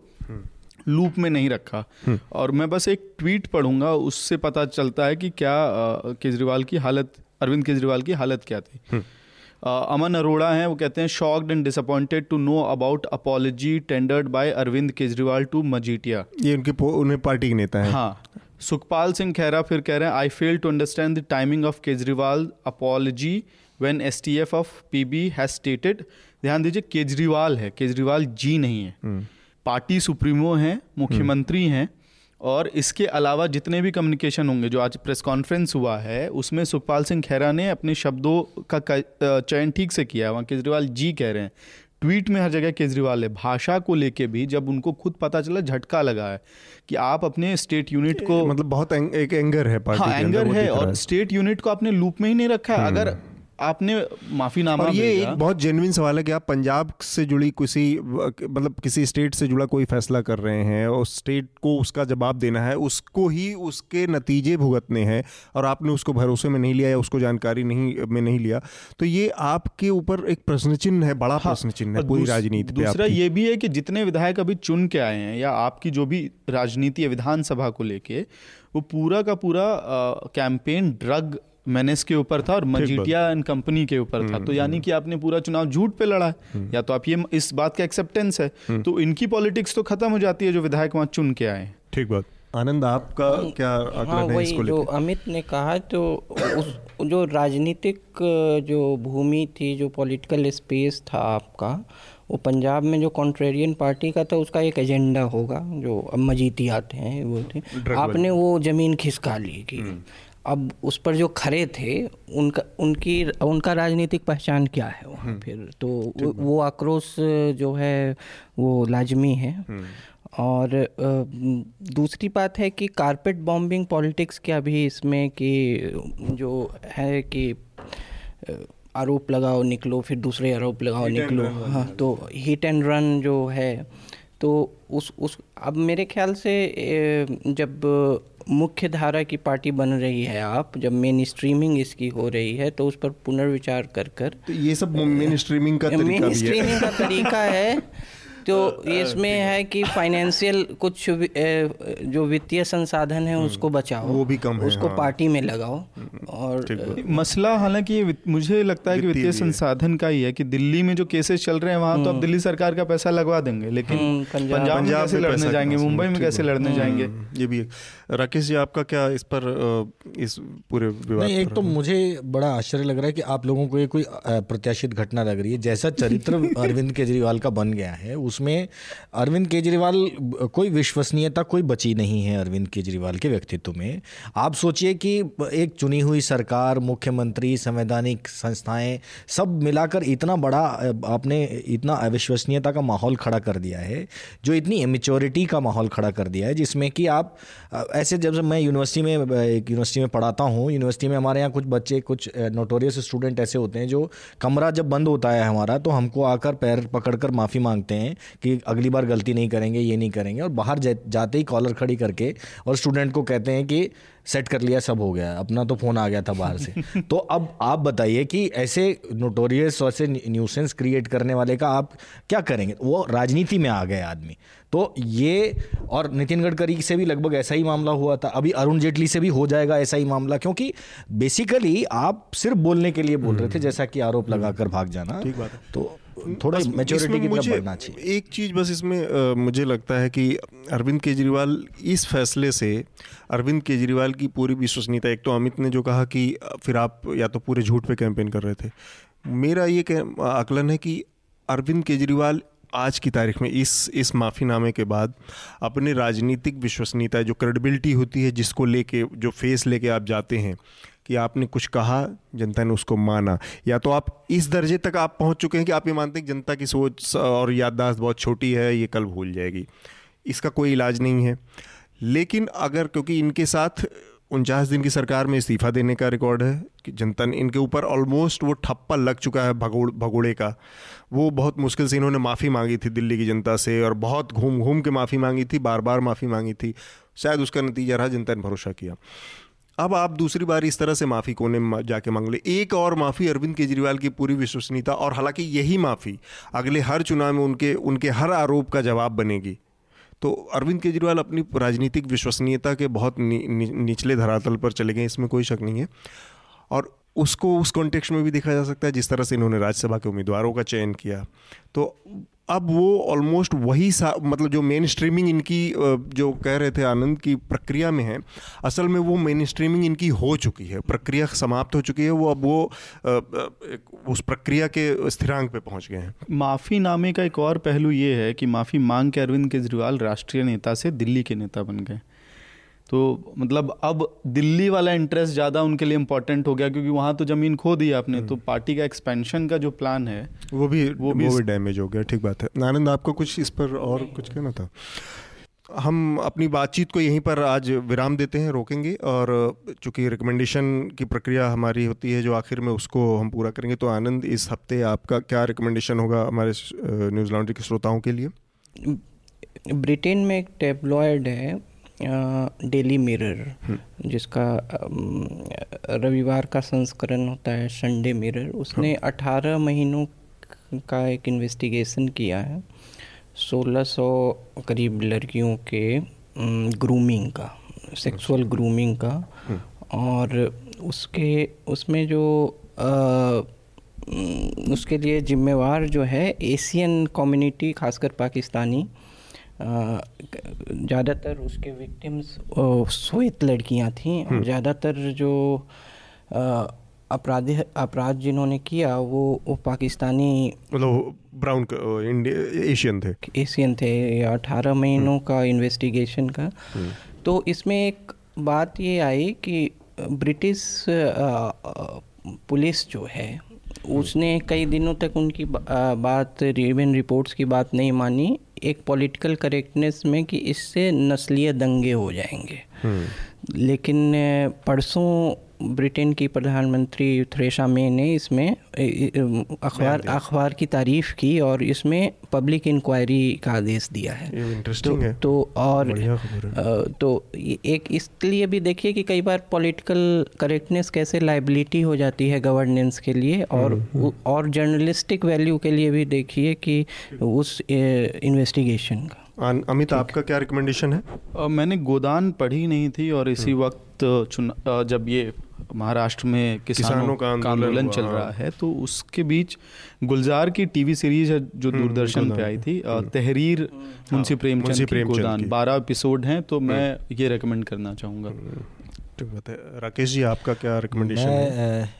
लूप में नहीं रखा। और मैं बस एक ट्वीट पढ़ूँगा उससे पता चलता है कि क्या केजरीवाल की हालत अरविंद केजरीवाल की हालत क्या थी। अमन अरोड़ा हैं वो कहते हैं shocked and disappointed to know about apology tendered by Arvind Kejriwal to Majithia. ये उनके उन्हें पार्टी के नेता हैं। हाँ। सुखपाल सिंह खैरा फिर कह रहे हैं I fail to understand the timing of Kejriwal apology when STF of PB has stated ध्यान दीजिए केजरीवाल है केजरीवाल जी नहीं है। पार्टी सुप्रीमो हैं मुख्यमंत्री हैं। और इसके अलावा जितने भी कम्युनिकेशन होंगे जो आज प्रेस कॉन्फ्रेंस हुआ है उसमें सुखपाल सिंह खैरा ने अपने शब्दों का चयन ठीक से किया है। वहाँ केजरीवाल जी कह रहे हैं ट्वीट में हर जगह केजरीवाल है। भाषा को लेके भी जब उनको खुद पता चला झटका लगा है कि आप अपने स्टेट यूनिट को मतलब बहुत एंग, एक एंगर है पार्टी हाँ एंगर है और स्टेट यूनिट को आपने लूप में ही नहीं रखा है। अगर आपने माफीनामा और ये एक बहुत जेन्युइन सवाल है कि आप पंजाब से जुड़ी किसी मतलब किसी स्टेट से जुड़ा कोई फैसला कर रहे हैं और स्टेट को उसका जवाब देना है उसको ही उसके नतीजे भुगतने हैं और आपने उसको भरोसे में नहीं लिया या उसको जानकारी नहीं में नहीं लिया तो ये आपके ऊपर एक प्रश्न चिन्ह है बड़ा हाँ, प्रश्न चिन्ह है पूरी राजनीति दूसरा ये भी है कि जितने विधायक अभी चुन के आए हैं या आपकी जो भी राजनीति है विधानसभा को लेके वो पूरा का पूरा कैंपेन ड्रग मैनेस के ऊपर था और मजीठिया एंड कंपनी के ऊपर था। तो यानी कि आपने पूरा चुनाव झूठ पे लड़ा है। या तो आप ये इस बात का एक्सेप्टेंस है। तो इनकी पॉलिटिक्स तो खत्म हो जाती है जो विधायक वहाँ चुन के आए। ठीक बात। आनंद आपका क्या हाँ है इसको जो अमित ने कहा तो उस जो राजनीतिक जो भूमि थी जो पॉलिटिकल स्पेस था आपका वो पंजाब में जो कॉन्ट्रेरियन पार्टी का था उसका एक एजेंडा होगा जो अब मजीती आते हैं वो थे। आपने वो ज़मीन खिसका ली कि अब उस पर जो खड़े थे उनका उनकी उनका राजनीतिक पहचान क्या है वहाँ फिर? तो वो, वो आक्रोश जो है वो लाजमी है। और दूसरी बात है कि कारपेट बॉम्बिंग पॉलिटिक्स क्या भी इसमें कि जो है कि आरोप लगाओ निकलो फिर दूसरे आरोप लगाओ निकलो। हाँ तो हिट एंड रन जो है तो उस उस अब मेरे ख्याल से जब मुख्य धारा की पार्टी बन रही है आप जब मेन स्ट्रीमिंग इसकी हो रही है तो उस पर पुनर्विचार कर कर तो ये सब मेन स्ट्रीमिंग का तरीका मेन भी है। स्ट्रीमिंग का तरीका है तो इसमें है। कि फाइनेंशियल कुछ जो वित्तीय संसाधन है उसको बचाओ। वो भी कम है, उसको हाँ। पार्टी में लगाओ और मसला हालाँकि मुझे लगता है कि वित्तीय। संसाधन का ही है कि दिल्ली में जो केसेस चल रहे हैं वहाँ तो आप दिल्ली सरकार का पैसा लगवा देंगे लेकिन हम्म, पंजाब- में कैसे लड़ने जाएँगे मुंबई में कैसे लड़ने जाएँगे? हम्म, ये भी राकेश जी आपका क्या इस पर इस पूरे विवाद नहीं एक तो मुझे बड़ा आश्चर्य लग रहा है कि आप लोगों को ये कोई प्रत्याशित घटना लग रही है जैसा चरित्र *laughs* अरविंद केजरीवाल का बन गया है उसमें अरविंद केजरीवाल, कोई विश्वसनीयता कोई बची नहीं है अरविंद केजरीवाल के व्यक्तित्व में। आप सोचिए कि एक चुनी हुई सरकार, मुख्यमंत्री, संवैधानिक संस्थाएँ, सब मिलाकर इतना बड़ा, आपने इतना अविश्वसनीयता का माहौल खड़ा कर दिया है, जो इतनी इमेच्योरिटी का माहौल खड़ा कर दिया है, जिसमें कि आप, ऐसे जब मैं यूनिवर्सिटी में, एक यूनिवर्सिटी में पढ़ाता हूँ यूनिवर्सिटी में हमारे यहाँ कुछ बच्चे, कुछ नोटोरियस स्टूडेंट ऐसे होते हैं, जो कमरा जब बंद होता है हमारा तो हमको आकर पैर पकड़कर माफ़ी मांगते हैं। कि अगली बार गलती नहीं करेंगे ये नहीं करेंगे। और बाहर जाते ही कॉलर खड़ी करके और स्टूडेंट को कहते हैं कि सेट कर लिया सब हो गया अपना तो फ़ोन आ गया था बाहर से। *laughs* तो अब आप बताइए कि ऐसे नोटोरियस और ऐसे न्यूसेंस क्रिएट करने वाले का आप क्या करेंगे? वो राजनीति में आ गए आदमी। तो ये और नितिन गडकरी से भी लगभग ऐसा ही मामला हुआ था। अभी अरुण जेटली से भी हो जाएगा ऐसा ही मामला क्योंकि बेसिकली आप सिर्फ़ बोलने के लिए बोल रहे थे हम्म। जैसा कि आरोप लगाकर भाग जाना। ठीक बात है। तो थोड़ा मेच्योरिटी की तरफ़ बढ़ना चाहिए। एक चीज़ बस इसमें आ, मुझे लगता है कि अरविंद केजरीवाल इस फैसले से अरविंद केजरीवाल की पूरी विश्वसनीयता एक तो अमित ने जो कहा कि फिर आप या तो पूरे झूठ पे कैंपेन कर रहे थे। मेरा ये आकलन है कि अरविंद केजरीवाल आज की तारीख में इस इस माफ़ीनामे के बाद अपने राजनीतिक विश्वसनीयता जो क्रेडिबिलिटी होती है जिसको लेके जो फेस लेके आप जाते हैं कि आपने कुछ कहा, जनता ने उसको माना। या तो आप इस दर्जे तक आप पहुँच चुके हैं कि आप ये मानते हैं कि जनता की सोच और याददाश्त बहुत छोटी है, ये कल भूल जाएगी। इसका कोई इलाज नहीं है। लेकिन अगर, क्योंकि इनके साथ उनचास दिन की सरकार में इस्तीफा देने का रिकॉर्ड है, कि जनता ने इनके ऊपर ऑलमोस्ट वो ठप्पा लग चुका है भगोड़, भगोड़े का। वो बहुत मुश्किल से इन्होंने माफ़ी मांगी थी दिल्ली की जनता से और बहुत घूम घूम के माफ़ी मांगी थी बार बार माफ़ी मांगी थी। शायद उसका नतीजा रहा, जनता ने भरोसा किया। अब आप दूसरी बार इस तरह से माफ़ी कोने जाके मांग ले। एक और माफ़ी अरविंद केजरीवाल की पूरी विश्वसनीयता और हालाँकि यही माफ़ी अगले हर चुनाव में उनके उनके हर आरोप का जवाब बनेगी। तो अरविंद केजरीवाल अपनी राजनीतिक विश्वसनीयता के बहुत नि, नि, निचले धरातल पर चले गए इसमें कोई शक नहीं है। और उसको उस कॉन्टेक्स्ट में भी देखा जा सकता है जिस तरह से इन्होंने राज्यसभा के उम्मीदवारों का चयन किया। तो अब वो ऑलमोस्ट वही सा मतलब जो मेन स्ट्रीमिंग इनकी जो कह रहे थे आनंद की प्रक्रिया में है, असल में वो मेन स्ट्रीमिंग इनकी हो चुकी है, प्रक्रिया समाप्त हो चुकी है, वो अब वो उस प्रक्रिया के स्थिरांक पे पहुँच गए हैं। माफ़ी नामे का एक और पहलू ये है कि माफ़ी मांग के अरविंद केजरीवाल राष्ट्रीय नेता से दिल्ली के नेता बन गए। तो मतलब अब दिल्ली वाला इंटरेस्ट ज़्यादा उनके लिए इम्पोर्टेंट हो गया क्योंकि वहाँ तो ज़मीन खो दी आपने तो हम्म। पार्टी का एक्सपेंशन का जो प्लान है वो भी वो भी, भी डैमेज हो गया ठीक बात है। आनंद आपको कुछ इस पर और कुछ कहना था? हम अपनी बातचीत को यहीं पर आज विराम देते हैं रोकेंगे और चूँकि रिकमेंडेशन की प्रक्रिया हमारी होती है जो आखिर में उसको हम पूरा करेंगे तो आनंद इस हफ़्ते आपका क्या रिकमेंडेशन होगा हमारे न्यूज़ लॉन्ड्री के श्रोताओं के लिए? ब्रिटेन में एक टेबलॉयड है डेली मिरर हम्म। जिसका रविवार का संस्करण होता है संडे मिरर उसने हाँ। अठारह महीनों का एक इन्वेस्टिगेशन किया है सोलह सौ करीब लड़कियों के ग्रूमिंग का सेक्सुअल ग्रूमिंग का हम्म। और उसके उसमें जो आ, उसके लिए जिम्मेवार जो है एशियन कम्युनिटी खासकर पाकिस्तानी ज़्यादातर उसके विक्टिम्स श्वेत लड़कियाँ थीं और हम्म। ज़्यादातर जो अपराधी अपराध जिन्होंने किया वो वो पाकिस्तानी मतलब ब्राउन एशियन थे एशियन थे अठारह महीनों हम्म। का इन्वेस्टिगेशन का हम्म। तो इसमें एक बात ये आई कि ब्रिटिश पुलिस जो है उसने कई दिनों तक उनकी बात रिवेन रिपोर्ट्स की बात नहीं मानी एक पॉलिटिकल करेक्टनेस में कि इससे नस्लीय दंगे हो जाएँगे हम्म। लेकिन परसों ब्रिटेन की प्रधानमंत्री थ्रेशा मे ने इसमें अखबार अखबार की तारीफ़ की और इसमें पब्लिक इंक्वायरी का आदेश दिया है। इंटरेस्टिंग तो, है। तो और तो एक इसलिए भी देखिए कि कई बार पॉलिटिकल करेक्टनेस कैसे लाइबिलिटी हो जाती है गवर्नेंस के लिए और हम्म, हम्म। और जर्नलिस्टिक वैल्यू के लिए भी देखिए कि उस इन्वेस्टिगेशन का। अमित आपका क्या रिकमेंडेशन है? मैंने गोदान पढ़ी नहीं थी और इसी हम्म। वक्त चुन जब ये महाराष्ट्र में किसानों, किसानों का आंदोलन चल रहा है तो उसके बीच गुलजार की टीवी सीरीज़ है जो हम्म, दूरदर्शन पे आई थी हम्म। तहरीर हाँ, मुंशी प्रेमचंद की गोदान बारह एपिसोड हैं तो मैं ये रेकमेंड करना चाहूँगा। ठीक बात है। राकेश जी आपका क्या रिकमेंडेशन है?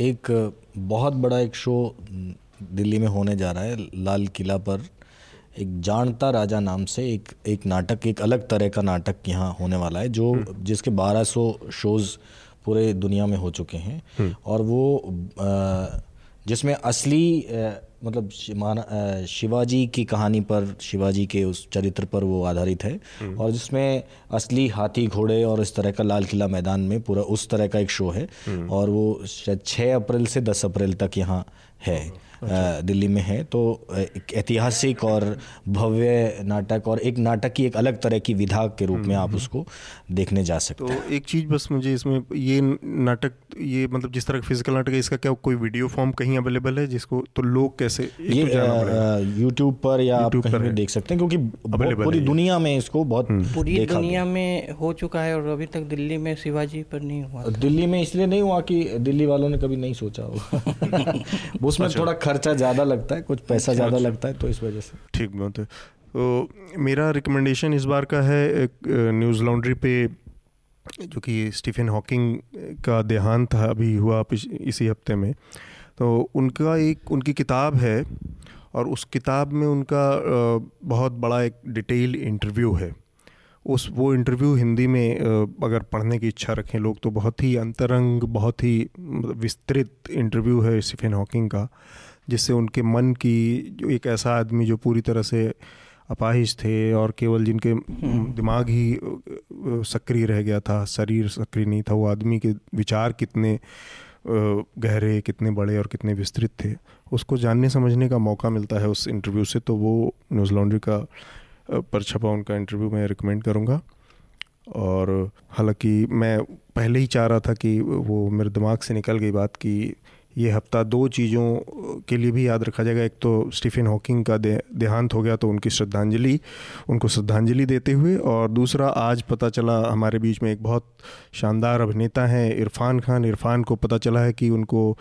एक बहुत बड़ा एक शो दिल्ली में होने जा रहा है लाल किला पर। एक जानता राजा नाम से एक एक नाटक एक अलग तरह का नाटक यहाँ होने वाला है जो जिसके 1200 शोज़ पूरे दुनिया में हो चुके हैं। और वो जिसमें असली मतलब शिवाजी की कहानी पर शिवाजी के उस चरित्र पर वो आधारित है। और जिसमें असली हाथी घोड़े और इस तरह का लाल किला मैदान में पूरा उस तरह का एक शो है। और वो शायद छः अप्रैल से दस अप्रैल तक यहाँ है। दिल्ली में है तो एक ऐतिहासिक और भव्य नाटक और एक नाटक की एक अलग तरह की विधा के रूप में आप उसको देखने जा सकते हैं। तो एक चीज़ बस मुझे इसमें ये नाटक ये मतलब जिस तरह का फ़िज़िकल नाटक है इसका क्या कोई वीडियो फॉर्म कहीं अवेलेबल है जिसको तो लोग कैसे ये तो यूट्यूब पर या आप कहीं भी देख सकते हैं क्योंकि पूरी दुनिया में इसको बहुत पूरी दुनिया में हो चुका है और अभी तक दिल्ली में शिवाजी पर नहीं हुआ दिल्ली में इसलिए नहीं हुआ कि दिल्ली वालों ने कभी नहीं सोचा होगा। *laughs* उसमें अच्छा। थोड़ा खर्चा ज़्यादा लगता है कुछ पैसा ज़्यादा लगता है तो इस वजह से। ठीक बात है। तो मेरा रिकमेंडेशन इस बार का है न्यूज़ लॉन्ड्री पे जो कि स्टीफन हॉकिंग का देहांत अभी हुआ इसी हफ़्ते में। तो उनका एक उनकी किताब है और उस किताब में उनका बहुत बड़ा एक डिटेल इंटरव्यू है। उस वो इंटरव्यू हिंदी में अगर पढ़ने की इच्छा रखें लोग तो बहुत ही अंतरंग बहुत ही मतलब विस्तृत इंटरव्यू है स्टीफन हॉकिंग का। जिससे उनके मन की जो एक ऐसा आदमी जो पूरी तरह से अपाहिज थे और केवल जिनके दिमाग ही सक्रिय रह गया था शरीर सक्रिय नहीं था वो आदमी के विचार कितने गहरे कितने बड़े और कितने विस्तृत थे उसको जानने समझने का मौका मिलता है उस इंटरव्यू से तो वो न्यूज़ लॉन्ड्री का पर छपा उनका इंटरव्यू मैं रिकमेंड करूँगा। और हालाँकि मैं पहले ही चाह रहा था कि वो मेरे दिमाग से निकल गई बात कि ये हफ़्ता दो चीज़ों के लिए भी याद रखा जाएगा। एक तो स्टीफन हॉकिंग का दे, देहांत हो गया तो उनकी श्रद्धांजलि उनको श्रद्धांजलि देते हुए और दूसरा आज पता चला हमारे बीच में एक बहुत शानदार अभिनेता हैं इरफान खान। इरफान को पता चला है कि उनको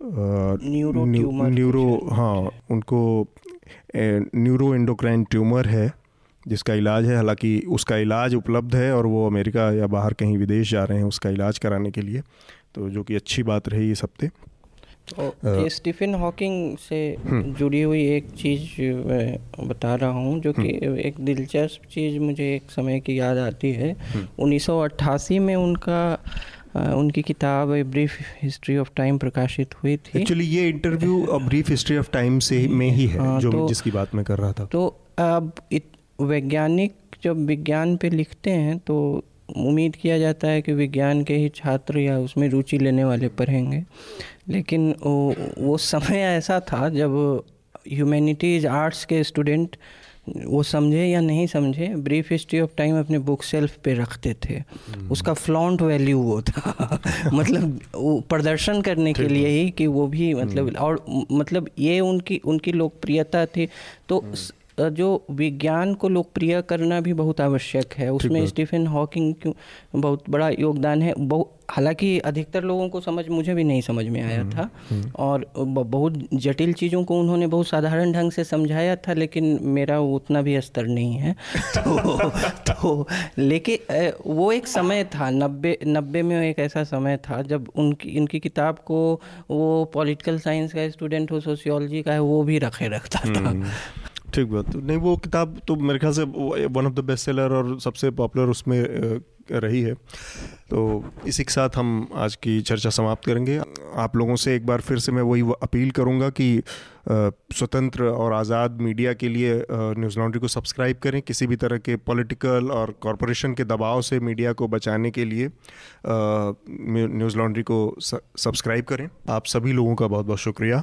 न्यूरो न्यूरो हाँ। उनको न्यूरो एंडोक्राइन ट्यूमर है जिसका इलाज है। हालाँकि उसका इलाज उपलब्ध है और वो अमेरिका या बाहर कहीं विदेश जा रहे हैं उसका इलाज कराने के लिए। तो जो कि अच्छी बात रही इस हफ़्ते तो स्टीफन हॉकिंग से जुड़ी हुई एक चीज़ मैं बता रहा हूँ जो कि एक दिलचस्प चीज़ मुझे एक समय की याद आती है। 1988 में उनका उनकी किताब a brief history of time प्रकाशित हुई थी। एक्चुअली ये interview a brief history of time से में ही है हाँ, जो तो- जिसकी बात मैं कर रहा था। तो अब वैज्ञानिक जब विज्ञान पे लिखते हैं तो उम्मीद किया जाता है कि विज्ञान के ही छात्र या उसमें रुचि लेने वाले पढ़ेंगे। लेकिन वो वो समय ऐसा था जब ह्यूमैनिटीज़ आर्ट्स के स्टूडेंट वो समझे या नहीं समझे ब्रीफ हिस्ट्री ऑफ़ टाइम अपने बुक सेल्फ पे रखते थे। उसका फ्लॉन्ट वैल्यू वो था। *laughs* मतलब वो प्रदर्शन करने के लिए ही कि वो भी मतलब और मतलब ये उनकी उनकी लोकप्रियता थी। तो स- जो विज्ञान को लोकप्रिय करना भी बहुत आवश्यक है। उसमें स्टीफन हॉकिंग क्यों बहुत बड़ा योगदान है। बहु हालाँकि अधिकतर लोगों को समझ मुझे भी नहीं समझ में आया था। और बहुत जटिल चीज़ों को उन्होंने बहुत साधारण ढंग से समझाया था लेकिन मेरा उतना भी स्तर नहीं है। *laughs* तो तो लेकिन वो एक समय था नब्बे नब्बे में एक ऐसा समय था जब उनकी इनकी किताब को वो पॉलिटिकल साइंस का स्टूडेंट हो सोशियोलॉजी का है वो भी रखे रखता था। ठीक बात। नहीं, वो किताब तो मेरे ख्याल से one of the best seller और सबसे पॉपुलर उसमें रही है। तो इसी के साथ हम आज की चर्चा समाप्त करेंगे। आप लोगों से एक बार फिर से मैं वही अपील करूँगा कि स्वतंत्र और आज़ाद मीडिया के लिए न्यूज़ लॉन्ड्री को सब्सक्राइब करें। किसी भी तरह के पॉलिटिकल और कॉरपोरेशन के दबाव से मीडिया को बचाने के लिए न्यूज़ लॉन्ड्री को सब्सक्राइब करें। आप सभी लोगों का बहुत बहुत शुक्रिया।